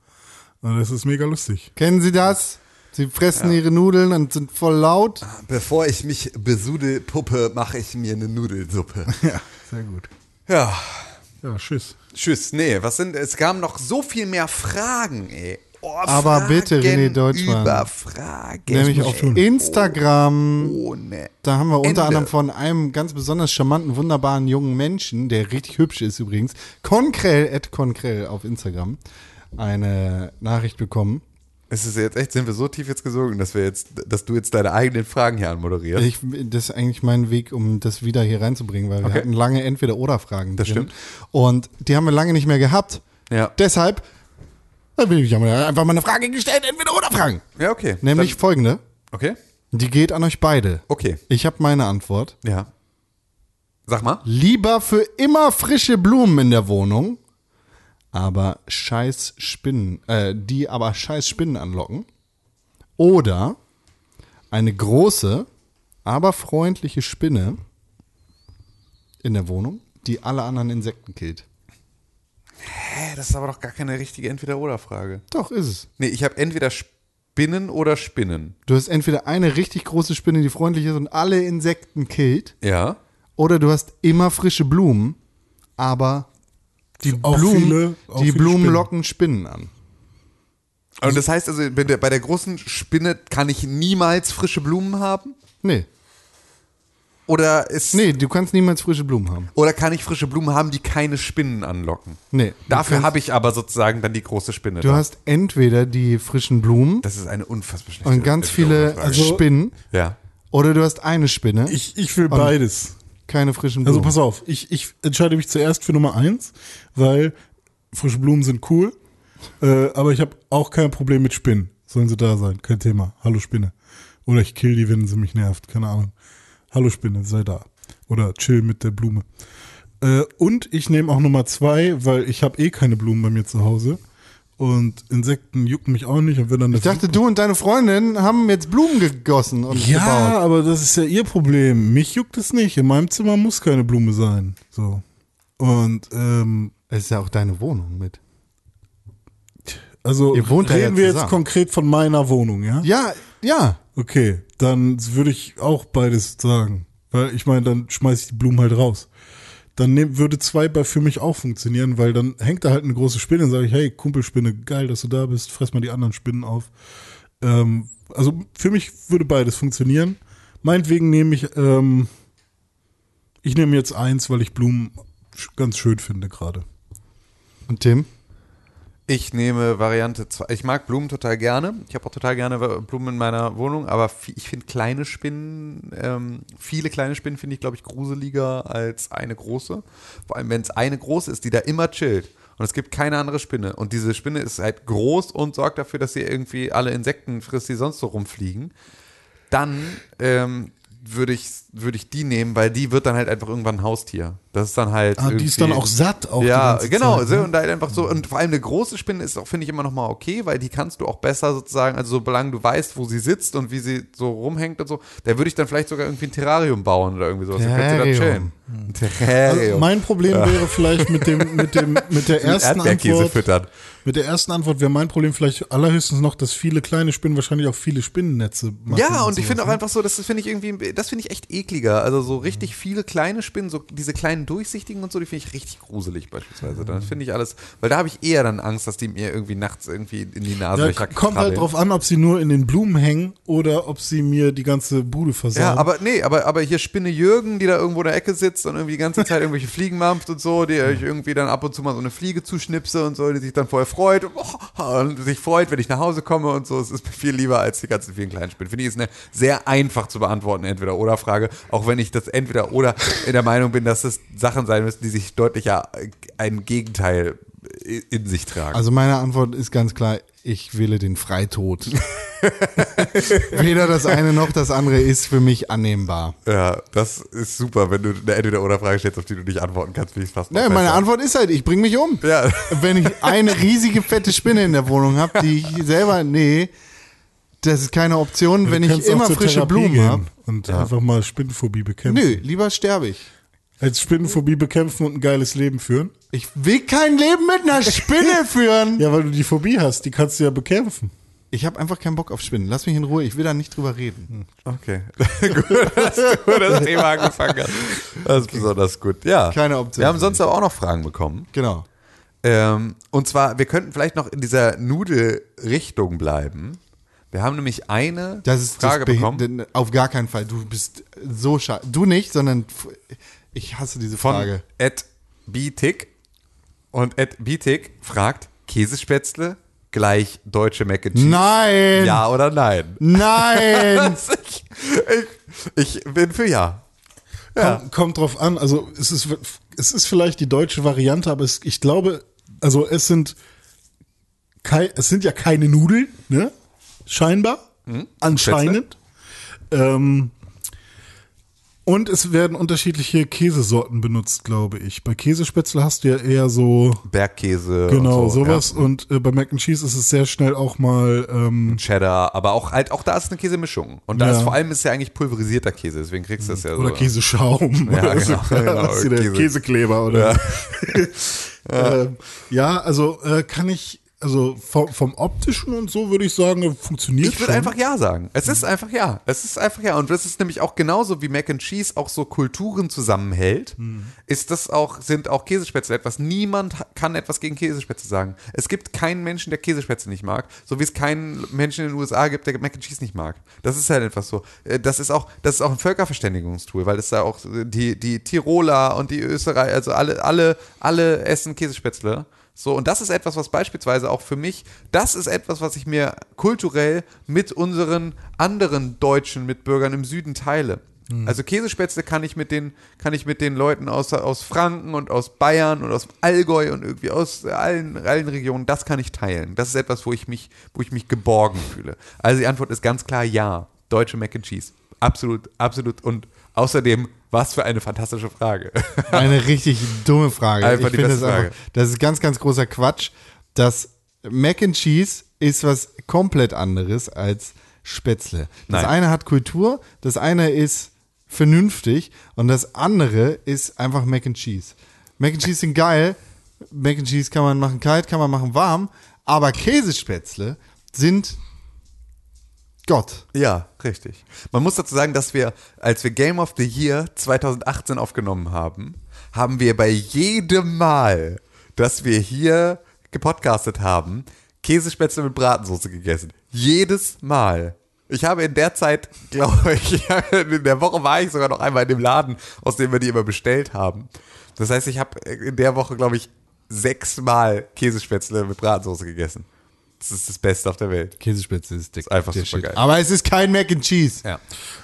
Und das ist mega lustig. Kennen Sie das? Sie fressen ihre Nudeln und sind voll laut. Bevor ich mich besudel puppe, mache ich mir eine Nudelsuppe. Ja, sehr gut. ja. Ja, tschüss. Tschüss. Nee, was sind, es kamen noch so viel mehr Fragen, ey. Oh, Aber Fragen bitte, René Deutschmann. Über Fragen. Nämlich auf Instagram. Ohne. Da haben wir unter Ende. anderem von einem ganz besonders charmanten, wunderbaren jungen Menschen, der richtig hübsch ist übrigens, Konkrell, at Konkrell auf Instagram, eine Nachricht bekommen. Es ist jetzt echt, sind wir so tief jetzt gesogen, dass wir jetzt, dass du jetzt deine eigenen Fragen hier anmoderierst. Ich, das ist eigentlich mein Weg, um das wieder hier reinzubringen, weil wir Okay. hatten lange Entweder-Oder-Fragen. Das drin. stimmt. Und die haben wir lange nicht mehr gehabt. Ja. Deshalb habe ich einfach mal eine Frage gestellt, Entweder-Oder-Fragen. Ja, okay. Nämlich Dann, folgende. okay. Die geht an euch beide. Okay. Ich habe meine Antwort. Ja. Sag mal. Lieber für immer frische Blumen in der Wohnung, aber scheiß Spinnen, äh, die aber scheiß Spinnen anlocken. Oder eine große, aber freundliche Spinne in der Wohnung, die alle anderen Insekten killt. Hä, das ist aber doch gar keine richtige Entweder-Oder-Frage. Doch, ist es. Nee, ich habe entweder Sp- Spinnen oder Spinnen? Du hast entweder eine richtig große Spinne, die freundlich ist und alle Insekten killt, Ja. oder du hast immer frische Blumen, aber die Auch Blumen, viele- auch die Blumen Spinnen. locken Spinnen an. Und das heißt also, bei der, bei der großen Spinne kann ich niemals frische Blumen haben? Nee, Oder ist nee, du kannst niemals frische Blumen haben. oder kann ich frische Blumen haben, die keine Spinnen anlocken? Nee. Dafür habe ich aber sozusagen dann die große Spinne. du da. hast entweder die frischen Blumen das ist eine unfassbar schlechte und ganz viele Frage. Also- Spinnen, ja. oder du hast eine Spinne, Ich, ich will beides. Keine frischen Also Blumen. pass auf, ich, ich entscheide mich zuerst für Nummer eins, weil frische Blumen sind cool, äh, aber ich habe auch kein Problem mit Spinnen. Sollen sie da sein, kein Thema. Hallo Spinne. Oder ich kill die, wenn sie mich nervt, keine Ahnung. Hallo Spinne, sei da. Oder chill mit der Blume. Äh, und ich nehme auch Nummer zwei, weil ich habe eh keine Blumen bei mir zu Hause. Und Insekten jucken mich auch nicht. Und wenn dann Ich dachte, du und deine Freundin haben jetzt Blumen gegossen und ja, gebaut. aber das ist ja ihr Problem. Mich juckt es nicht. In meinem Zimmer muss keine Blume sein. So. Und ähm, Es ist ja auch deine Wohnung mit. also reden ja wir jetzt zusammen. konkret von meiner Wohnung, ja? Ja, ja. Okay, dann würde ich auch beides sagen. Weil ich meine, dann schmeiße ich die Blumen halt raus. Dann nehm, würde zwei bei für mich auch funktionieren, weil dann hängt da halt eine große Spinne und sage ich, hey, Kumpelspinne, geil, dass du da bist, fress mal die anderen Spinnen auf. Ähm, also für mich würde beides funktionieren. Meinetwegen nehme ich, ähm, ich nehme jetzt eins, weil ich Blumen ganz schön finde gerade. Und Tim? Ich nehme Variante 2. Ich mag Blumen total gerne. Ich habe auch total gerne Blumen in meiner Wohnung, aber ich finde kleine Spinnen, ähm, viele kleine Spinnen finde ich, glaube ich, gruseliger als eine große. Vor allem, wenn es eine große ist, die da immer chillt. Und es gibt keine andere Spinne. Und diese Spinne ist halt groß und sorgt dafür, dass sie irgendwie alle Insekten frisst, die sonst so rumfliegen. Dann ähm, würde ich, würde ich die nehmen, weil die wird dann halt einfach irgendwann ein Haustier. Das ist dann halt. Ah, die ist dann auch satt auch ja, genau. Zeit, ne? und halt einfach so, und vor allem eine große Spinne ist auch, finde ich, immer noch mal okay, weil die kannst du auch besser sozusagen, also solange du weißt, wo sie sitzt und wie sie so rumhängt und so, da würde ich dann vielleicht sogar irgendwie ein Terrarium bauen oder irgendwie sowas. Terrarium. Terrarium. Also mein Problem wäre vielleicht mit dem, mit dem, mit der ersten Erdbeerkäse Antwort. füttern. Mit der ersten Antwort wäre mein Problem vielleicht allerhöchstens noch, dass viele kleine Spinnen wahrscheinlich auch viele Spinnennetze machen. Ja, und ich sowas, finde auch ne? einfach so, das finde ich irgendwie, das finde ich echt ekliger. Also so richtig viele kleine Spinnen, so diese kleinen durchsichtigen und so, die finde ich richtig gruselig beispielsweise. Das finde ich alles, weil da habe ich eher dann Angst, dass die mir irgendwie nachts irgendwie in die Nase Ja, kommt halt drauf an, ob sie nur in den Blumen hängen oder ob sie mir die ganze Bude versauen. Ja, aber nee, aber, aber hier Spinne Jürgen, die da irgendwo in der Ecke sitzt und irgendwie die ganze Zeit irgendwelche Fliegen mampft und so, die ich irgendwie dann ab und zu mal so eine Fliege zuschnipse und so, die sich dann vorher freut und, oh, und sich freut, wenn ich nach Hause komme und so. Es ist mir viel lieber als die ganzen vielen kleinen Spinnen. Finde ich, ist eine sehr einfach zu beantworten Entweder-Oder-Frage, auch wenn ich das Entweder-Oder in der Meinung bin, dass es Sachen sein müssen, die sich deutlicher ein Gegenteil in sich tragen. Also meine Antwort ist ganz klar, ich wähle den Freitod. Weder das eine noch das andere ist für mich annehmbar. ja, das ist super, wenn du eine Entweder-Oder-Frage stellst, auf die du nicht antworten kannst, finde ich fast noch Ne, meine. Antwort ist halt, ich bringe mich um. Ja. Wenn ich eine riesige fette Spinne in der Wohnung habe, die ich selber, nee, das ist keine Option, wenn ich immer frische Therapie Blumen habe. Und einfach mal Spinnenphobie bekämpfen. Nö, lieber sterbe ich. Als Spinnenphobie bekämpfen und ein geiles Leben führen. Ich will kein Leben mit einer Spinne führen. Ja, weil du die Phobie hast, die kannst du ja bekämpfen. Ich habe einfach keinen Bock auf Spinnen. Lass mich in Ruhe, ich will da nicht drüber reden. Okay. gut, dass du das Thema angefangen hast. Das ist besonders gut. Ja. Keine Option Wir haben sonst aber auch noch Fragen bekommen. Genau. Ähm, und zwar, wir könnten vielleicht noch in dieser Nudelrichtung bleiben. Wir haben nämlich eine Das ist Frage das bekommen Auf gar keinen Fall. Du bist so schade. Du nicht, sondern ich hasse diese von Frage. Ed Bietig. Und Ed Bietig fragt, Käsespätzle gleich deutsche Mac and Cheese? Nein! Ja oder nein? Nein! ich, ich, ich bin für ja. Ja. Kommt, kommt drauf an. Also es ist, es ist vielleicht die deutsche Variante, aber es, ich glaube, also es sind kei, es sind ja keine Nudeln, ne? Scheinbar. Anscheinend. Ähm, und es werden unterschiedliche Käsesorten benutzt, glaube ich. Bei Käsespätzle hast du ja eher so, Bergkäse. genau, und so, sowas. Ja. Und äh, bei Mac and Cheese ist es sehr schnell auch mal, ähm, Cheddar, aber auch halt auch da ist eine Käsemischung. Und da Ja. ist vor allem ist ja eigentlich pulverisierter Käse, deswegen kriegst du das ja oder so. Käseschaum. Ja, oder genau, so. genau, Käse. Käsekleber oder. ähm, ja, also äh, kann ich Also vom, vom optischen und so würde ich sagen, funktioniert Ich würde einfach ja sagen. Es ist einfach ja. Es ist einfach ja. Und das ist nämlich auch genauso wie Mac and Cheese auch so Kulturen zusammenhält, ist das auch, sind auch Käsespätzle etwas. Niemand kann etwas gegen Käsespätzle sagen. Es gibt keinen Menschen, der Käsespätzle nicht mag, so wie es keinen Menschen in den USA gibt, der Mac and Cheese nicht mag. Das ist halt etwas so. Äh, Das ist auch, das ist auch ein Völkerverständigungstool, weil es da auch die, die Tiroler und die Österreicher, also alle, alle, alle essen Käsespätzle. So, und das ist etwas, was beispielsweise auch für mich, das ist etwas, was ich mir kulturell mit unseren anderen deutschen Mitbürgern im Süden teile. Also Käsespätzle kann ich mit den, kann ich mit den Leuten aus, aus Franken und aus Bayern und aus Allgäu und irgendwie aus allen, allen Regionen, das kann ich teilen. Das ist etwas, wo ich mich, wo ich mich geborgen fühle. Also die Antwort ist ganz klar ja. Deutsche Mac and Cheese. Absolut, absolut. Und außerdem, was für eine fantastische Frage. Eine richtig dumme Frage. Einfach ich finde das Frage. einfach, das ist ganz, ganz großer Quatsch. Das Mac and Cheese ist was komplett anderes als Spätzle. Das Nein. eine hat Kultur, das eine ist vernünftig und das andere ist einfach Mac and Cheese. Mac and Cheese sind geil. Mac and Cheese kann man machen kalt, kann man machen warm, aber Käsespätzle sind Gott. Ja, richtig. Man muss dazu sagen, dass wir, als wir Game of the Year 2018 aufgenommen haben, haben wir bei jedem Mal, dass wir hier gepodcastet haben, Käsespätzle mit Bratensoße gegessen. Jedes Mal. Ich habe in der Zeit, glaube ich, in der Woche war ich sogar noch einmal in dem Laden, aus dem wir die immer bestellt haben. Das heißt, ich habe in der Woche, glaube ich, sechsmal Käsespätzle mit Bratensoße gegessen. Das ist das Beste auf der Welt. Käsespätzle ist dick. Ist einfach supergeil. Shit. Aber es ist kein Mac and Cheese. Ja.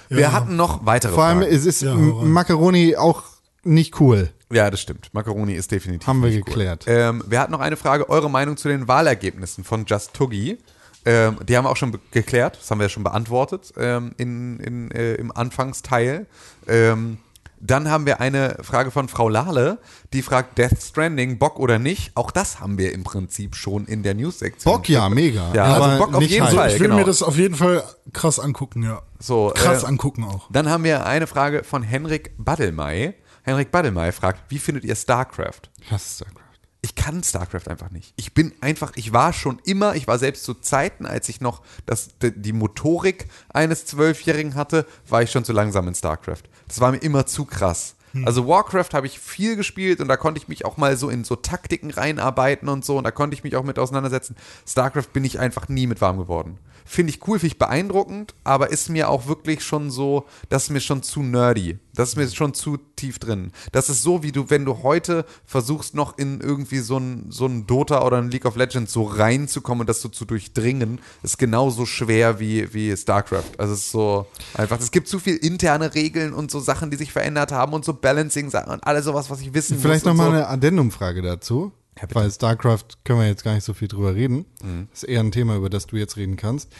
Wir hatten noch weitere Vor allem Fragen. es ist Ja. Macaroni auch nicht cool. Ja, das stimmt. Macaroni ist definitiv. Haben wir nicht geklärt. Cool. Ähm, wir hatten noch eine Frage, eure Meinung zu den Wahlergebnissen von Just Tuggy. Ähm, die haben wir auch schon geklärt, das haben wir ja schon beantwortet ähm, in, in, äh, im Anfangsteil. Ähm, dann haben wir eine Frage von Frau Lahle, die fragt Death Stranding, Bock oder nicht? Auch das haben wir im Prinzip schon in der News-Sektion. Bock ja, mega. Ja, also Bock auf nicht jeden Hype. Fall. ich will genau. mir das auf jeden Fall krass angucken, ja. So, Krass äh, angucken auch. Dann haben wir eine Frage von Henrik Baddelmey. Henrik Baddelmey fragt, wie findet ihr StarCraft? Ich hasse StarCraft. Ich kann StarCraft einfach nicht. Ich bin einfach, ich war schon immer, ich war selbst zu Zeiten, als ich noch das, die, die Motorik eines Zwölfjährigen hatte, war ich schon zu langsam in StarCraft. Das war mir immer zu krass. Also Warcraft habe ich viel gespielt und da konnte ich mich auch mal so in so Taktiken reinarbeiten und so und da konnte ich mich auch mit auseinandersetzen. StarCraft bin ich einfach nie mit warm geworden. Finde ich cool, finde ich beeindruckend, aber ist mir auch wirklich schon so, das ist mir schon zu nerdy. Das ist mir schon zu tief drin. Das ist so, wie du, wenn du heute versuchst, noch in irgendwie so ein, so ein Dota oder ein League of Legends so reinzukommen und das so zu durchdringen, ist genauso schwer wie, wie StarCraft. Also es ist so einfach, es gibt zu viel interne Regeln und so Sachen, die sich verändert haben und so Balancing-Sachen und alles sowas, was ich wissen Vielleicht muss. und nochmal so. eine Addendumfrage dazu. Ja, bitte. weil StarCraft können wir jetzt gar nicht so viel drüber reden. Mhm. Das ist eher ein Thema, über das du jetzt reden kannst.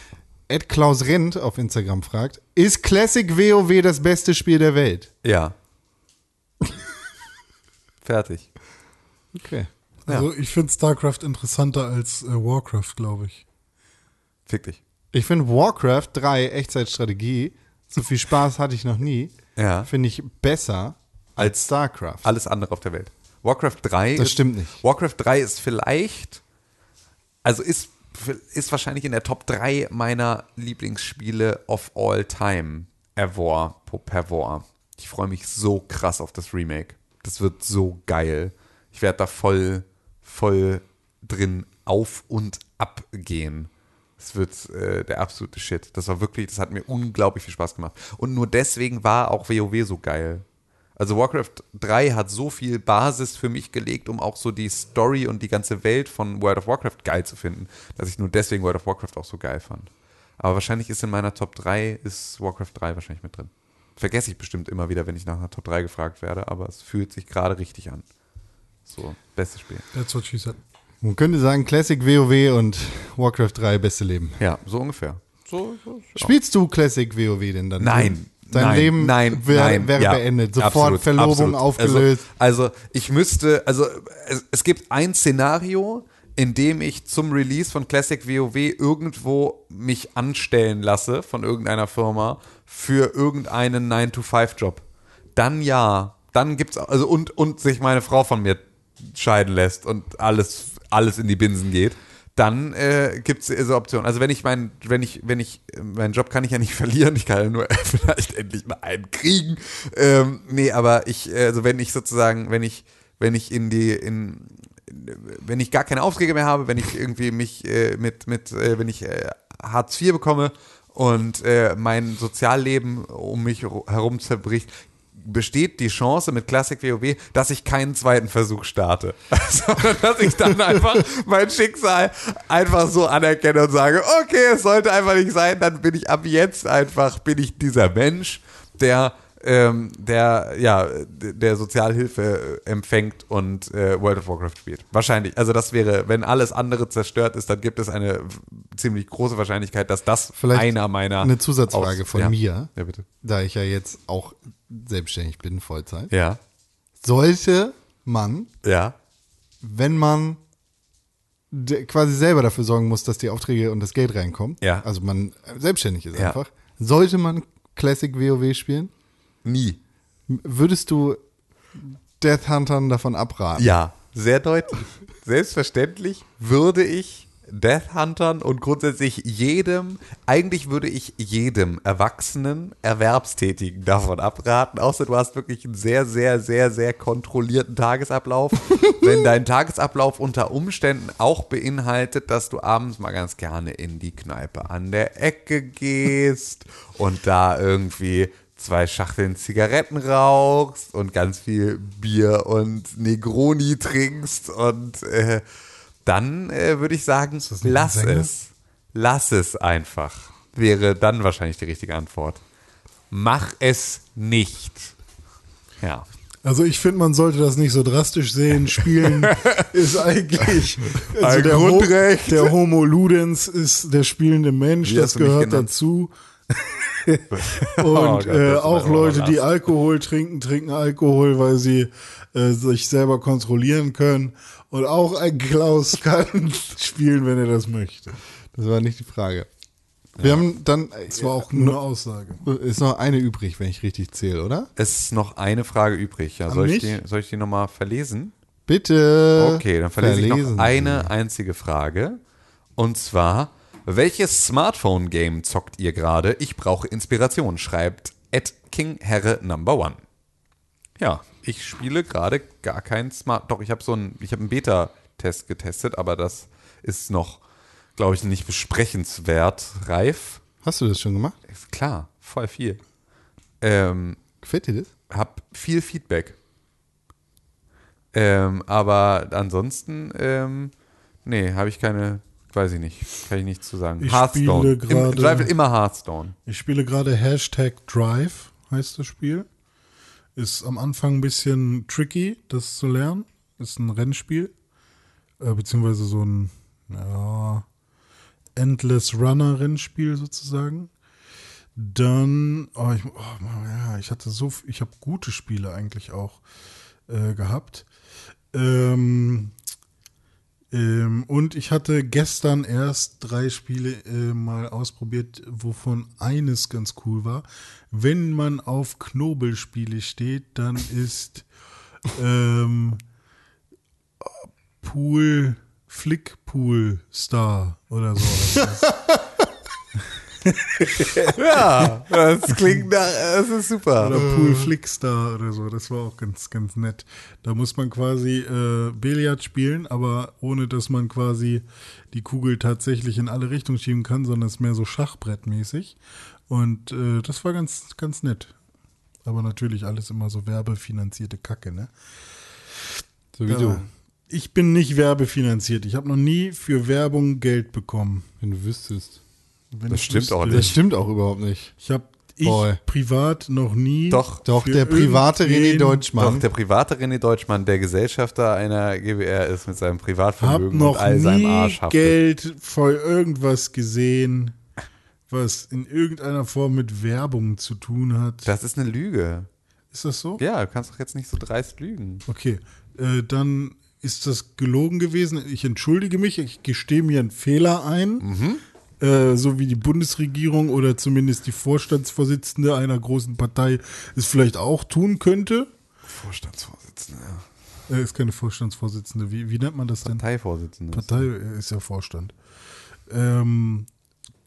Ed Klaus Rent auf Instagram fragt: Ist Classic WoW das beste Spiel der Welt? Ja. Fertig. Okay. Also ich finde StarCraft interessanter als äh, Warcraft, glaube ich. Fick dich. Ich finde Warcraft 3 Echtzeitstrategie, so viel Spaß hatte ich noch nie, Ja. finde ich besser als Als StarCraft. alles andere auf der Welt. Warcraft 3 Das ist, stimmt nicht. Warcraft 3 ist vielleicht, also ist, ist wahrscheinlich in der Top 3 meiner Lieblingsspiele of all time. Ever, per War. Ich freue mich so krass auf das Remake. Das wird so geil. Ich werde da voll, voll drin auf und ab gehen. Es wird äh, der absolute Shit. Das war wirklich, das hat mir unglaublich viel Spaß gemacht. Und nur deswegen war auch WoW so geil. Also Warcraft 3 hat so viel Basis für mich gelegt, um auch so die Story und die ganze Welt von World of Warcraft geil zu finden, dass ich nur deswegen World of Warcraft auch so geil fand. Aber wahrscheinlich ist in meiner Top 3 ist Warcraft 3 wahrscheinlich mit drin. Vergesse ich bestimmt immer wieder, wenn ich nach einer Top 3 gefragt werde, aber es fühlt sich gerade richtig an. So, bestes Spiel. That's what she said. Man könnte sagen, Classic WoW und Warcraft 3 beste Leben. Ja, so ungefähr. So, so, so. Spielst du Classic WoW denn dann? Nein. Dein nein, Leben nein, wär, nein, wäre ja, beendet. Sofort absolut, Verlobung absolut. aufgelöst. Also, also ich müsste, also es, es gibt ein Szenario, in dem ich zum Release von Classic WoW irgendwo mich anstellen lasse von irgendeiner Firma für irgendeinen 9-to-5-Job. Dann ja, dann gibt's also und und sich meine Frau von mir scheiden lässt und alles alles in die Binsen geht. Dann äh, gibt es so Optionen. Also wenn ich meinen, wenn ich, wenn ich, meinen Job kann ich ja nicht verlieren, ich kann ja nur vielleicht endlich mal einen kriegen. Ähm, nee, aber ich, also wenn ich sozusagen, wenn ich, wenn ich in die, in, wenn ich gar keine Aufträge mehr habe, wenn ich irgendwie mich äh, mit, mit äh, wenn ich äh, Hartz IV bekomme und äh, mein Sozialleben um mich herum zerbricht, besteht die Chance mit Classic WoW, dass ich keinen zweiten Versuch starte. Sondern dass ich dann einfach mein Schicksal einfach so anerkenne und sage, okay, es sollte einfach nicht sein, dann bin ich ab jetzt einfach, bin ich dieser Mensch, der ähm, der ja der Sozialhilfe empfängt und äh, World of Warcraft spielt. Wahrscheinlich. Also das wäre, wenn alles andere zerstört ist, dann gibt es eine ziemlich große Wahrscheinlichkeit, dass das Vielleicht einer meiner Eine Zusatzfrage Aus- von ja. mir, Ja, bitte. da ich ja jetzt auch selbstständig bin, Vollzeit. Ja. Sollte man, Ja. wenn man quasi selber dafür sorgen muss, dass die Aufträge und das Geld reinkommen, Ja. also man selbstständig ist Ja. einfach, sollte man Classic WoW spielen? Nie. Würdest du Death Huntern davon abraten? Ja, sehr deutlich. Selbstverständlich würde ich Death Huntern und grundsätzlich jedem, eigentlich würde ich jedem erwachsenen Erwerbstätigen davon abraten, außer du hast wirklich einen sehr, sehr, sehr, sehr kontrollierten Tagesablauf. Wenn dein Tagesablauf unter Umständen auch beinhaltet, dass du abends mal ganz gerne in die Kneipe an der Ecke gehst und da irgendwie zwei Schachteln Zigaretten rauchst und ganz viel Bier und Negroni trinkst und äh, dann äh, würde ich sagen, lass Sänger? es. Lass es einfach. Wäre dann wahrscheinlich die richtige Antwort. Mach es nicht. Ja. Also ich finde, man sollte das nicht so drastisch sehen. Spielen ist eigentlich also Ein der, Ho Grundrecht. der Homo Ludens ist der spielende Mensch, Wie das gehört dazu. Und Oh Gott, äh, auch Leute, die. Alkohol trinken, trinken Alkohol, weil sie äh, sich selber kontrollieren können. Und auch ein Klaus kann spielen, wenn er das möchte. Das war nicht die Frage. Wir haben dann, Das war auch nur eine Aussage. ist noch eine übrig, wenn ich richtig zähle, oder? Es ist noch eine Frage übrig. Ja, soll, ich die, soll ich die nochmal verlesen? Bitte. Okay, dann verlese ich verlesen noch Sie. eine einzige Frage. Und zwar, welches Smartphone-Game zockt ihr gerade? Ich brauche Inspiration, schreibt at KingHerre Number One. Ja, ich spiele gerade gar kein Smart. Doch, ich habe so einen, ich habe einen Beta-Test getestet, aber das ist noch, glaube ich, nicht besprechenswert reif. Hast du das schon gemacht? Ist klar, voll viel. Ähm, Gefällt dir das? hab viel Feedback. Ähm, aber ansonsten, ähm, nee, habe ich keine, weiß ich nicht, kann ich nichts zu sagen. Ich Hearthstone. spiele Im, gerade- Im Zweifel immer Hearthstone. Ich spiele gerade Hashtag Drive, heißt das Spiel. Ist am Anfang ein bisschen tricky, das zu lernen. Ist ein Rennspiel. Äh, beziehungsweise so ein ja, Endless Runner Rennspiel sozusagen. Dann, oh, ich, oh, ja, ich hatte so, ich habe gute Spiele eigentlich auch äh, gehabt. Ähm, ähm, und ich hatte gestern erst drei Spiele äh, mal ausprobiert, wovon eines ganz cool war. Wenn man auf Knobelspiele steht, dann ist ähm, Pool, Flickpool Star oder so. Ja, das klingt, nach, das ist super. Oder Pool Flickstar oder so. Das war auch ganz, ganz nett. Da muss man quasi äh, Billard spielen, aber ohne dass man quasi die Kugel tatsächlich in alle Richtungen schieben kann, sondern es ist mehr so Schachbrettmäßig. Und äh, das war ganz, ganz nett. Aber natürlich alles immer so werbefinanzierte Kacke, ne? So wie Ja. du. Ich bin nicht werbefinanziert. Ich habe noch nie für Werbung Geld bekommen. Wenn du wüsstest. Wenn Das stimmt wüsste. auch Das nicht. stimmt auch überhaupt nicht. Ich habe ich Boy. privat noch nie. Doch. Doch, der private René Deutschmann. Doch, der private René Deutschmann, der Gesellschafter einer GWR ist mit seinem Hab Privatvermögen noch und all seinem Arsch haftet. Geld für irgendwas gesehen, was in irgendeiner Form mit Werbung zu tun hat. Das ist eine Lüge. Ist das so? Ja, du kannst doch jetzt nicht so dreist lügen. Okay, äh, dann ist das gelogen gewesen. Ich entschuldige mich, ich gestehe mir einen Fehler ein. Mhm. Äh, so wie die Bundesregierung oder zumindest die Vorstandsvorsitzende einer großen Partei es vielleicht auch tun könnte. Vorstandsvorsitzender. Äh, ist keine Vorstandsvorsitzende. Wie, wie nennt man das denn? Parteivorsitzende. Partei äh, ist ja Vorstand. Ähm,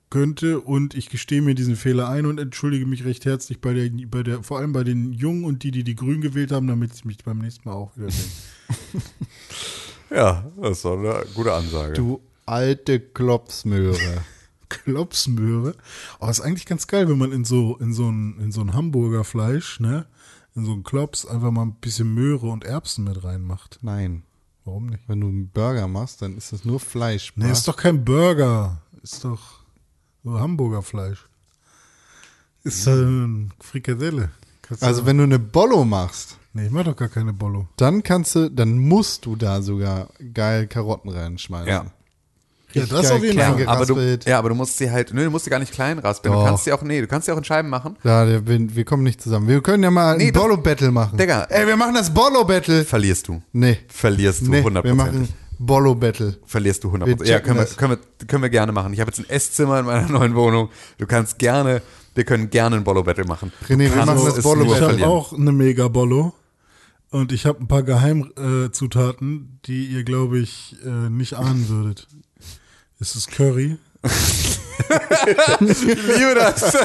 könnte und ich gestehe mir diesen Fehler ein und entschuldige mich recht herzlich bei der, bei der, vor allem bei den Jungen und die, die die Grün gewählt haben, damit ich mich beim nächsten Mal auch wieder sehe. Ja, das doch eine gute Ansage. Du alte Klopsmöhre. Klopsmöhre. Aber ist eigentlich ganz geil, wenn man in so, in so ein, in so ein Hamburger Fleisch, ne, in so ein Klops einfach mal ein bisschen Möhre und Erbsen mit reinmacht. Nein. Warum nicht? Wenn du einen Burger machst, dann ist das nur Fleisch. Nee, ist doch kein Burger. Ist doch so Hamburger Fleisch. Ist äh, ein Frikadelle. Kannst du- also wenn du eine Bollo machst, Nee, ich mach doch gar keine Bollo. dann kannst du, dann musst du da sogar geil Karotten reinschmeißen. Ja. Ja, das geil auf jeden klein Fall. aber du, ja, aber du musst sie halt, nö, du musst sie gar nicht klein raspeln. Doch. Du kannst sie auch, nee, du kannst sie auch in Scheiben machen. Ja, wir, wir kommen nicht zusammen. Wir können ja mal Nee, ein Bollo-Battle machen. Digga. Ey, wir machen das Bollo-Battle. Verlierst du. Nee. Verlierst du Nee, wir hundertprozentig. machen Bollo-Battle. Verlierst du Wir hundertprozentig. Ja, können wir, das. können, wir, können wir gerne machen. Ich habe jetzt ein Esszimmer in meiner neuen Wohnung. Du kannst gerne, wir können gerne ein Bollo-Battle machen. René, wir machen das es Bollo-Battle. nur Ich habe verlieren. auch eine Mega Bollo. Und ich habe ein paar Geheimzutaten, äh, Zutaten, die ihr, glaube ich, äh, nicht ahnen würdet. Es ist Curry. Ich liebe das. äh,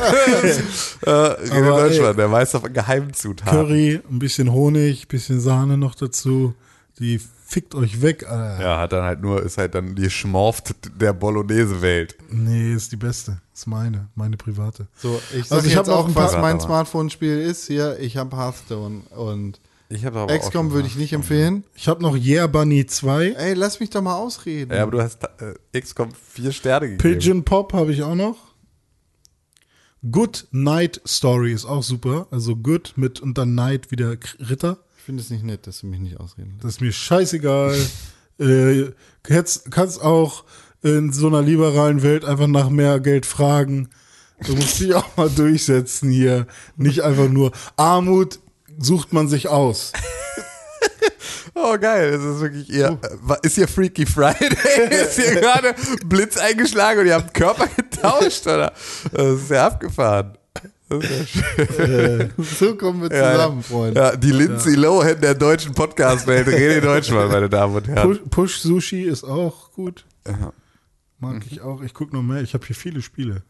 René Aber, Deutschmann, der Meister von Geheimzutaten. Curry, ein bisschen Honig, ein bisschen Sahne noch dazu. Die fickt euch weg, Alter. Ja, hat dann halt nur, ist halt dann die Schmorft der Bolognese-Welt. Nee, ist die beste. Ist meine, meine private. So, ich sag Also ich jetzt hab noch auch, ein was paar- mein Smartphone-Spiel ist hier. Ich habe Hearthstone und Ich habe aber auch XCOM würde ich nicht empfehlen. Ich habe noch Yeah Bunny 2. Ey, lass mich doch mal ausreden. Ja, aber du hast äh, XCOM vier Sterne gegeben. Pigeon Pop habe ich auch noch. Good Night Story ist auch super. Also Good mit und dann Night wieder Ritter. Ich finde es nicht nett, dass du mich nicht ausreden lässt. Das ist mir scheißegal. äh, kannst, kannst auch in so einer liberalen Welt einfach nach mehr Geld fragen. Du musst dich auch mal durchsetzen hier. Nicht einfach nur Armut sucht man sich aus. Oh, geil. Das ist wirklich ihr. äh, Ist hier Freaky Friday? ist hier gerade Blitz eingeschlagen und ihr habt Körper getauscht, oder? Das ist ja abgefahren. Das ist ja schön. So kommen wir Ja, zusammen, Freunde. Ja, die Lindsay Lohan der deutschen Podcast-Welt. René Deutschmann, meine Damen und Herren. Push, Push Sushi ist auch gut. Ja. Mag Mhm. ich auch. Ich gucke noch mehr. Ich habe hier viele Spiele.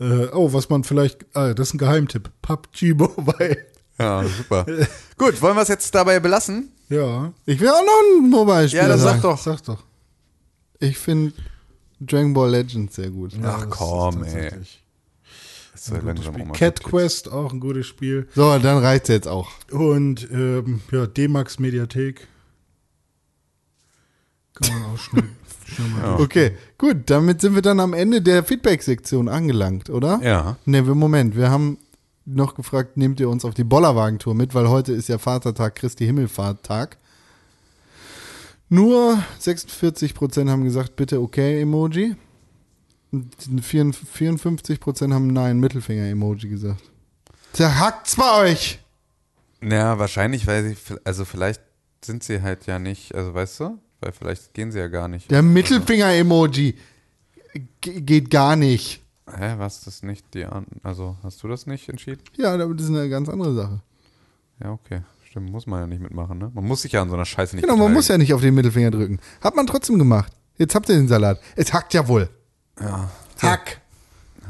Äh, oh, was man vielleicht. Ah, das ist ein Geheimtipp. PUBG Mobile. Ja, super. Gut, wollen wir es jetzt dabei belassen? Ja. Ich will auch noch ein Mobile-Spiel Ja, dann sag doch. Sag doch. Ich finde Dragon Ball Legends sehr gut. Ach das komm, ist ey. Das ja mal Cat. Quest, auch ein gutes Spiel. So, dann reicht's jetzt auch. Und ähm, ja, D-Max Mediathek. Kann man auch schnell, schnell mal durch. Okay, gut, damit sind wir dann am Ende der Feedback-Sektion angelangt, oder? Ja. Ne, wir- Moment, wir haben noch gefragt, nehmt ihr uns auf die Bollerwagentour mit, weil heute ist ja Vatertag, Christi Himmelfahrttag. Nur 46% haben gesagt, bitte okay Emoji. Und 54% haben nein Mittelfinger Emoji gesagt. Zerhackt's bei euch! Ja, wahrscheinlich, weil sie, also vielleicht sind sie halt ja nicht, also weißt du, weil vielleicht gehen sie ja gar nicht. Der Mittelfinger Emoji Ge- geht gar nicht. Hä, was das nicht die an, also hast du das nicht entschieden? Ja, aber das ist eine ganz andere Sache. Ja, okay. Stimmt, muss man ja nicht mitmachen, ne? Man muss sich ja an so einer Scheiße nicht Genau, man muss ja nicht auf den Mittelfinger drücken. Hat man trotzdem gemacht. Jetzt habt ihr den Salat. Es hackt ja wohl. Ja. Hack.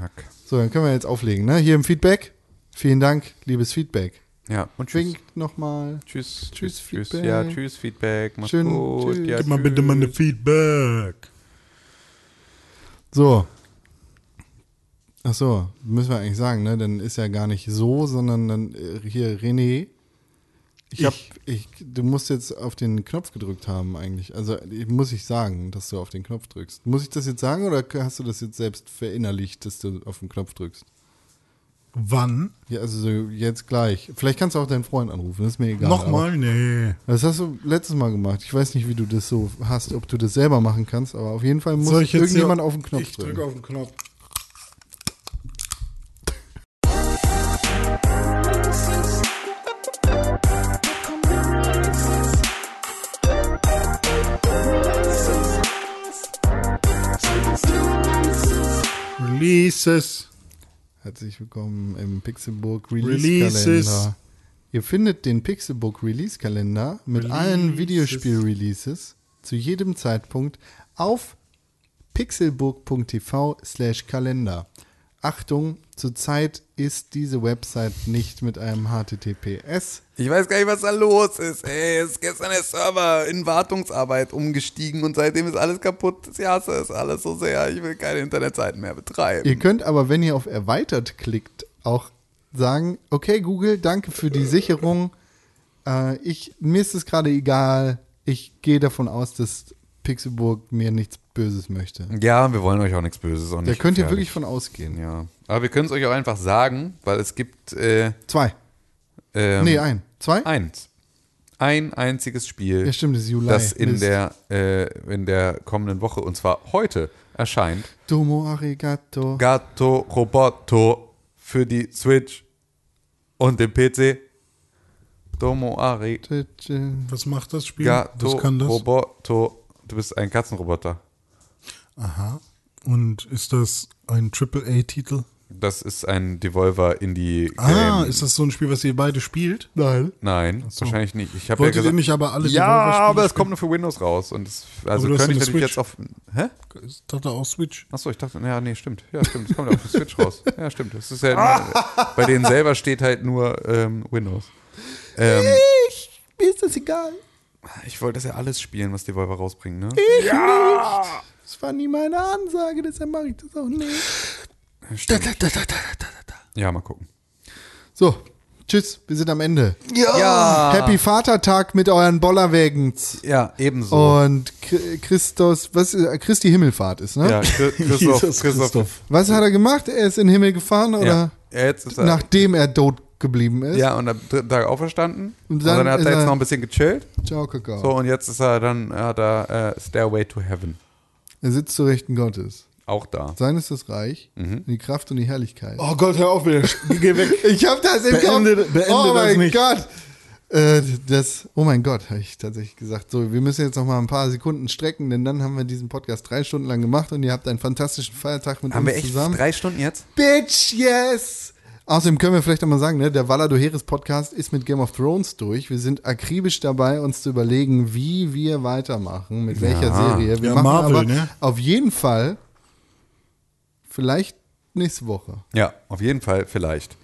Hack. So, dann können wir jetzt auflegen, ne? Hier im Feedback. Vielen Dank, liebes Feedback. Ja, und tschüss. Winkt nochmal. Tschüss. Tschüss, Tschüss. Feedback. Ja, tschüss, Feedback. Mach's Schön, gut. tschüss. Ja, Gib mal bitte mal eine tschüss. Feedback. So. Ach so, müssen wir eigentlich sagen, ne? Dann ist ja gar nicht so, sondern dann äh, hier René. Ich hab, ich, du musst jetzt auf den Knopf gedrückt haben eigentlich. Also ich, muss ich sagen, dass du auf den Knopf drückst. Muss ich das jetzt sagen oder hast du das jetzt selbst verinnerlicht, dass du auf den Knopf drückst? Wann? Ja, also so jetzt gleich. Vielleicht kannst du auch deinen Freund anrufen, das ist mir egal. Nochmal? Nee. Das hast du letztes Mal gemacht. Ich weiß nicht, wie du das so hast, ob du das selber machen kannst, aber auf jeden Fall muss ich irgendjemand hier- auf den Knopf Ich drücken. drücke auf den Knopf. Releases. Herzlich willkommen im Pixelburg Releases. Release-Kalender. Ihr findet den Pixelbook Release Kalender mit allen Videospiel-Releases zu jedem Zeitpunkt auf pixelbook.tv slash Kalender. Achtung, zurzeit ist diese Website nicht mit einem HTTPS. Ich weiß gar nicht, was da los ist. Ey, ist gestern der Server in Wartungsarbeit umgestiegen und seitdem ist alles kaputt. Ich hasse es alles so sehr. Ich will keine Internetseiten mehr betreiben. Ihr könnt aber, wenn ihr auf erweitert klickt, auch sagen, okay Google, danke für die Sicherung. Äh, ich, mir ist es gerade egal. Ich gehe davon aus, dass Pixelburg mir nichts Böses möchte. Ja, wir wollen euch auch nichts Böses. Auch Da nicht könnt ihr wirklich von ausgehen. Ja. Aber wir können es euch auch einfach sagen, weil es gibt äh, Zwei. ähm, nee, ein. Zwei? eins. Ein einziges Spiel, Ja, stimmt, das ist Juli. das in Mist. der, äh, in der kommenden Woche, und zwar heute, erscheint. Domo Arigato. Gato Roboto für die Switch und den PC. Domo Ari. Was macht das Spiel? Gato Was kann das? Roboto. Du bist ein Katzenroboter. Aha. Und ist das ein AAA-Titel? Das ist ein Devolver Indie Game. Ah, ist das so ein Spiel, was ihr beide spielt? Nein. Nein, wahrscheinlich nicht. Ich habe ja gesagt, nicht aber alle ja, aber es kommt nur für Windows raus und es, also Aber du hast könnte ich natürlich jetzt auf Hä? Ist das da auch Switch? Achso, ich dachte, ja, nee, stimmt. Ja, stimmt. Es kommt ja auf die Switch raus. Ja, stimmt. Das ist ja nur, bei denen selber steht halt nur ähm, Windows. Ähm, Ich, mir ist das egal. ich wollte das ja alles spielen, was Devolver rausbringt, ne? Ich nicht. Das war nie meine Ansage, deshalb mache ich das auch nicht. Ja, mal gucken. So, tschüss, wir sind am Ende. Ja. Happy Vatertag mit euren Bollerwägens. Ja, ebenso. Und Chri- Christus, was äh, Christi Himmelfahrt ist, ne? ja, Chri- Christoph, Jesus Christoph. Was hat er gemacht? Er ist in den Himmel gefahren oder Ja. Ja, Jetzt ist er, nachdem er tot geblieben ist? ja, und am dritten Tag auferstanden. Und Und dann dann, hat er jetzt noch ein bisschen gechillt. Ciao, Kakao. So, und jetzt ist er dann, hat er äh, Stairway to Heaven. Er sitzt zu Rechten Gottes. Auch da. Sein ist das Reich, Mhm. die Kraft und die Herrlichkeit. Oh Gott, hör auf wieder. Geh weg. Ich hab das im Beende- Kopf. beende oh das mein nicht. Gott. Äh, das, oh mein Gott, habe ich tatsächlich gesagt. So, wir müssen jetzt noch mal ein paar Sekunden strecken, denn dann haben wir diesen Podcast drei Stunden lang gemacht und ihr habt einen fantastischen Feiertag mit Haben uns wir echt zusammen. drei Stunden jetzt? Bitch, yes! Außerdem können wir vielleicht auch mal sagen, ne, der Valado Heres Podcast ist mit Game of Thrones durch. Wir sind akribisch dabei, uns zu überlegen, wie wir weitermachen, mit welcher Serie. Wir Ja, machen Marvel, aber ne? auf jeden Fall vielleicht nächste Woche. Ja, auf jeden Fall, vielleicht.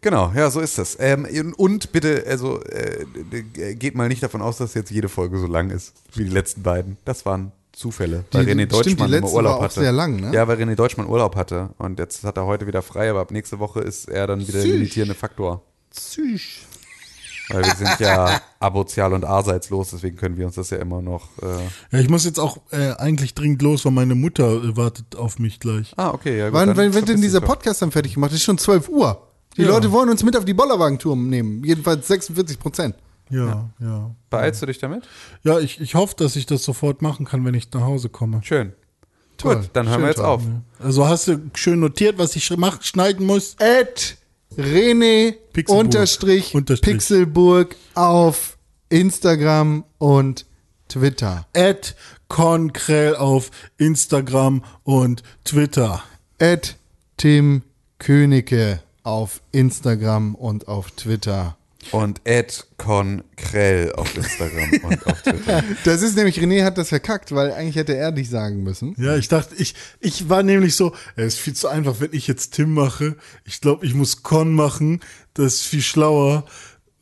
Genau, ja, so ist das. Ähm, und bitte, also äh, d- geht mal nicht davon aus, dass jetzt jede Folge so lang ist wie die letzten beiden. Das waren Zufälle, weil Die- René stimmt, Deutschmann immer letzte Urlaub hatte. lang, ne? Ja, weil René Deutschmann Urlaub hatte und jetzt hat er heute wieder frei, aber ab nächste Woche ist er dann wieder der Süß. limitierende Faktor. Psych. Weil wir sind ja abozial und arseitslos, deswegen können wir uns das ja immer noch. Äh, Ja, ich muss jetzt auch äh, eigentlich dringend los, weil meine Mutter äh, wartet auf mich gleich. ah, okay, ja. Gut, Wann, wann wird denn dieser. Podcast dann fertig gemacht? Es ist schon 12 Uhr. Die Ja. Leute wollen uns mit auf die Bollerwagentour nehmen. Jedenfalls 46 Prozent. Ja, ja. Beeilst du dich damit? Ja, ich, ich hoffe, dass ich das sofort machen kann, wenn ich nach Hause komme. Schön. Toll. Gut, dann hören Schön, wir jetzt toll. auf. Also hast du schön notiert, was ich mach, schneiden muss? At René Pixelburg. unterstrich, Unterstrich. Pixelburg auf Instagram und Twitter. At Konkrell auf Instagram und Twitter. At Tim Königke auf Instagram und auf Twitter. Und Ed Konkrell auf Instagram und auf Twitter. Das ist nämlich, René hat das verkackt, weil eigentlich hätte er dich sagen müssen. Ja, ich dachte, ich, ich war nämlich so, es ist viel zu einfach, wenn ich jetzt Tim mache. Ich glaube, ich muss Con machen. Das ist viel schlauer.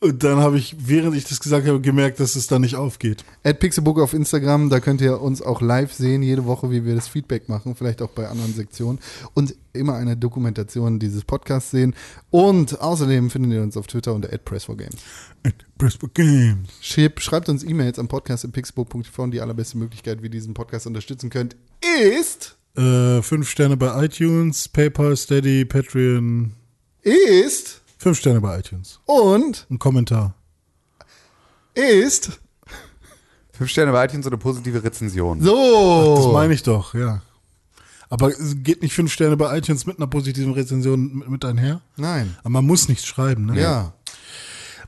Und dann habe ich, während ich das gesagt habe, gemerkt, dass es da nicht aufgeht. At Pixelbook auf Instagram, da könnt ihr uns auch live sehen, jede Woche, wie wir das Feedback machen, vielleicht auch bei anderen Sektionen und immer eine Dokumentation dieses Podcasts sehen. Und außerdem findet ihr uns auf Twitter unter @press4games. Press for Games. Schreibt, schreibt uns E-Mails am Podcast at pixelbook.tv und die allerbeste Möglichkeit, wie ihr diesen Podcast unterstützen könnt, ist, Äh, fünf Sterne bei iTunes, PayPal, Steady, Patreon. ist Fünf Sterne bei iTunes. und Ein Kommentar. ist Fünf Sterne bei iTunes und eine positive Rezension. so. Das meine ich doch, ja. Aber es geht nicht fünf Sterne bei iTunes mit einer positiven Rezension mit, mit einher? Nein. Aber man muss nichts schreiben, ne? Ja.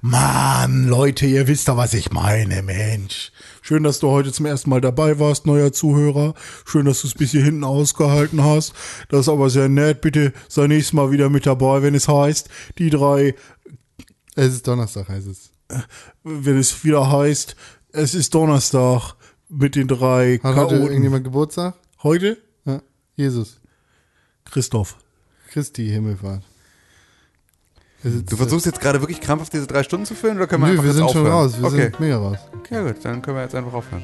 Mann, Leute, ihr wisst doch, was ich meine, Mensch. Schön, dass du heute zum ersten Mal dabei warst, neuer Zuhörer. Schön, dass du es bis hier hinten ausgehalten hast. Das ist aber sehr nett. Bitte sei nächstes Mal wieder mit dabei, wenn es heißt, die drei Es ist Donnerstag, heißt es. Wenn es wieder heißt, es ist Donnerstag mit den drei Hat heute irgendjemand Geburtstag? Heute? Ja. Jesus. Christoph. Christi Himmelfahrt. Du versuchst jetzt gerade wirklich krampfhaft diese drei Stunden zu füllen oder können wir Nö, einfach wir sind aufhören? schon raus. Wir okay. sind mega raus. Ja gut, dann können wir jetzt einfach aufhören.